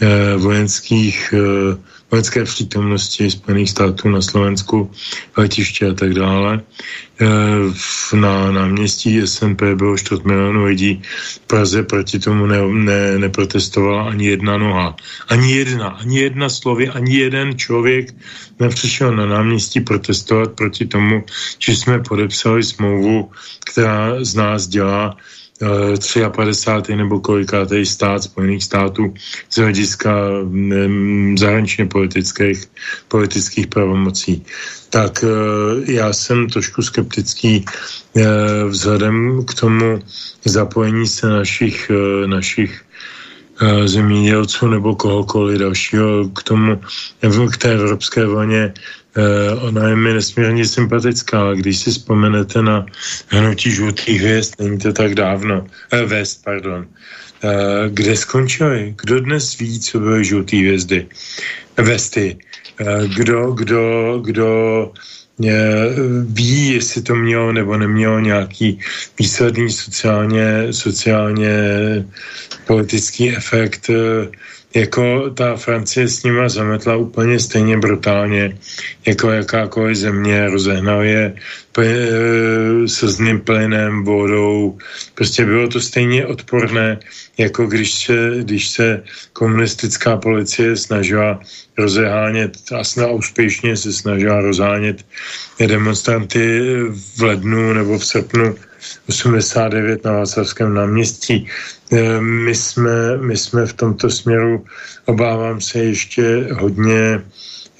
[SPEAKER 9] eh, vojenských eh, vojenské přítomnosti Spojených států na Slovensku, letiště a tak dále. E, na náměstí SNP bylo čtvrt milionu lidí. V Praze proti tomu ne, ne, neprotestovala ani jedna noha. Ani jedna, ani jedna slovy, ani jeden člověk nepřišel na náměstí protestovat proti tomu, že jsme podepsali smlouvu, která z nás dělá 53. nebo kolikátý stát Spojených států z hlediska mm, zahraničně politických, politických pravomocí. Tak eh, já jsem trošku skeptický eh, vzhledem k tomu zapojení se našich, eh, našich zemědělců nebo kohokoliv dalšího k tomu, k té evropské vlně ona je mi nesmírně sympatická. Když si vzpomenete na hnutí žlutých hvězd, není to tak dávno, eh, vest, pardon, kde skončili? Kdo dnes ví, co byly žlutý hvězdy? Vesty. Kdo, kdo, kdo ví, jestli to mělo nebo nemělo nějaký výsledný sociálně, sociálně politický efekt jako ta Francie s nima zametla úplně stejně brutálně, jako jakákoliv země, rozehnal je se zným plynem, vodou. Prostě bylo to stejně odporné, jako když se, když se komunistická policie snažila rozehánět, a snad úspěšně se snažila rozhánět demonstranty v lednu nebo v srpnu 89 na Václavském náměstí. Eh, my jsme, my jsme v tomto směru, obávám se, ještě hodně,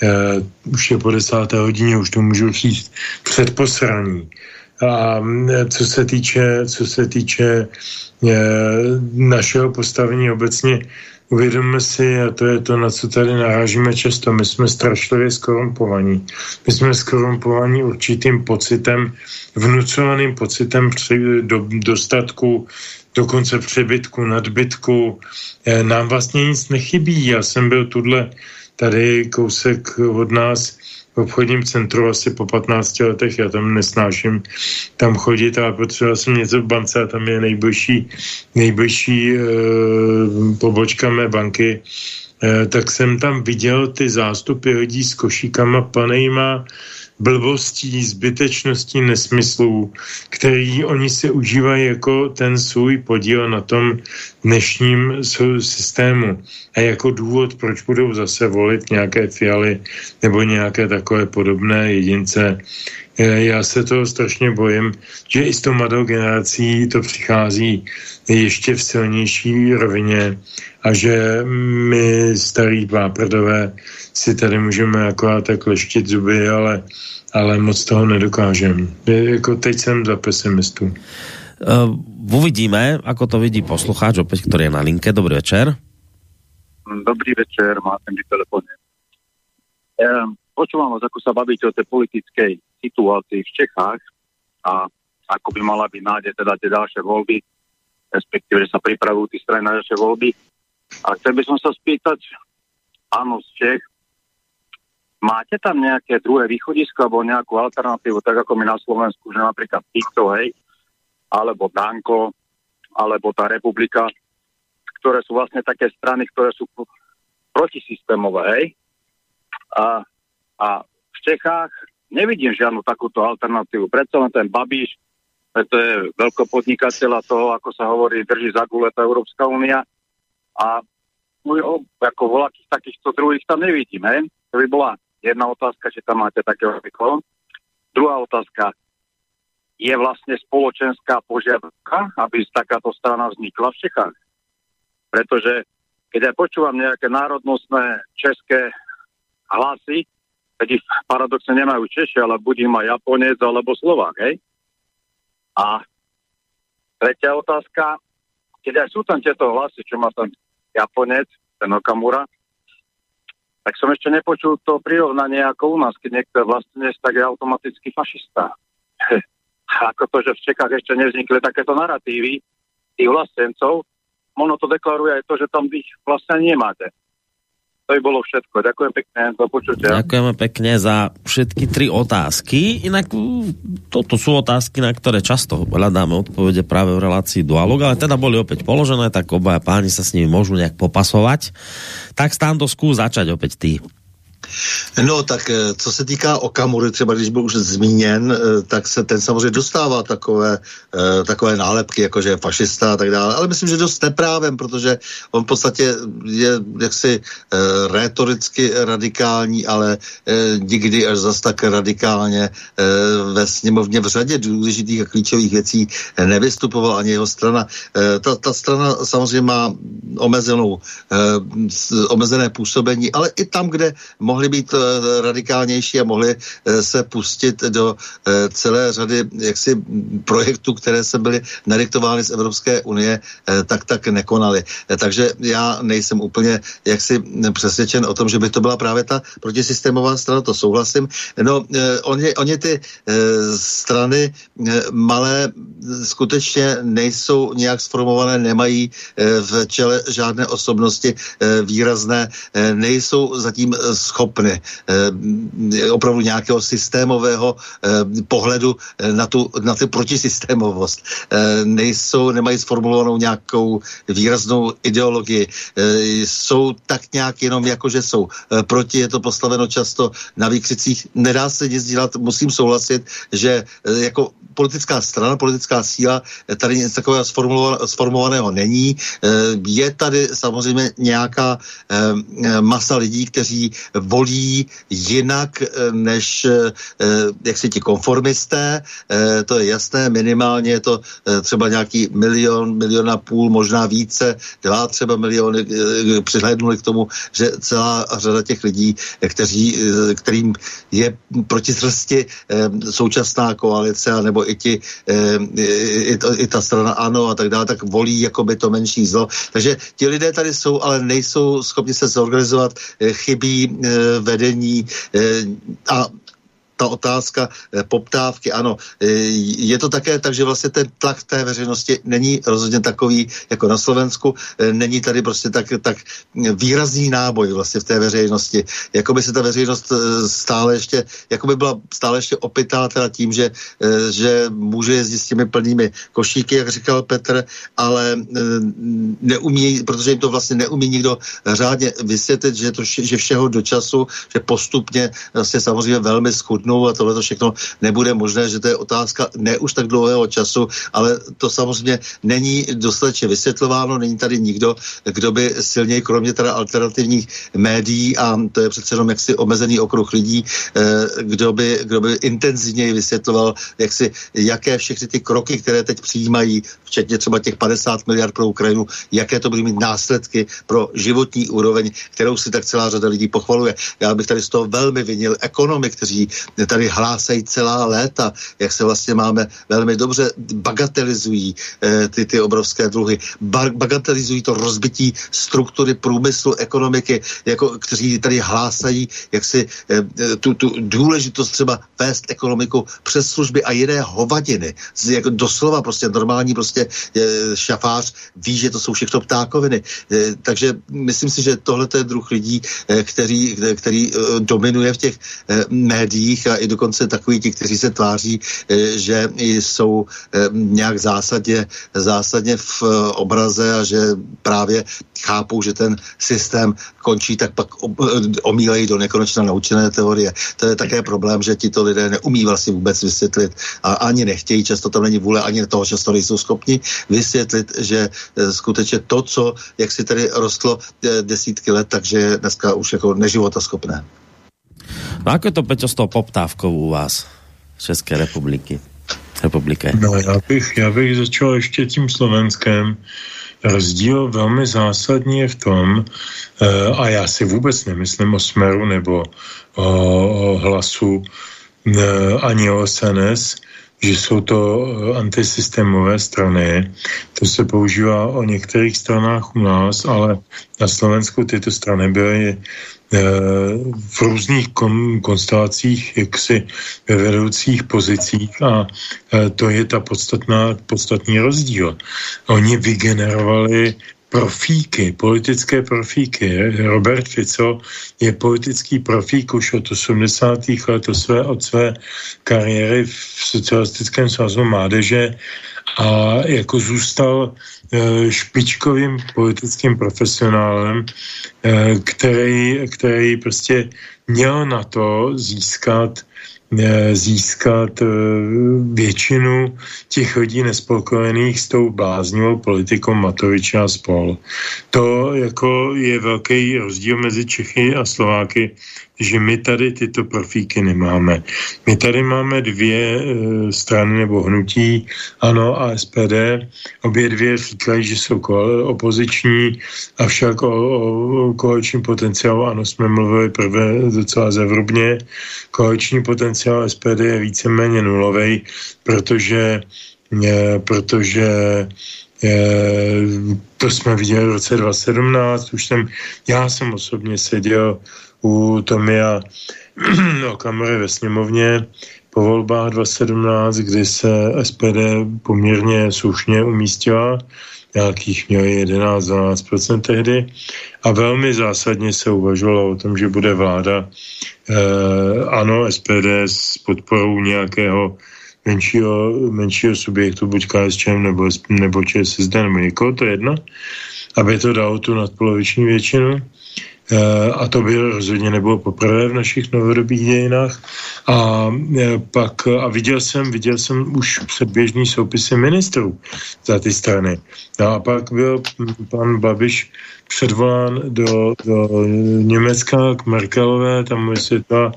[SPEAKER 9] uh, už je po desáté hodině, už to můžu říct, před posraní. A eh, co se týče, co se týče našeho postavení obecně, uvědomme si, a to je to, na co tady narážíme často, my jsme strašlivě skorumpovaní. My jsme skorumpovaní určitým pocitem, vnucovaným pocitem při, do, dostatku, dokonce přebytku, nadbytku. E, nám vlastně nic nechybí. Já jsem byl tudle tady kousek od nás v obchodním centru asi po 15 letech, já tam nesnáším tam chodit a potřeboval jsem něco v bance a tam je nejbližší, nejbližší e, pobočka mé banky, e, tak jsem tam viděl ty zástupy lidí s košíkama panejma, blbostí, zbytečností, nesmyslů, který oni si užívají jako ten svůj podíl na tom dnešním systému a jako důvod, proč budou zase volit nějaké fialy nebo nějaké takové podobné jedince. Já se toho strašně bojím, že i s tou mladou generací to přichází ještě v silnější rovině a že my starý páprdové si tady můžeme akorát tak leštit zuby, ale, ale moc toho nedokážem. Jako teď jsem za pesimistu.
[SPEAKER 2] Uh, uvidíme, ako to vidí poslucháč, opäť, ktorý je na linke. Dobrý večer.
[SPEAKER 14] Dobrý večer, máte mi telefóne. Ja počúvam vás, ako sa bavíte o tej politickej situácii v Čechách a ako by mala byť nádej teda tie ďalšie voľby, respektíve, že sa pripravujú tí strany na ďalšie voľby. A chcel by som sa spýtať, áno, z Čech, máte tam nejaké druhé východisko alebo nejakú alternatívu, tak ako my na Slovensku, že napríklad Fico, hej, alebo Danko, alebo tá republika, ktoré sú vlastne také strany, ktoré sú protisystémové, hej. A, a v Čechách nevidím žiadnu takúto alternatívu. Predsa len ten Babiš, to je veľkopodnikateľ a toho, ako sa hovorí, drží za gule tá Európska únia. A ako voľakých takýchto druhých tam nevidím, hej. To by bola jedna otázka, či tam máte takého výkonu. Druhá otázka, je vlastne spoločenská požiadavka, aby takáto strana vznikla v Čechách. Pretože keď ja počúvam nejaké národnostné české hlasy, keď ich paradoxne nemajú Češi, ale buď má Japonec alebo Slovák, hej? A tretia otázka, aj sú tam tieto hlasy, čo má tam Japonec, ten Okamura, tak som ešte nepočul to prirovnanie ako u nás, keď niekto je tak je automaticky fašista. ako to, že v Čechách ešte nevznikli takéto narratívy tých vlastencov, ono to deklaruje aj to, že tam ich vlastne nemáte. To by bolo všetko. Ďakujem pekne za počutie.
[SPEAKER 2] Ďakujeme pekne za všetky tri otázky. Inak toto sú otázky, na ktoré často hľadáme odpovede práve v relácii Dualog, ale teda boli opäť položené, tak obaja páni sa s nimi môžu nejak popasovať. Tak Stando, skús začať opäť ty.
[SPEAKER 8] No tak eh, co se týká Okamury, třeba když byl už zmíněn, eh, tak se ten samozřejmě dostává takové, eh, takové nálepky, jako že je fašista a tak dále, ale myslím, že dost neprávem, protože on v podstatě je jaksi retoricky radikální, ale nikdy až zas tak radikálně ve sněmovně v řadě důležitých a klíčových věcí nevystupoval ani jeho strana. Ta, ta strana samozřejmě má omezenou, omezené působení, ale i tam, kde mohli být radikálnější a mohli se pustit do celé řady jaksi projektů, které se byly nadiktovány z Evropské unie, tak tak nekonali. Takže já nejsem úplně jaksi přesvědčen o tom, že by to byla právě ta protisystémová strana, to souhlasím. No, oni, oni ty strany malé skutečně nejsou nějak sformované, nemají v čele žádné osobnosti výrazné, nejsou zatím schopny opravdu nějakého systémového pohledu na tu, na tu protisystémovost. Nejsou, nemají sformulovanou nějakou výraznou ideologii. Jsou tak nějak jenom jako, že jsou proti, je to postaveno často na výkřicích. Nedá se nic dělat, musím souhlasit, že jako politická strana, politická síla, tady nic takového sformulovaného není. Je tady samozřejmě nějaká masa lidí, kteří volí jinak než jak si ti konformisté, to je jasné, minimálně je to třeba nějaký milion, milion a půl, možná více, dva třeba miliony, přihlédnuli k tomu, že celá řada těch lidí, kteří, kterým je proti srsti současná koalice, nebo i, ti, i, to, i ta strana ANO a tak dále, tak volí jakoby to menší zlo. Takže ti lidé tady jsou, ale nejsou schopni se zorganizovat, chybí vedení a ta otázka eh, poptávky, ano, eh, je to také tak, že vlastně ten tlak té veřejnosti není rozhodně takový jako na Slovensku, eh, není tady prostě tak, tak výrazný náboj vlastně v té veřejnosti, jako by se ta veřejnost stále ještě, jako by byla stále ještě opitá teda tím, že, že může jezdit s těmi plnými košíky, jak říkal Petr, ale neumí, protože jim to vlastně neumí nikdo řádně vysvětlit, že, to, že všeho do času, že postupně vlastně samozřejmě velmi schudnou řeknou a tohle to všechno nebude možné, že to je otázka ne už tak dlouhého času, ale to samozřejmě není dostatečně vysvětlováno, není tady nikdo, kdo by silněji, kromě teda alternativních médií a to je přece jenom jaksi omezený okruh lidí, eh, kdo by, kdo by intenzivněji vysvětloval, jak si, jaké všechny ty kroky, které teď přijímají, včetně třeba těch 50 miliard pro Ukrajinu, jaké to bude mít následky pro životní úroveň, kterou si tak celá řada lidí pochvaluje. Já bych tady z toho velmi vinil ekonomy, kteří tady hlásají celá léta, jak se vlastně máme velmi dobře, bagatelizují eh, ty, ty obrovské dluhy, ba- bagatelizují to rozbití struktury průmyslu, ekonomiky, jako, kteří tady hlásají jak si eh, tu, tu důležitost třeba vést ekonomiku přes služby a jiné hovadiny. Jako doslova prostě normální prostě eh, šafář ví, že to jsou všechno ptákoviny. Eh, takže myslím si, že tohle je druh lidí, eh, který, který eh, dominuje v těch eh, médiích a i dokonce takový ti, kteří se tváří, eh, že jsou eh, nějak zásadně, zásadně v eh, obraze a že právě chápou, že ten systém končí, tak pak omílejí do nekonečna naučené teorie. To je také problém, že tito lidé neumí vlastně vůbec vysvětlit a ani nechtějí, často tam není vůle, ani toho často nejsou schopni vysvětlit, že skutečně to, co jak si tady rostlo desítky let, takže dneska už jako neživota schopné.
[SPEAKER 2] No ako je to, Peťo, s tou poptávkou u vás v České republiky? republike?
[SPEAKER 9] No, já bych, já bych začal ještě tím Slovenskem. Rozdíl velmi zásadní je v tom, eh, a já si vůbec nemyslím o Smeru nebo o, o hlasu eh, ani o SNS, že jsou to eh, antisystémové strany. To se používá o některých stranách u nás, ale na Slovensku tyto strany byly v různých kon, konstelacích, jaksi ve vedoucích pozicích a to je ta podstatná, podstatný rozdíl. Oni vygenerovali profíky, politické profíky. Robert Fico je politický profík už od 80. let od své, od své kariéry v socialistickém svazu mládeže a jako zůstal Eh, špičkovým politickým profesionálem, eh, který, který prostě měl na to získat Eh, získat většinu těch lidí nespokojených s tou bláznivou politikou Matoviča a spol. To jako je velký rozdíl mezi Čechy a Slováky že my tady tyto profíky nemáme. My tady máme dvě e, strany nebo hnutí, ANO a SPD. Obě dvě říkají, že jsou ko- opoziční, avšak o, o koaliční potenciálu ANO jsme mluvili prvé docela zevrubně. Koaliční potenciál SPD je víceméně nulový, protože, e, protože e, to jsme viděli v roce 2017, už jsem, já jsem osobně seděl u Tomia Okamury ve sněmovně po volbách 2017, kdy se SPD poměrně slušně umístila, nějakých měli 11-12% tehdy a velmi zásadně se uvažovalo o tom, že bude vláda eh, ano, SPD s podporou nějakého menšího, menšího subjektu, buď KSČM nebo, nebo ČSSD nebo někoho, to je jedno, aby to dalo tu nadpoloviční většinu. Eh, a to by rozhodně nebylo poprvé v našich novodobých dějinách. A eh, pak, a viděl jsem, viděl jsem už předběžný soupisy ministrů za ty strany. No a pak byl pan Babiš předvolán do, do Německa k Merkelové, tam vysvětla,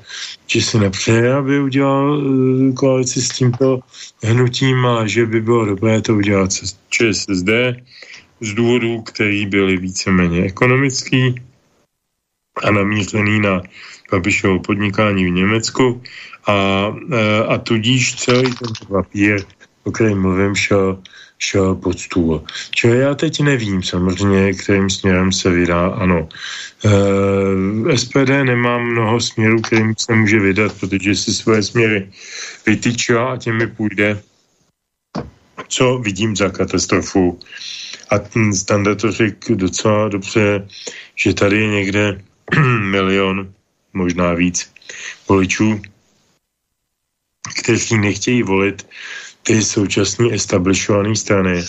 [SPEAKER 9] že si nepřeje, aby udělal eh, koalici s tímto hnutím a že by bylo dobré to udělat ČSSD z důvodů, který byly víceméně ekonomický a namířený na Babišovo podnikání v Německu a, e, a tudíž celý ten papír, o kterém mluvím, šel, šel pod stůl. Čili já teď nevím samozřejmě, kterým směrem se vydá, ano. E, SPD nemá mnoho směrů, kterým se může vydat, protože si svoje směry vytýčila a těmi půjde. Co vidím za katastrofu? A ten standard to řekl docela dobře, že tady je někde milion, možná víc voličů, kteří nechtějí volit ty současné establishované strany.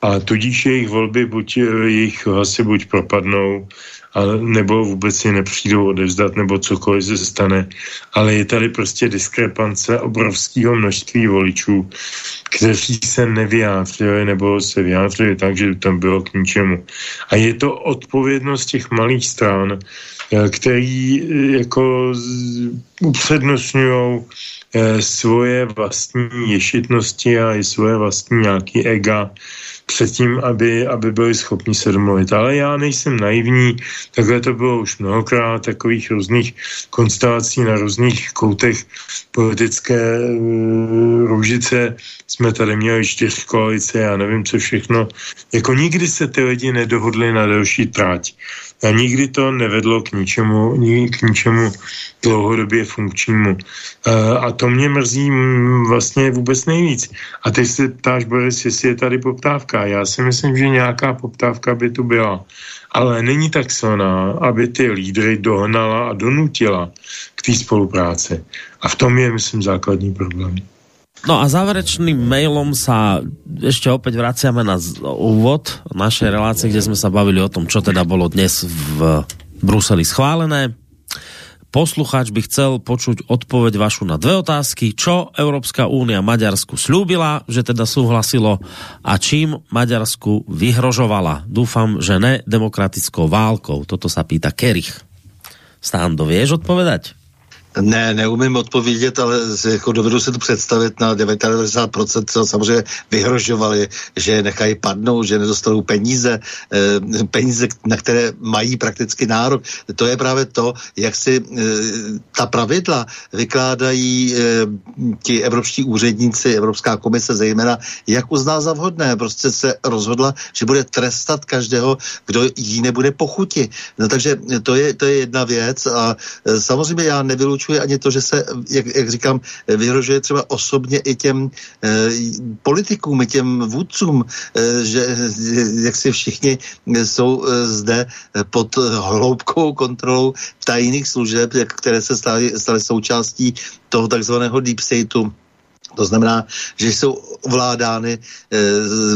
[SPEAKER 9] A tudíž jejich volby, buď jejich hlasy buď propadnou, a nebo vůbec si nepřijdou odevzdat, nebo cokoliv se stane. Ale je tady prostě diskrepance obrovského množství voličů, kteří se nevyjádřili, nebo se vyjádřili tak, že tam bylo k ničemu. A je to odpovědnost těch malých stran, eh, který eh, jako upřednostňují eh, svoje vlastní ješitnosti a i svoje vlastní nějaký ega předtím, aby, aby byli schopni se domluvit. Ale já nejsem naivní, takhle to bylo už mnohokrát, takových různých konstelací na různých koutech politické uh, růžice. Jsme tady měli čtyř koalice, já nevím, co všechno. Jako nikdy se ty lidi nedohodli na delší tráť. A nikdy to nevedlo k ničemu, k ničemu dlouhodobě funkčnímu. A to mě mrzí vlastně vůbec nejvíc. A teď se ptáš, Boris, jestli je tady poptávka. Já si myslím, že nějaká poptávka by tu byla. Ale není tak silná, aby ty lídry dohnala a donutila k té spolupráci. A v tom je, myslím, základní problém.
[SPEAKER 2] No a záverečným mailom sa ešte opäť vraciame na úvod našej relácie, kde sme sa bavili o tom, čo teda bolo dnes v Bruseli schválené. Posluchač by chcel počuť odpoveď vašu na dve otázky. Čo Európska únia Maďarsku slúbila, že teda súhlasilo a čím Maďarsku vyhrožovala? Dúfam, že ne demokratickou válkou. Toto sa pýta Kerich. Stando, vieš odpovedať?
[SPEAKER 8] Ne, neumím odpovědět, ale jako dovedu si to představit na 99% co samozřejmě vyhrožovali, že nechají padnout, že nedostanou peníze, eh, peníze, na které mají prakticky nárok. To je právě to, jak si eh, ta pravidla vykládají eh, ti evropští úředníci, Evropská komise zejména, jak uzná za vhodné. Prostě se rozhodla, že bude trestat každého, kdo jí nebude pochuti. No takže to je, to je jedna věc a samozřejmě já nevylučuji nevylučuje ani to, že se, jak, jak říkám, vyhrožuje třeba osobně i těm e, politikům, i těm vůdcům, e, že jak si všichni jsou e, zde pod hloubkou kontrolou tajných služeb, jak, které se staly, staly součástí toho takzvaného deep stateu To znamená, že jsou ovládány e,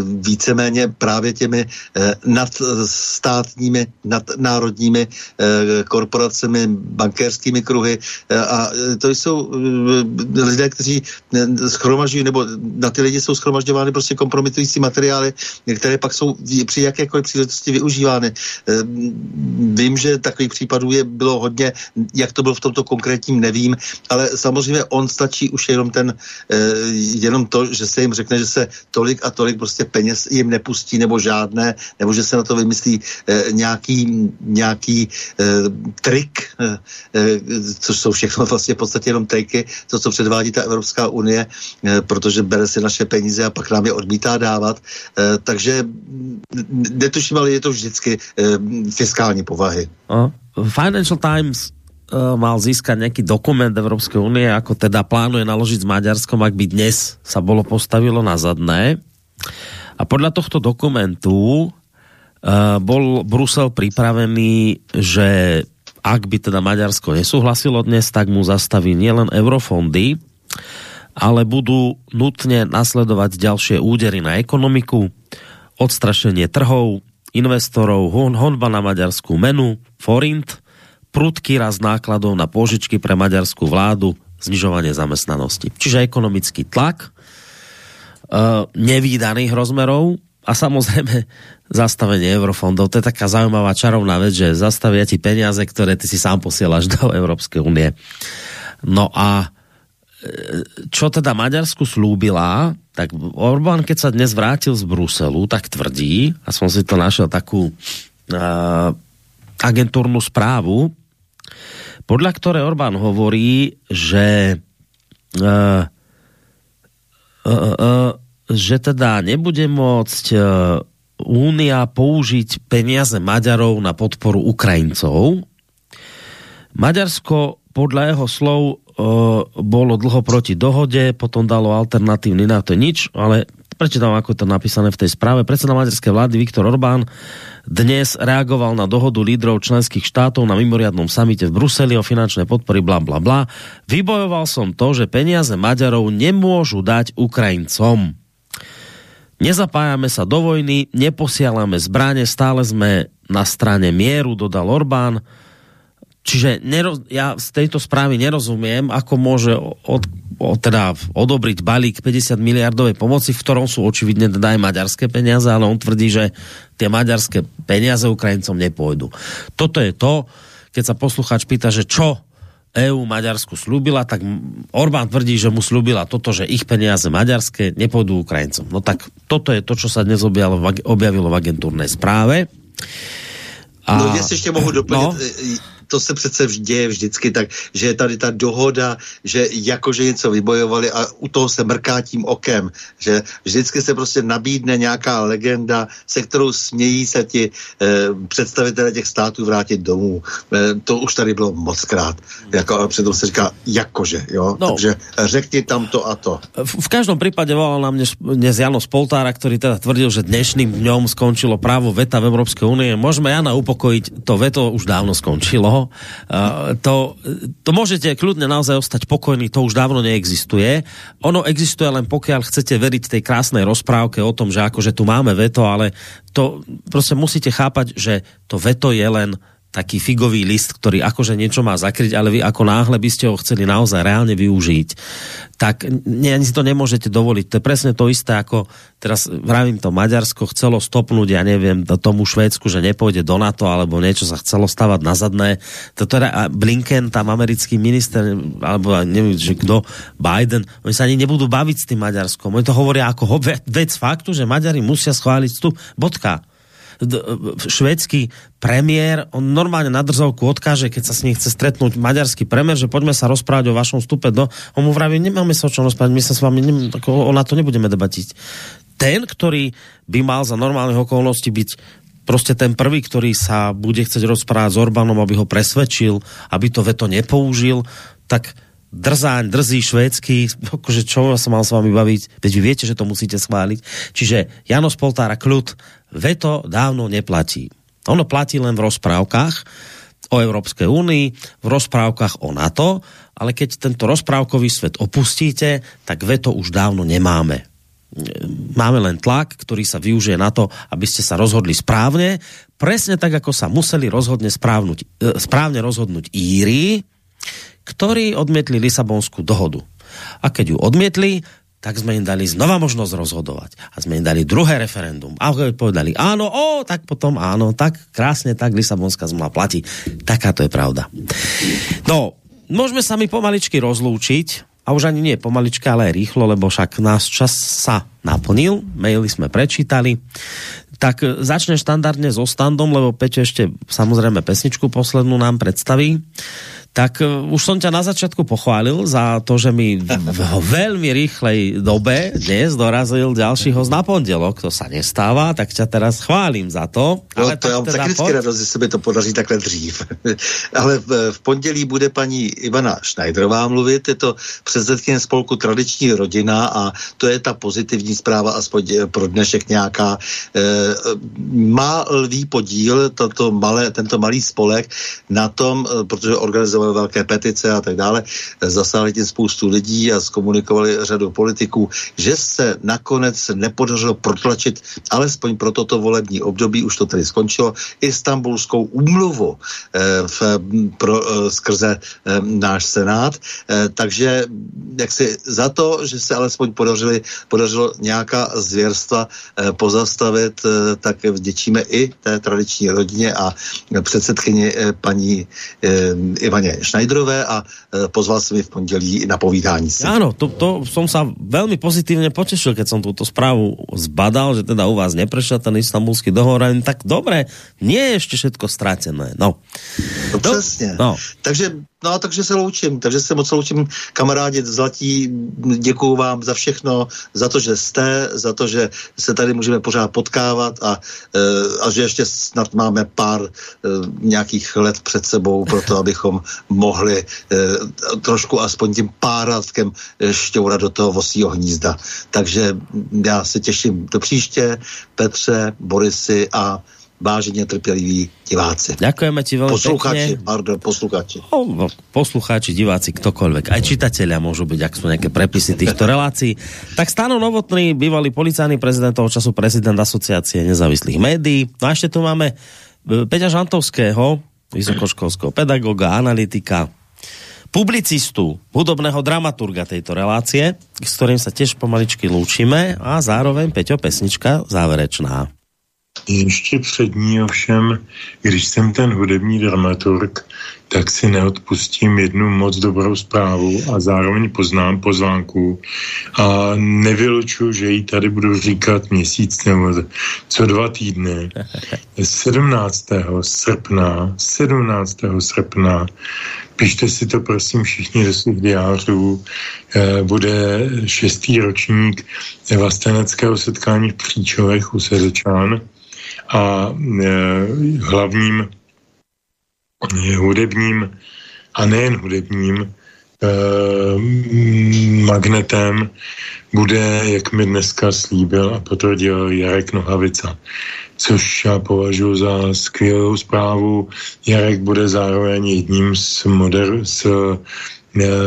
[SPEAKER 8] víceméně právě těmi e, nadstátními, nadnárodními e, korporacemi, bankérskými kruhy e, a to jsou e, lidé, kteří schromažují, nebo na ty lidi jsou schromažďovány prostě kompromitující materiály, které pak jsou při jakékoliv příležitosti využívány. E, vím, že takových případů je bylo hodně, jak to bylo v tomto konkrétním, nevím, ale samozřejmě on stačí už jenom ten e, jenom to, že se jim řekne, že se tolik a tolik prostě peněz jim nepustí nebo žádné, nebo že se na to vymyslí e, nějaký, nějaký e, trik, e, což jsou všechno vlastně v podstatě jenom triky, to, co předvádí ta Evropská unie, protože bere si naše peníze a pak nám je odmítá dávat. Takže netuším, ale je to vždycky fiskální povahy.
[SPEAKER 2] Financial Times mal získať nejaký dokument Európskej únie, ako teda plánuje naložiť s Maďarskom, ak by dnes sa bolo postavilo na zadné. A podľa tohto dokumentu uh, bol Brusel pripravený, že ak by teda Maďarsko nesúhlasilo dnes, tak mu zastaví nielen eurofondy, ale budú nutne nasledovať ďalšie údery na ekonomiku, odstrašenie trhov, investorov, honba na maďarskú menu, forint prudký rast nákladov na pôžičky pre maďarskú vládu, znižovanie zamestnanosti. Čiže ekonomický tlak, uh, nevýdaných rozmerov a samozrejme zastavenie eurofondov. To je taká zaujímavá čarovná vec, že zastavia ti peniaze, ktoré ty si sám posielaš do Európskej únie. No a e, čo teda Maďarsku slúbila, tak Orbán, keď sa dnes vrátil z Bruselu, tak tvrdí, a som si to našiel takú uh, agentúrnu správu, podľa ktoré Orbán hovorí, že uh, uh, uh, že teda nebude môcť uh, použiť peniaze Maďarov na podporu Ukrajincov. Maďarsko podľa jeho slov uh, bolo dlho proti dohode, potom dalo alternatívny na to nič, ale prečítam, ako je to napísané v tej správe. Predseda maďarskej vlády Viktor Orbán dnes reagoval na dohodu lídrov členských štátov na mimoriadnom samite v Bruseli o finančnej podpory bla bla bla. Vybojoval som to, že peniaze Maďarov nemôžu dať Ukrajincom. Nezapájame sa do vojny, neposielame zbranie, stále sme na strane mieru, dodal Orbán. Čiže neroz, ja z tejto správy nerozumiem, ako môže od, od, teda odobriť balík 50 miliardovej pomoci, v ktorom sú očividne teda aj maďarské peniaze, ale on tvrdí, že tie maďarské peniaze Ukrajincom nepôjdu. Toto je to, keď sa poslucháč pýta, že čo EU Maďarsku slúbila, tak Orbán tvrdí, že mu slúbila toto, že ich peniaze maďarské nepôjdu Ukrajincom. No tak toto je to, čo sa dnes objavilo, objavilo v agentúrnej správe.
[SPEAKER 8] A... No, jestli ještě mohu doplnit, no? To se přece děje vždycky tak, že je tady ta dohoda, že jakože něco vybojovali a u toho se mrká tím okem, že vždycky se prostě nabídne nějaká legenda, se kterou smějí se ti eh, představitelé těch států vrátit domů. Eh, to už tady bylo moc krát. Jako, a přitom se říká jakože, jo? No. Takže řekni tam to a to.
[SPEAKER 2] V, v každom prípade volal nám dnes, dnes Jano Spoltára, ktorý teda tvrdil, že dnešným dňom skončilo právo veta v Európskej únie. Môžeme Jana upokojiť, to veto už dávno skončilo to, to môžete kľudne naozaj ostať pokojný, to už dávno neexistuje. Ono existuje len pokiaľ chcete veriť tej krásnej rozprávke o tom, že akože tu máme veto, ale to prostě musíte chápať, že to veto je len taký figový list, ktorý akože niečo má zakryť, ale vy ako náhle by ste ho chceli naozaj reálne využiť, tak ne, ani si to nemôžete dovoliť. To je presne to isté, ako teraz vravím to, Maďarsko chcelo stopnúť, ja neviem, tomu Švédsku, že nepôjde do NATO, alebo niečo sa chcelo stavať na zadné. To teda Blinken, tam americký minister, alebo neviem, že kdo, Biden, oni sa ani nebudú baviť s tým Maďarskom. Oni to hovoria ako vec faktu, že Maďari musia schváliť vstup. Bodka švédsky premiér, on normálne na drzovku odkáže, keď sa s ním chce stretnúť maďarský premiér, že poďme sa rozprávať o vašom vstupe do... On mu vraví, nemáme sa o čom rozprávať, my sa s vami, nem, ako, na to nebudeme debatiť. Ten, ktorý by mal za normálnych okolností byť prostě ten prvý, ktorý sa bude chcieť rozprávať s Orbánom, aby ho presvedčil, aby to veto nepoužil, tak drzáň, drzý švédsky, akože čo sa mal s vami baviť, veď vy viete, že to musíte schváliť. Čiže Janos Poltára kľud, veto dávno neplatí. Ono platí len v rozprávkach, o Európskej únii, v rozprávkach o NATO, ale keď tento rozprávkový svet opustíte, tak veto už dávno nemáme. Máme len tlak, ktorý sa využije na to, aby ste sa rozhodli správne, presne tak, ako sa museli rozhodne správnuť, e, správne rozhodnúť Íri, ktorí odmietli Lisabonskú dohodu. A keď ju odmietli, tak sme im dali znova možnosť rozhodovať. A sme im dali druhé referendum. A povedali áno, o, tak potom áno, tak krásne, tak Lisabonská zmluva platí. Taká to je pravda. No, môžeme sa mi pomaličky rozlúčiť, a už ani nie pomaličky, ale aj rýchlo, lebo však náš čas sa naplnil, maily sme prečítali. Tak začne štandardne so standom, lebo Peťo ešte samozrejme pesničku poslednú nám predstaví tak uh, už som ťa na začiatku pochválil za to, že mi v, veľmi rýchlej dobe dnes dorazil ďalší host na pondelok. To sa nestáva, tak ťa teraz chválím za to.
[SPEAKER 8] No, ale to já mám teda tak vždycky radost, že se mi to podaří takhle dřív. ale v, v pondělí bude paní Ivana Schneiderová mluvit, je to předsedkyně spolku Tradiční rodina a to je ta pozitivní zpráva, aspoň pro dnešek nějaká. E, má lví podíl toto malé, tento malý spolek na tom, protože organizoval podepsali velké petice a tak dále, zasáhli tím spoustu lidí a zkomunikovali řadu politiků, že se nakonec nepodařilo protlačit alespoň pro toto volební období, už to tedy skončilo, istambulskou úmluvu eh, v, pro, eh, skrze eh, náš senát. Eh, takže jak si za to, že se alespoň podařili, podařilo nějaká zvěrstva eh, pozastavit, eh, tak vděčíme i té tradiční rodině a předsedkyni eh, paní Ivaně Schneiderové a pozval jsem je v pondělí na povídání si.
[SPEAKER 2] Áno, to, to som sa veľmi pozitívne potešil, keď som túto správu zbadal, že teda u vás neprešel ten istambulský dohovor. Tak dobre, nie je ešte všetko stratené. No.
[SPEAKER 8] no přesně. No. Takže No, takže se loučím, takže se moc loučím, kamarádi zlatí, děkuju vám za všechno, za to, že jste, za to, že se tady můžeme pořád potkávat a, e, a že ještě snad máme pár e, nějakých let před sebou pro to, abychom mohli e, trošku aspoň tím párátkem šťourat do toho vosího hnízda. Takže já se těším do příště, Petře, Borisy a vážně trpěliví diváci.
[SPEAKER 2] Ďakujeme ti veľmi
[SPEAKER 8] posluchači,
[SPEAKER 2] pekne.
[SPEAKER 8] Pardon, posluchači.
[SPEAKER 2] Oh, no, posluchači, diváci, ktokoľvek. Aj čitatelia môžu byť, ak sú nejaké prepisy týchto relácií. Tak Stano Novotný, bývalý policajný prezident toho času, prezident asociácie nezávislých médií. No a ešte tu máme e, Peťa Žantovského, vysokoškolského pedagoga, analytika, publicistu, hudobného dramaturga tejto relácie, s ktorým sa tiež pomaličky lúčime a zároveň Peťo pesnička záverečná.
[SPEAKER 9] Ještě před ní ovšem, když jsem ten hudební dramaturg, tak si neodpustím jednu moc dobrou zprávu a zároveň poznám pozvánku a nevylučuju, že ji tady budu říkat měsíc nebo co dva týdny. 17. srpna, 17. srpna, pište si to prosím všichni do svých diářů, eh, bude šestý ročník vlasteneckého setkání v Příčovech u Sedečán a e, hlavním hudebním a nejen hudebním e, magnetem bude, jak mi dneska slíbil a potvrdil Jarek Nohavica, což já považuji za skvělou zprávu. Jarek bude zároveň jedním z, moder, z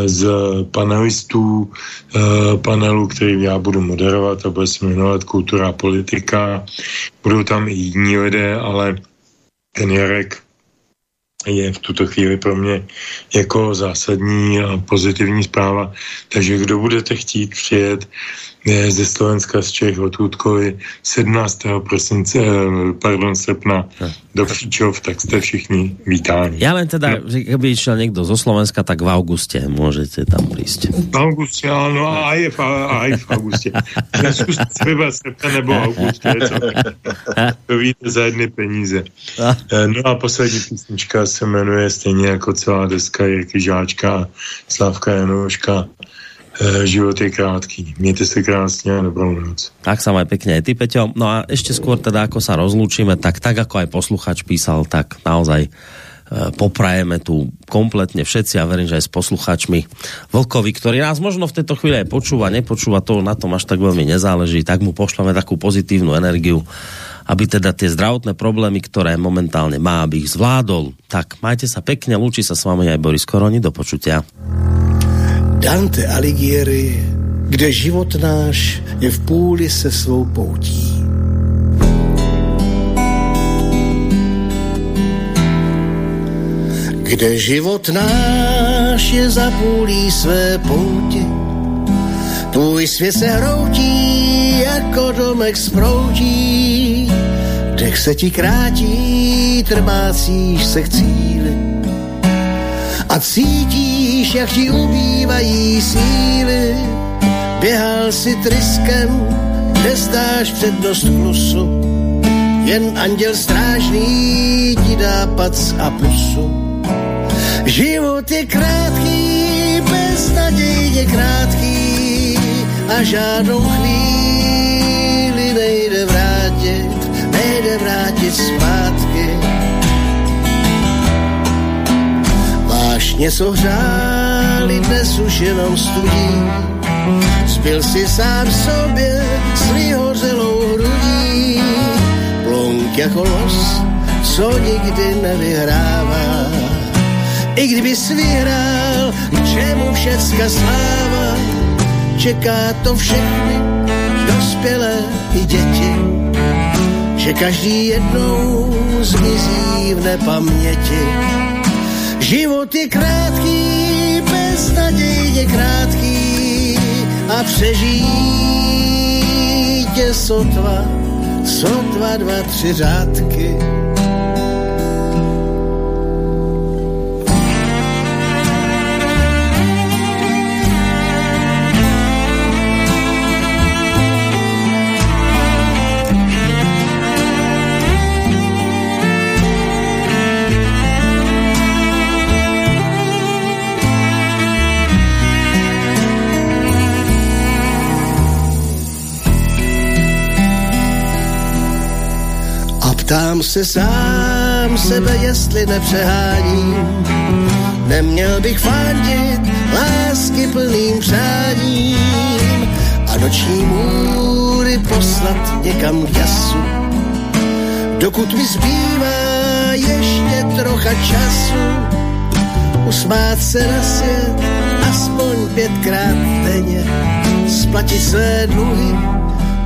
[SPEAKER 9] z panelistů eh, panelu, který já budu moderovat a bude se jmenovat Kultura a politika. Budou tam i jiní lidé, ale ten Jarek je v tuto chvíli pro mě jako zásadní a pozitivní zpráva. Takže kdo budete chtít přijet, ze Slovenska, z Čech, odkudkoliv 17. prosince, eh, pardon, srpna do Příčov, tak jste všichni vítáni.
[SPEAKER 2] Já len teda, no. že keby išel někdo zo Slovenska, tak v auguste můžete tam prísť.
[SPEAKER 9] V auguste, ano, a je v, a je v auguste. Zkuste třeba srpna nebo august, to, to víte za jedny peníze. Eh, no a poslední písnička se jmenuje stejně jako celá deska Jirky Žáčka, Slavka Janouška život je krátký. Mějte se krásně a dobrou noc.
[SPEAKER 2] Tak sa aj pekne ty, Peťo. No a ešte skôr teda, ako sa rozlúčime, tak tak ako aj posluchač písal, tak naozaj e, poprajeme tu kompletne všetci a verím, že aj s posluchačmi Vlkovi, ktorý nás možno v tejto chvíli počúva, nepočúva to, na tom až tak veľmi nezáleží, tak mu pošleme takú pozitívnu energiu aby teda tie zdravotné problémy, ktoré momentálne má, aby ich zvládol. Tak, majte sa pekne, lúči sa s vami aj Boris Koroni, do počutia.
[SPEAKER 10] Dante Alighieri, kde život náš je v půli se svou poutí. Kde život náš je za půlí své pouti, tvůj svět se hroutí jako domek z proutí, dech se ti krátí, trmácíš se cíli a cítíš, jak ti ubývají síly. Běhal si tryskem, nezdáš přednost klusu, jen anděl strážný ti dá pac a pusu. Život je krátký, beznadějně krátký a žádnou chvíli nejde vrátit, nejde vrátit zpátky. Vášně hřáli dnes už jenom studí, zbyl si sám sobě s vyhořelou hrudí, plonk jako los, co nikdy nevyhrává. I kdyby vyhrál, čemu všecka sláva, čeká to všechny, dospělé i děti, že každý jednou zmizí v nepaměti. Život je krátký, beznadějně krátký a přežít je sotva, sotva dva, tři řádky. Ptám se sám sebe, jestli nepřeháním. Neměl bych fandit lásky plným přáním a noční můry poslat někam k jasu. Dokud mi zbývá ještě trocha času, usmát se na svět aspoň pětkrát denně, splatit své dluhy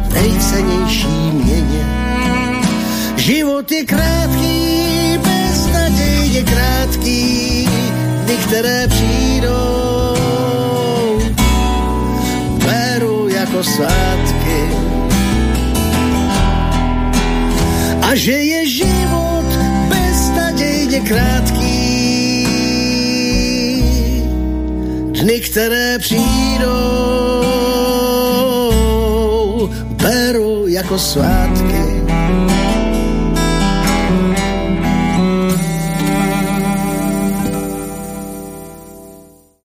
[SPEAKER 10] v nejcennější měně Život je krátký, beznadějně krátký, dny, které přijdou, beru jako svátky. A že je život beznadějně krátký, dny, které přijdou, beru jako svátky.